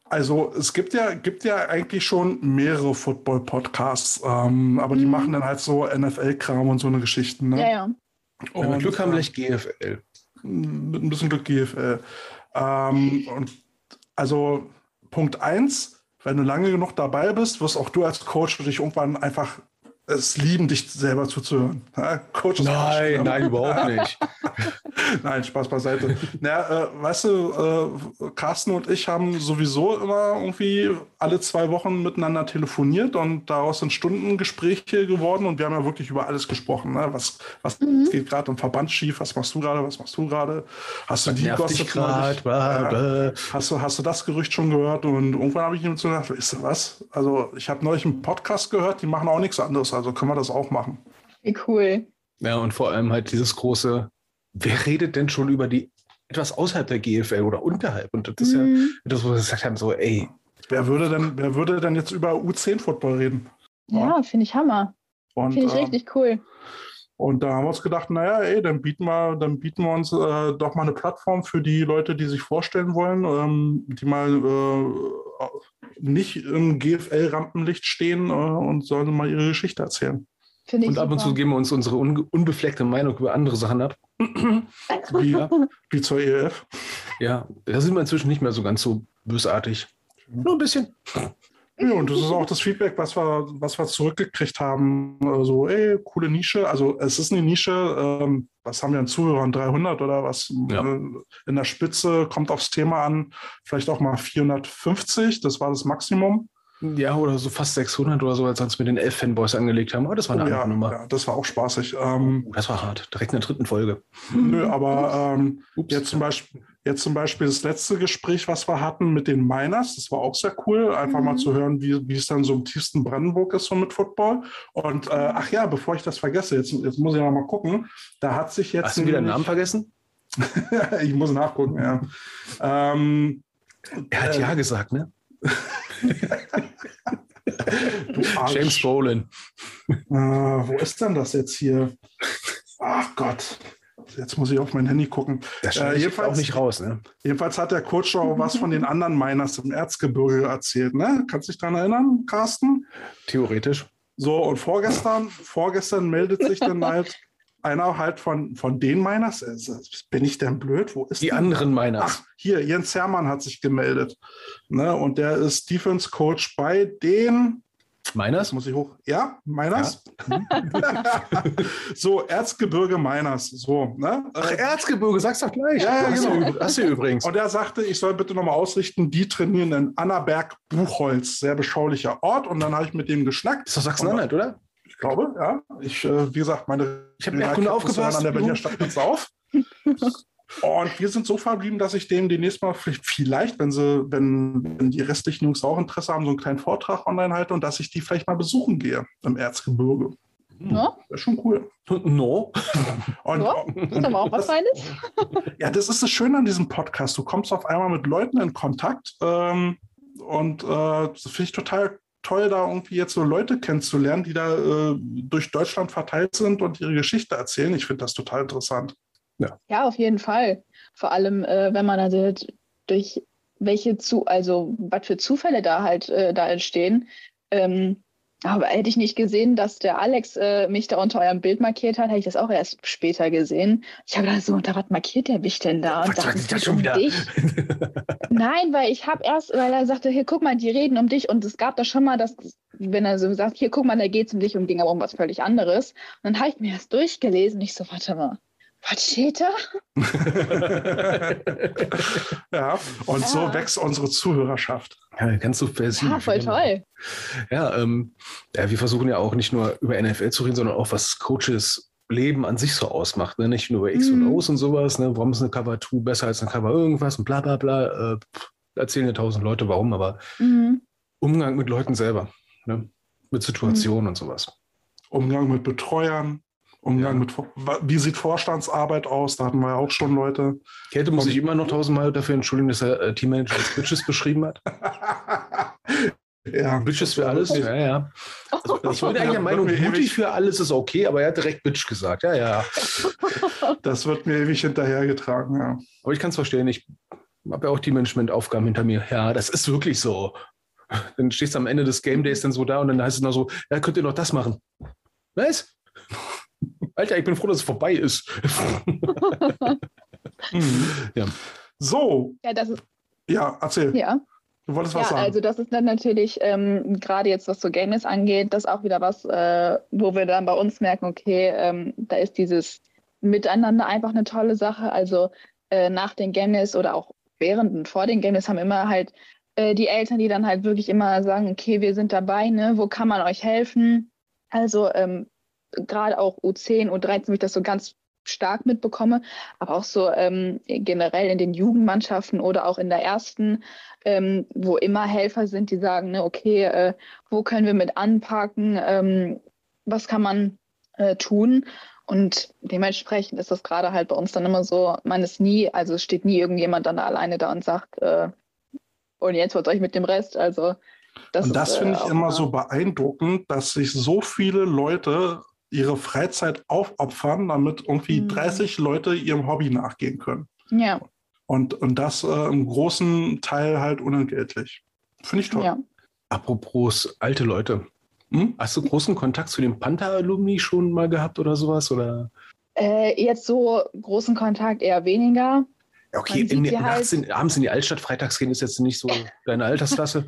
also es gibt ja, gibt ja eigentlich schon mehrere Football-Podcasts, ähm, aber die mhm. machen dann halt so NFL-Kram und so eine Geschichten. Ne? Ja, ja. Und mit Glück haben vielleicht GFL. Mit ein bisschen Glück GFL. Ähm, und also Punkt 1, wenn du lange genug dabei bist, wirst auch du als Coach dich irgendwann einfach es lieben, dich selber zuzuhören. Ja, Coach nein, nein, überhaupt nicht. [LAUGHS] nein, Spaß beiseite. Naja, äh, weißt du, äh, Carsten und ich haben sowieso immer irgendwie alle zwei Wochen miteinander telefoniert und daraus sind Stundengespräche geworden und wir haben ja wirklich über alles gesprochen. Ne? Was, was mhm. geht gerade im Verband schief? Was machst du gerade? Was machst du gerade? Hast du die Gossip grad, äh, hast, du, hast du das Gerücht schon gehört? Und irgendwann habe ich ihm so gedacht, weißt du was? Also ich habe neulich einen Podcast gehört, die machen auch nichts anderes also können wir das auch machen. Wie cool. Ja, und vor allem halt dieses große, wer redet denn schon über die etwas außerhalb der GFL oder unterhalb? Und das ist mhm. ja das, wo wir gesagt haben, so, ey. Wer würde denn, wer würde denn jetzt über U10-Football reden? Ja, ja finde ich Hammer. Finde ich äh, richtig cool. Und da haben wir uns gedacht, naja, ey, dann bieten wir, dann bieten wir uns äh, doch mal eine Plattform für die Leute, die sich vorstellen wollen, ähm, die mal äh, nicht im GFL-Rampenlicht stehen äh, und sollen mal ihre Geschichte erzählen. Und ab und zu geben wir uns unsere un unbefleckte Meinung über andere Sachen ab. [LAUGHS] wie, wie zur EF. Ja, da sind wir inzwischen nicht mehr so ganz so bösartig. Nur ein bisschen. Ja, und das ist auch das Feedback, was wir, was wir zurückgekriegt haben. Also, ey, coole Nische. Also, es ist eine Nische. Ähm, was haben wir an Zuhörern? 300 oder was? Ja. Äh, in der Spitze kommt aufs Thema an. Vielleicht auch mal 450. Das war das Maximum. Ja, oder so fast 600 oder so, als wir uns mit den elf Fanboys angelegt haben. Aber das war eine oh, ja, Nummer. Ja, das war auch spaßig. Ähm, oh, das war hart. Direkt in der dritten Folge. Nö, aber ähm, jetzt, zum Beispiel, jetzt zum Beispiel das letzte Gespräch, was wir hatten mit den Miners, das war auch sehr cool. Einfach mhm. mal zu hören, wie, wie es dann so im tiefsten Brandenburg ist, so mit Football. Und äh, ach ja, bevor ich das vergesse, jetzt, jetzt muss ich noch mal gucken. Da hat sich jetzt. Hast du wieder einen Namen vergessen? [LAUGHS] ich muss nachgucken, ja. Ähm, er hat äh, ja gesagt, ne? [LAUGHS] James Bolin. Äh, wo ist denn das jetzt hier? Ach Gott. Jetzt muss ich auf mein Handy gucken. Das äh, jedenfalls, auch nicht raus, ne? Jedenfalls hat der auch was von den anderen Miners im Erzgebirge erzählt, ne? Kannst du dich daran erinnern, Carsten? Theoretisch. So, und vorgestern, vorgestern meldet sich dann halt einer halt von, von den Miners. Äh, bin ich denn blöd? Wo ist Die denn? anderen Miners. Ach, hier, Jens Hermann hat sich gemeldet. Ne? Und der ist Defense Coach bei den Miners? Muss ich hoch? Ja, Miners. Ja. [LAUGHS] so, Erzgebirge Miners. So, ne? Ach, Erzgebirge, sag's doch gleich. Ja, ja genau. Hast du übrigens. Und er sagte, ich soll bitte nochmal ausrichten, die trainieren in Annaberg-Buchholz. Sehr beschaulicher Ort. Und dann habe ich mit dem geschnackt. Ist doch Sachsen-Anhalt, oder? Ich glaube, ja. Ich, äh, wie gesagt, meine. Ich habe Kunde aufgepasst. An der Berliner Stadtplatz [LAUGHS] auf. Und wir sind so verblieben, dass ich dem demnächst mal vielleicht, wenn sie, wenn, wenn die restlichen Jungs auch Interesse haben, so einen kleinen Vortrag online halte und dass ich die vielleicht mal besuchen gehe im Erzgebirge. No? Das ist schon cool. [LAUGHS] [LAUGHS] No. Und, no? Ist aber auch was Feines. ja, das ist das Schöne an diesem Podcast. Du kommst auf einmal mit Leuten in Kontakt ähm, und äh, das finde ich total toll, da irgendwie jetzt so Leute kennenzulernen, die da äh, durch Deutschland verteilt sind und ihre Geschichte erzählen. Ich finde das total interessant. Ja. ja, auf jeden Fall. Vor allem, äh, wenn man also durch welche zu, also was für Zufälle da halt äh, da entstehen. Ähm, aber hätte ich nicht gesehen, dass der Alex äh, mich da unter eurem Bild markiert hat, hätte ich das auch erst später gesehen. Ich habe gedacht, so, unter was markiert der mich denn da? Und was dachte, das schon um wieder? dich. [LAUGHS] Nein, weil ich habe erst, weil er sagte, hier, guck mal, die reden um dich. Und es gab da schon mal, dass, wenn er so sagt, hier, guck mal, da geht es um dich und ging aber um was völlig anderes. Und dann habe ich mir das durchgelesen. Und ich so, warte mal, was steht da? ja, und ja. so wächst unsere Zuhörerschaft. Ja, ganz so versiert. Ja, voll toll. Ja, ähm, ja, wir versuchen ja auch nicht nur über NFL zu reden, sondern auch, was Coaches Leben an sich so ausmacht. Ne? Nicht nur über X mhm. und O's und sowas. Ne? Warum ist eine Cover 2 besser als eine Cover irgendwas und bla bla bla. Äh, erzählen ja tausend Leute warum, aber mhm. Umgang mit Leuten selber. Ne? Mit Situationen mhm. und sowas. Umgang mit Betreuern, Umgang ja. mit, wie sieht Vorstandsarbeit aus? Da hatten wir ja auch schon Leute. Kälte muss sich immer noch tausendmal dafür entschuldigen, dass er äh, Teammanager als Bitches beschrieben hat. [LAUGHS] ja. Bitches für alles? Ja, ja. Also, ich wollte eigentlich der Meinung, Mutti für alles ist okay, aber er hat direkt Bitch gesagt. Ja, ja. [LAUGHS] Das wird mir ewig hinterhergetragen, ja. Aber ich kann es verstehen. Ich habe ja auch die Managementaufgaben hinter mir. Ja, das ist wirklich so. Dann stehst du am Ende des Game Days dann so da und dann heißt es noch so, ja, könnt ihr noch das machen. Was? Alter, ich bin froh, dass es vorbei ist. mhm. [LAUGHS] ja. So. Ja, das ist. Ja, erzähl. Ja. Du wolltest ja, was sagen. Also das ist dann natürlich, ähm, gerade jetzt, was so Games angeht, das auch wieder was, äh, wo wir dann bei uns merken, okay, ähm, da ist dieses Miteinander einfach eine tolle Sache. Also äh, nach den Games oder auch während und vor den Games haben immer halt äh, die Eltern, die dann halt wirklich immer sagen, okay, wir sind dabei, ne? wo kann man euch helfen? Also ähm, gerade auch U10, U13, wie ich das so ganz stark mitbekomme, aber auch so ähm, generell in den Jugendmannschaften oder auch in der ersten, ähm, wo immer Helfer sind, die sagen, ne, okay, äh, wo können wir mit anpacken, ähm, was kann man äh, tun? Und dementsprechend ist das gerade halt bei uns dann immer so, man ist nie, also es steht nie irgendjemand dann alleine da und sagt, äh, und jetzt was ich mit dem Rest? Also das und das finde ich äh, immer so beeindruckend, dass sich so viele Leute ihre Freizeit aufopfern, damit irgendwie mhm. 30 Leute ihrem Hobby nachgehen können. Ja. Und, und das äh, im großen Teil halt unentgeltlich. Finde ich toll. Ja. Apropos alte Leute. Hm? Hast du großen Kontakt zu den Panther-Alumni schon mal gehabt oder sowas? Oder? Äh, jetzt so großen Kontakt eher weniger. Okay, in, die nachts halt- in, abends in die Altstadt freitags gehen ist jetzt nicht so deine Altersklasse.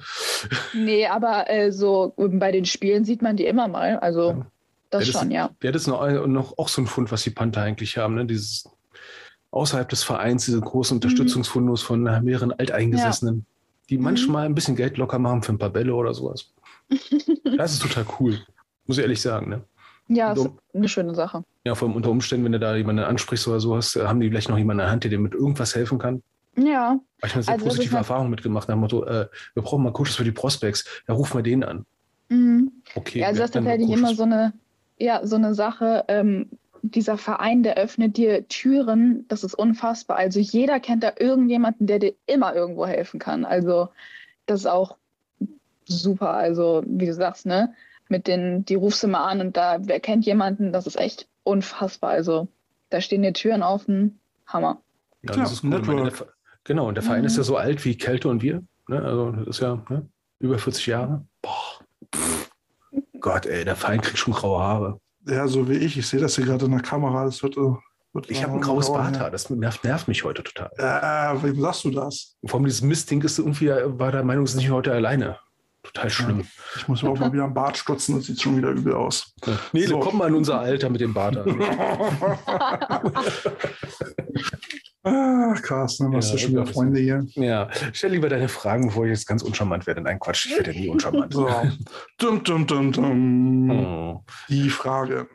Nee, aber äh, so bei den Spielen sieht man die immer mal. Also Ja. Das Ja, das- schon, ja. Ja, das ist noch, noch auch so ein Fund, was die Panther eigentlich haben. Ne? Dieses außerhalb des Vereins, diese großen Unterstützungsfundus von mehreren Alteingesessenen, die Mhm. manchmal ein bisschen Geld locker machen für ein paar Bälle oder sowas. [LAUGHS] Das ist total cool. Muss ich ehrlich sagen. Ne? Ja, ist eine schöne Sache. Ja, vor allem unter Umständen, wenn du da jemanden ansprichst oder sowas, äh, haben die vielleicht noch jemanden in der Hand, der dir mit irgendwas helfen kann. Ja, Weil ich eine sehr Also das positive halt- Erfahrung mitgemacht nach dem Motto, äh, wir brauchen mal Coaches für die Prospects. Ja, ruf mal den an. mhm. Okay. ja also das ist denn tatsächlich immer so eine, ja, so eine Sache. Ähm, dieser Verein, der öffnet dir Türen, das ist unfassbar. Also jeder kennt da irgendjemanden, der dir immer irgendwo helfen kann. Also das ist auch super. Also wie du sagst, ne, mit den, die rufst du mal an und da, wer kennt jemanden, das ist echt unfassbar. Also da stehen dir Türen offen, Hammer. Ja, Ja, das ist gut. Meine, der, genau, und der Verein Mhm. ist ja so alt wie Kälte und wir. Ne? Also das ist ja ne? über 40 Jahre. Boah. Gott, ey, der Verein kriegt schon graue Haare. Ja, so wie ich. Ich sehe das hier gerade in der Kamera. Das wird, äh, wird Ich habe äh, ein graues Barthaar, das nervt, nervt mich heute total. Ja. Äh, wem sagst du das? Vor allem dieses Mistding ist irgendwie, war der Meinung, es ist nicht heute alleine. Total schlimm. Ich muss mir auch mal wieder am Bart stutzen. Das sieht schon wieder übel aus. Ja. Nee, So. komm mal in unser Alter mit dem Bart an. [LAUGHS] [LAUGHS] [LAUGHS] ah, Carsten, was Ja, du schon wieder. Freunde hier. Ja, stell lieber deine Fragen, bevor ich jetzt ganz uncharmant werde. Nein, Quatsch, ich werde ja nie uncharmant. [LAUGHS] So. Dum, dum, dum, dum. Oh. Die Frage.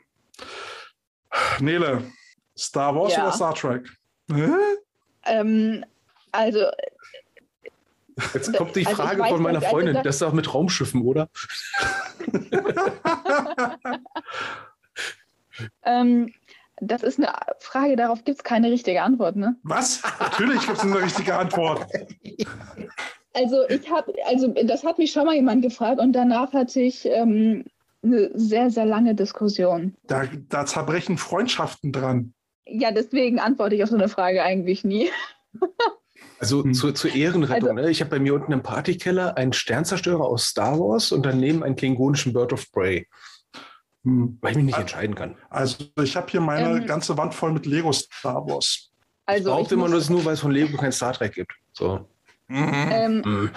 Nele, Star Wars Ja. oder Star Trek? Hä? Ähm, also Jetzt kommt die Also Frage weiß von meiner nicht, also Freundin. das- Das ist doch mit Raumschiffen, oder? [LAUGHS] ähm, das ist eine Frage, darauf gibt es keine richtige Antwort, ne? Was? Natürlich gibt es eine richtige Antwort. Also ich habe, also das hat mich schon mal jemand gefragt und danach hatte ich ähm, eine sehr, sehr lange Diskussion. Da, da zerbrechen Freundschaften dran. Ja, deswegen antworte ich auf so eine Frage eigentlich nie. Also Hm. zu, zur Ehrenrettung. Also- ne? Ich habe bei mir unten im Partykeller einen Sternzerstörer aus Star Wars und daneben einen klingonischen Bird of Prey, Hm. weil ich mich nicht entscheiden kann. Also ich habe hier meine Ähm. ganze Wand voll mit Lego Star Wars. Also, ich behaupte immer, es nur, weil es von Lego kein Star Trek gibt. So. ähm, Hm.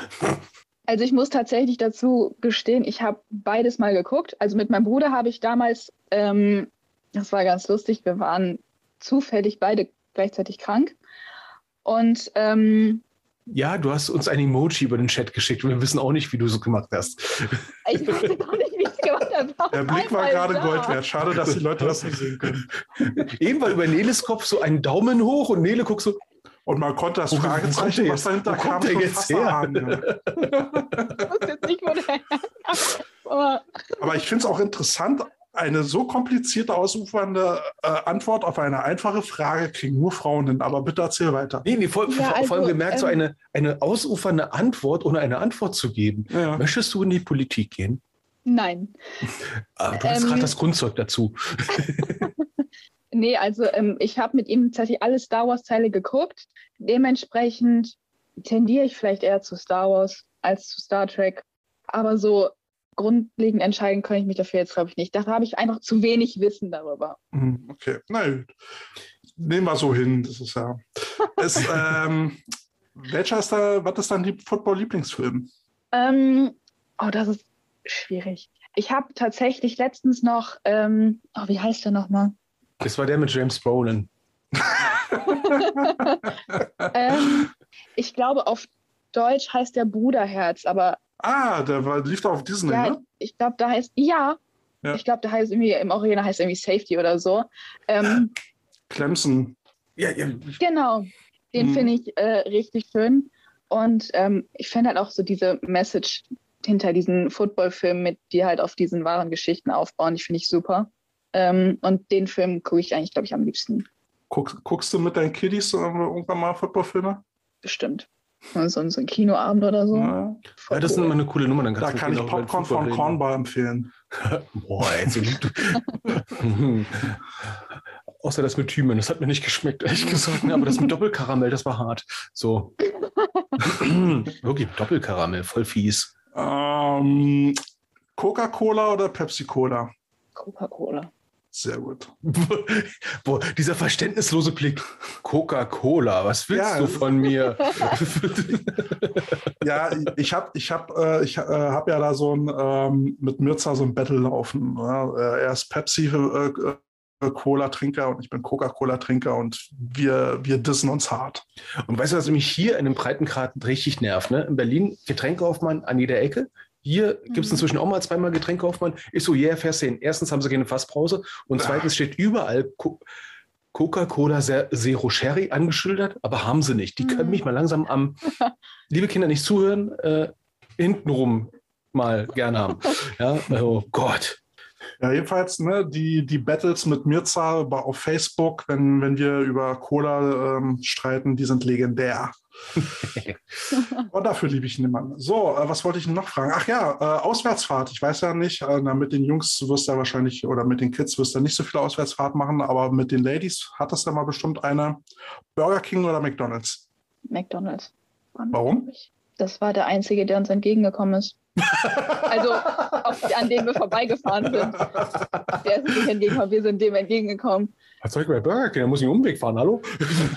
also ich muss tatsächlich dazu gestehen, ich habe beides mal geguckt. Also mit meinem Bruder habe ich damals, ähm, das war ganz lustig, wir waren zufällig beide gleichzeitig krank. Und ähm, Ja, du hast uns ein Emoji über den Chat geschickt und wir wissen auch nicht, wie du es gemacht hast. ich weiß gar Der Blick war gerade da. Gold wert. Schade, dass die Leute das nicht sehen können. [LAUGHS] Eben war über Neles Kopf so ein Daumen hoch und Nele guckt so, Und man konnte das Fragezeichen, was jetzt- dahinter wo kommt kam, der schon jetzt her? erahnen. Ja. Ich [LAUGHS] wusste jetzt nicht, wo der herkam. Aber Aber ich finde es auch interessant, eine so komplizierte, ausufernde äh, Antwort auf eine einfache Frage kriegen nur Frauen hin. Aber bitte erzähl weiter. nee, nee, vor, Ja, vor, vor allem also, gemerkt, so ähm, eine, eine ausufernde Antwort, ohne eine Antwort zu geben. Ja. Möchtest du in die Politik gehen? Nein. [LAUGHS] Ah, du hast Ähm, gerade das Grundzeug dazu. [LAUGHS] Nee, also ähm, ich habe mit ihm tatsächlich alle Star Wars-Teile geguckt. Dementsprechend tendiere ich vielleicht eher zu Star Wars als zu Star Trek. Aber so grundlegend entscheiden kann ich mich dafür jetzt, glaube ich, nicht. Dafür habe ich einfach zu wenig Wissen darüber. Hm, Okay, gut. Nehmen wir so hin. Das ist ja. [LAUGHS] Es, ähm, welcher ist da, was ist dein Lieb Football-Lieblingsfilm? Ähm, oh, das ist schwierig. Ich habe tatsächlich letztens noch, ähm, oh, wie heißt der nochmal? Das war der mit James Brolin. [LAUGHS] ähm, ich glaube, auf Deutsch heißt der Bruderherz, aber Ah, der war, lief da auf Disney, ja, ne? ich glaube, da heißt, ja, Ja. ich glaube, da heißt irgendwie, im Original heißt irgendwie Safety oder so. Ähm, Clemson. Ja, ja. genau, den Mhm. finde ich äh, richtig schön. Und ähm, ich finde halt auch so diese Message hinter diesen Footballfilmen, mit die halt auf diesen wahren Geschichten aufbauen, die finde ich super. Ähm, und den Film gucke ich eigentlich, glaube ich, am liebsten. Guck, guckst du mit deinen Kiddies irgendwann mal Footballfilme? Bestimmt. So, so ein Kinoabend oder so. Ja. Ja, das ist cool. immer eine coole Nummer. Dann Da kannst du kann ich Popcorn von. Cornball empfehlen. [LAUGHS] Boah, ey, so lieb [LAUGHS] du. Außer das mit Thymen, das hat mir nicht geschmeckt, ehrlich gesagt. ne, Aber das mit Doppelkaramell, das war hart. So. [LAUGHS] [CLEARS THROAT] Wirklich Doppelkaramell, voll fies. Ähm, Coca-Cola oder Pepsi-Cola? Coca-Cola. Sehr gut. [LAUGHS] Boah, dieser verständnislose Blick. Coca-Cola, was willst Ja, du von mir? [LAUGHS] Ja, ich habe ich hab, äh, ich, äh, hab ja da so ein ähm, mit Mirza so ein Battle laufen. Ne? Äh, er ist Pepsi-Cola-Trinker und ich bin Coca-Cola-Trinker und wir, wir dissen uns hart. Und weißt du, was mich hier in dem Breitengrad richtig nervt? Ne? In Berlin Getränkaufmann an jeder Ecke. Hier gibt es Mhm. inzwischen auch mal zweimal Getränkaufmann. Ich so, yeah, fair sehen. Erstens haben sie keine Fasspause und zweitens steht überall Co Coca-Cola Ze- Zero Sherry angeschildert, aber haben sie nicht. Die können Mhm. mich mal langsam am, [LAUGHS] liebe Kinder, nicht zuhören, äh, hintenrum mal gerne haben. Ja, oh Gott. Ja, jedenfalls, ne, die, die Battles mit Mirza bei- auf Facebook, wenn, wenn wir über Cola ähm, streiten, die sind legendär. [LAUGHS] Und dafür liebe ich den Mann. So, äh, was wollte ich noch fragen? Ach ja, äh, Auswärtsfahrt. Ich weiß ja nicht, äh, na, mit den Jungs wirst du ja wahrscheinlich oder mit den Kids wirst du nicht so viel Auswärtsfahrt machen, aber mit den Ladies hat das ja mal bestimmt eine. Burger King oder McDonalds? McDonalds. Warum? Das war der Einzige, der uns entgegengekommen ist. Also, auf, an dem wir vorbeigefahren sind. Der ist nicht entgegengekommen, wir sind dem entgegengekommen. Was soll ich bei Burger King? Da muss ich einen Umweg fahren, hallo?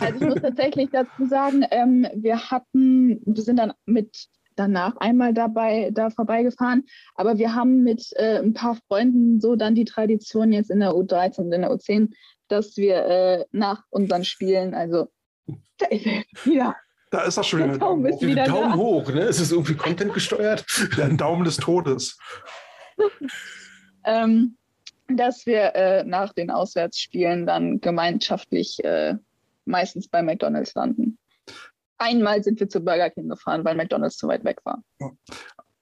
Also ich muss tatsächlich dazu sagen, ähm, wir hatten, wir sind dann mit danach einmal dabei da vorbeigefahren, aber wir haben mit äh, ein paar Freunden so dann die Tradition jetzt in der U13 und in der U10, dass wir äh, nach unseren Spielen, also da ist er wieder, Da ist das schon Der Daumen ist wieder Daumen da. hoch, ne? Ist es irgendwie Content gesteuert? der Daumen des Todes. [LAUGHS] ähm, dass wir äh, nach den Auswärtsspielen dann gemeinschaftlich äh, meistens bei McDonalds landen. Einmal sind wir zu Burger King gefahren, weil McDonalds zu weit weg war.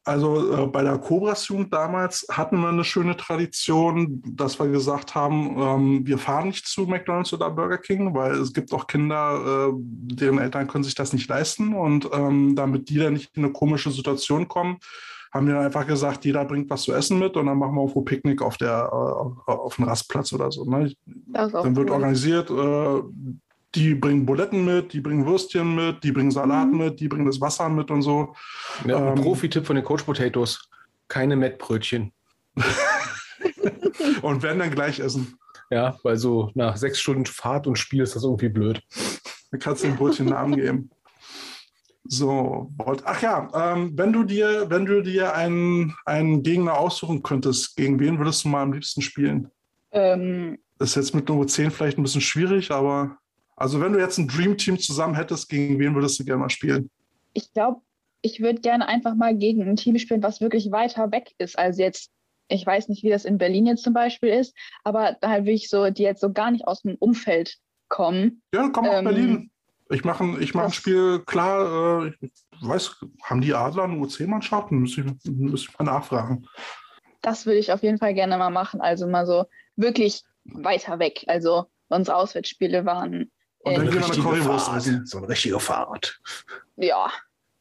Also äh, bei der Cobras-Jugend damals hatten wir eine schöne Tradition, dass wir gesagt haben, ähm, wir fahren nicht zu McDonald's oder Burger King, weil es gibt auch Kinder, äh, deren Eltern können sich das nicht leisten. Und ähm, damit die dann nicht in eine komische Situation kommen, haben wir dann einfach gesagt, jeder bringt was zu essen mit und dann machen wir auf ein Picknick auf, der, äh, auf einem Rastplatz oder so. Ne? Dann wird cool. organisiert, äh, die bringen Buletten mit, die bringen Würstchen mit, die bringen Salat Mhm. mit, die bringen das Wasser mit und so. Ja, ein Ähm, Profi-Tipp von den Coach Potatoes. Keine Mettbrötchen. [LAUGHS] Und werden dann gleich essen. Ja, weil so nach sechs Stunden Fahrt und Spiel ist das irgendwie blöd. Dann kannst du dem Brötchen einen Namen geben. So, ach ja, ähm, wenn du dir, wenn du dir einen, einen Gegner aussuchen könntest, gegen wen würdest du mal am liebsten spielen? Ähm, Das ist jetzt mit Nummer 10 vielleicht ein bisschen schwierig, aber also wenn du jetzt ein Dream Team zusammen hättest, gegen wen würdest du gerne mal spielen? ich glaube, ich würde gerne einfach mal gegen ein Team spielen, was wirklich weiter weg ist. Also jetzt, ich weiß nicht, wie das in Berlin jetzt zum Beispiel ist, aber da halt wirklich so, die jetzt so gar nicht aus dem Umfeld kommen. Ja, komm nach Ähm, Berlin. Ich mache ein, ich mach ein Spiel, klar, äh, ich weiß, haben die Adler eine U10-Mannschaft? Müsste ich, müsste ich mal nachfragen. Das würde ich auf jeden Fall gerne mal machen. Also mal so wirklich weiter weg. Also unsere Auswärtsspiele waren, Und dann äh, gehen wir eine richtige Currywurst Fahrt. essen. So ein richtiger Fahrt. ja,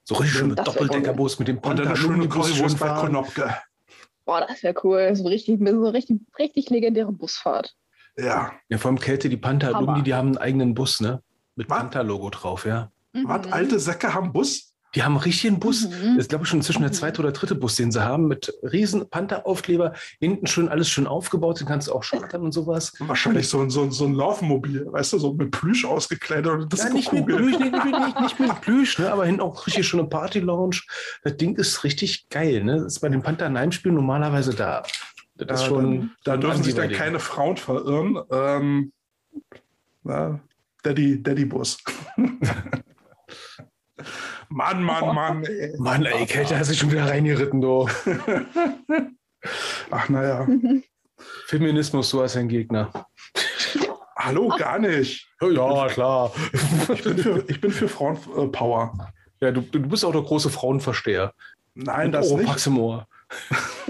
So richtig schön mit Doppeldeckerbus mit dem Und dann Panther. eine schöne Currywurst bei. Konopke. boah, das wäre cool. So richtig, so richtig, richtig legendäre Busfahrt. Ja. Ja, vor allem Kälte, die Panther. Alumni, die haben einen eigenen Bus, ne? Mit Was? Panther-Logo drauf, ja. Was, Mhm. alte Säcke haben Bus? Die haben einen richtigen Bus. Mhm. Das ist, glaube ich, schon inzwischen der zweite oder dritte Bus, den sie haben, mit riesen Panther-Aufkleber. Hinten schön alles schön aufgebaut, den kannst du auch chartern und sowas. Wahrscheinlich so ein, so ein, so ein Laufmobil, weißt du, so mit Plüsch ausgekleidet und Ja, nicht mit. Plüsch, nicht, nicht, nicht, nicht mit [LAUGHS] Plüsch, ne? aber hinten auch richtig schöne Party-Lounge. Das Ding ist richtig geil. Ne? Das ist bei den Panther-Heimspielen normalerweise da. Das ist schon. dann, da dürfen sich dann keine Frauen verirren. Ähm, na, Daddy, Daddy Bus. [LAUGHS] [LAUGHS] Mann, Mann, Mann. Ey. Mann, ey, Kälte hat sich schon wieder reingeritten, du. Ach, naja. [LAUGHS] Feminismus, du als ein Gegner. Hallo, gar nicht. Ja, klar. Ich bin für, ich bin für Frauenpower. Ja, du, du bist auch der große Frauenversteher. Nein, Mit das nicht. Oropax im Ohr. [LAUGHS]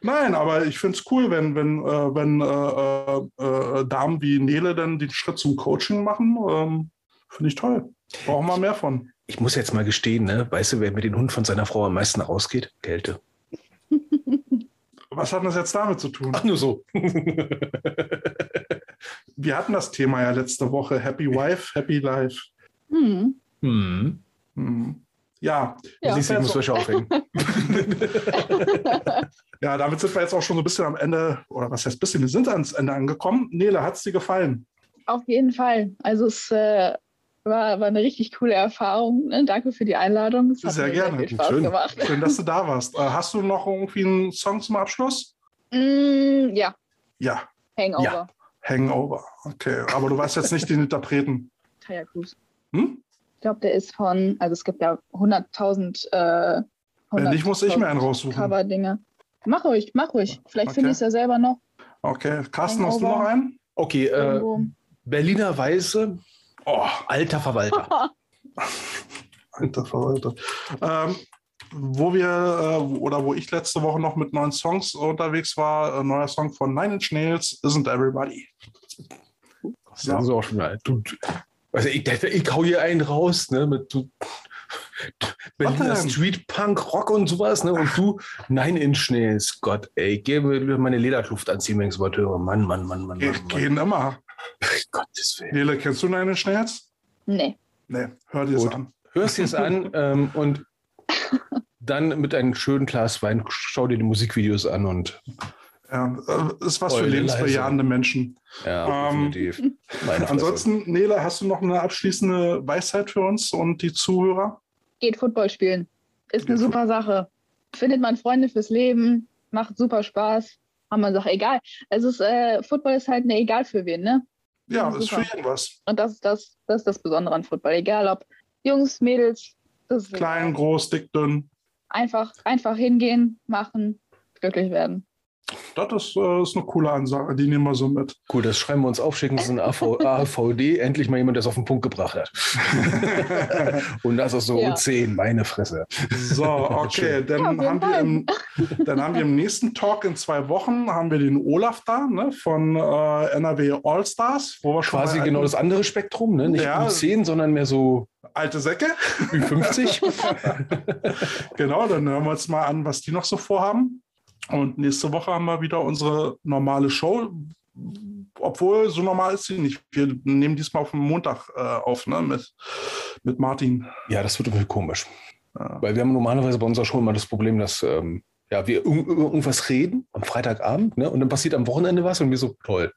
Nein, aber ich finde es cool, wenn, wenn, äh, wenn äh, äh, äh, Damen wie Nele dann den Schritt zum Coaching machen. Ähm, finde ich toll. Brauchen wir mehr von. Ich muss jetzt mal gestehen, ne? weißt du, wer mit den Hund von seiner Frau am meisten rausgeht? Kälte. Was hat das jetzt damit zu tun? Ach, nur so. [LAUGHS] Wir hatten das Thema ja letzte Woche. Happy Wife, Happy Life. Hm. Hm. Hm. Ja, ja. Siehst du, ich muss euch aufhängen. [LAUGHS] ja, damit sind wir jetzt auch schon so ein bisschen am Ende, oder was heißt ein bisschen, wir sind ans Ende angekommen. Nele, hat es dir gefallen? Auf jeden Fall. Also es äh, war, war eine richtig coole Erfahrung. Ne? Danke für die Einladung. Es sehr gerne. Sehr Schön. gemacht. Schön, dass du da warst. Äh, hast du noch irgendwie einen Song zum Abschluss? Mm, ja. Ja. Hangover. Ja. Hangover. Okay, aber du weißt jetzt nicht den Interpreten. Kaya Cruz. Hm? Ich glaube, der ist von, also es gibt ja 100.000 äh, 100 Wenn muss ich mir einen raussuchen. Cover-Dinge. Mach ruhig, mach ruhig. Vielleicht okay. finde ich es ja selber noch. Okay, Carsten, Hangover. hast du noch einen? Okay, äh, Berliner Weiße, oh, alter Verwalter. [LAUGHS] alter Verwalter. Ähm, wo wir äh, oder wo ich letzte Woche noch mit neuen Songs unterwegs war, ein neuer Song von Nine Inch Nails, Isn't Everybody. Das ist auch schon alt. Du, also ich, ich hau hier einen raus, ne, mit du, Berliner Street Punk, Rock und sowas, ne? Und du, Nine Inch Nails, Gott, ey, geh mir meine Lederkluft anziehen, wenn ich sowas höre. Mann, Mann, Mann, Mann. Ge Mann. Gehen immer. Gottes Willen. Nele, kennst du Nine Inch Nails? Nee. Nee, hör dir es an. Hörst dir es an [LAUGHS] ähm, und dann mit einem schönen Glas Wein schau dir die Musikvideos an und. Ja, äh, ist was für lebensbejahende Menschen. Ja, ähm, definitiv. ansonsten, Nele, hast du noch eine abschließende Weisheit für uns und die Zuhörer? Geht Football spielen. Ist eine super Sache. Findet man Freunde fürs Leben, macht super Spaß. Haben man sagt, egal. Also ist, äh, Football ist halt eine egal für wen, ne? Ja, ist, ist für jeden was. Und das ist das, das ist das Besondere an Football. Egal ob Jungs, Mädels, Klein, groß, dick, dünn. Einfach, einfach hingehen, machen, glücklich werden. Das ist, äh, ist, eine coole Ansage, die nehmen wir so mit. Cool, das schreiben wir uns auf, schicken es in AV, AVD, [LAUGHS] endlich mal jemand, der es auf den Punkt gebracht hat. [LAUGHS] Und das ist so ja. 10, meine Fresse. So, okay, dann, ja, haben wir im, [LAUGHS] dann haben wir im nächsten Talk in zwei Wochen haben wir den Olaf da, ne, von äh, NRW Allstars. Wo wir Quasi genau das andere Spektrum, ne? nicht ja, 10, sondern mehr so alte Säcke. Ü50. genau, dann hören wir uns mal an, was die noch so vorhaben. Und nächste Woche haben wir wieder unsere normale Show. Obwohl, so normal ist sie nicht. Wir nehmen diesmal auf den Montag äh, auf, ne, mit, mit Martin. Ja, das wird irgendwie komisch. Ja. Weil wir haben normalerweise bei unserer Show immer das Problem, dass ähm, ja, wir über irgendwas reden am Freitagabend ne, und dann passiert am Wochenende was und wir so, toll.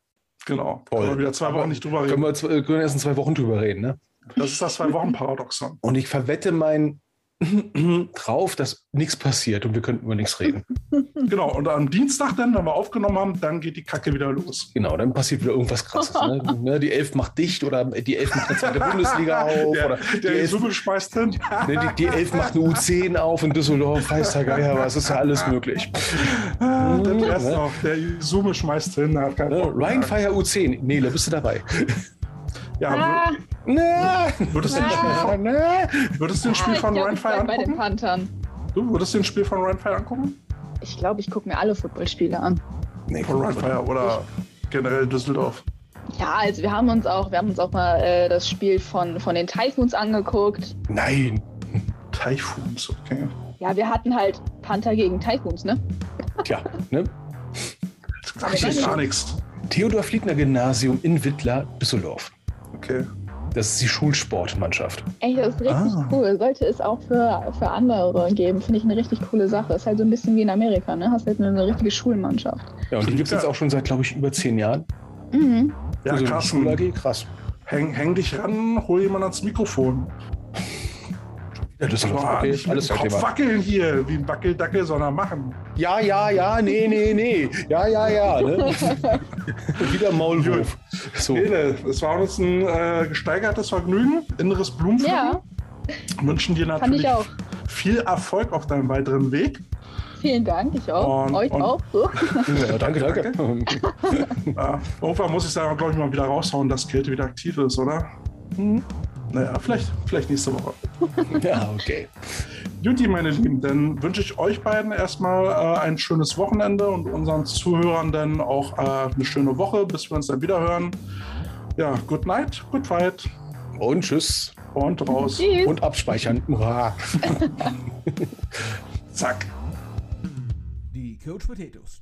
Genau. Toll. Können wir wieder zwei Wochen nicht drüber reden. Können wir, können wir erst in zwei Wochen drüber reden, ne? Das ist das Zwei-Wochen-Paradoxon. Und ich verwette mein [CLEARS THROAT] drauf, dass nichts passiert und wir könnten über nichts reden. [LAUGHS] Genau, und am Dienstag dann, wenn wir aufgenommen haben, dann geht die Kacke wieder los. Genau, dann passiert wieder irgendwas krasses. Ne? [LAUGHS] ne die Elf macht dicht oder die Elf macht eine zweite Bundesliga [LAUGHS] auf. Der, oder der die Elf, schmeißt hin. Ne, die, die, Elf macht eine U10 auf in Düsseldorf, weiß der Geier was, ist ja alles möglich. Ah, der, ne? noch, der Summe schmeißt hin. Ne? Ryan Fire U10, Nele, bist du dabei? Ja, ah. nee. Würdest du ein Spiel von, nee. würdest du ein Spiel ah, von Ryan Fire angucken? Bei den Panthern. Du würdest du ein Spiel von Ryan Fire angucken? Ich glaube, ich gucke mir alle Footballspiele an. Nee, von Ryan Fire oder generell Düsseldorf. Ja, also wir haben uns auch, wir haben uns auch mal äh, das Spiel von, von den Typhoons angeguckt. Nein. Typhoons, okay. Ja, wir hatten halt Panther gegen Typhoons, ne? Tja, ne? Das ist gar nichts. Theodor Fliegner Gymnasium in Wittler, Düsseldorf. Okay. Das ist die Schulsportmannschaft. Ey, das ist richtig ah. cool. Sollte es auch für, für andere geben, finde ich eine richtig coole Sache. Ist halt so ein bisschen wie in Amerika, ne? Hast halt eine, richtige Schulmannschaft. Ja, und die gibt es jetzt auch schon seit, glaube ich, über zehn Jahren. Mhm. Ja, also krass. Schul krass. Häng, häng dich ran, hol jemand ans Mikrofon. Ja, das ist aber okay. nicht alles Kopf wackeln hier, wie ein Wackeldackel, sondern machen. Ja, ja, ja, nee, nee, nee. Ja, ja, ja. Ne? [LAUGHS] Wieder Maulwurf. So. Nele, es war uns ein äh, gesteigertes Vergnügen, inneres Blumenpflücken. Ja. Wünschen dir natürlich viel Erfolg auf deinem weiteren Weg. Vielen Dank, ich auch. Und, Euch und, auch. So. Ja, danke, danke. [LAUGHS] ja, irgendwann muss ich sagen, glaube ich, mal wieder raushauen, dass Kälte wieder aktiv ist, oder? Mhm. Naja, vielleicht, vielleicht nächste Woche. [LAUGHS] ja, okay. Juti, meine Lieben, dann wünsche ich euch beiden erstmal äh, ein schönes Wochenende und unseren Zuhörern dann auch äh, eine schöne Woche, bis wir uns dann wieder hören. Ja, good night, good fight. Und tschüss. Und raus. Tschüss. Und abspeichern. [LAUGHS] Zack. Die Coach Potatoes.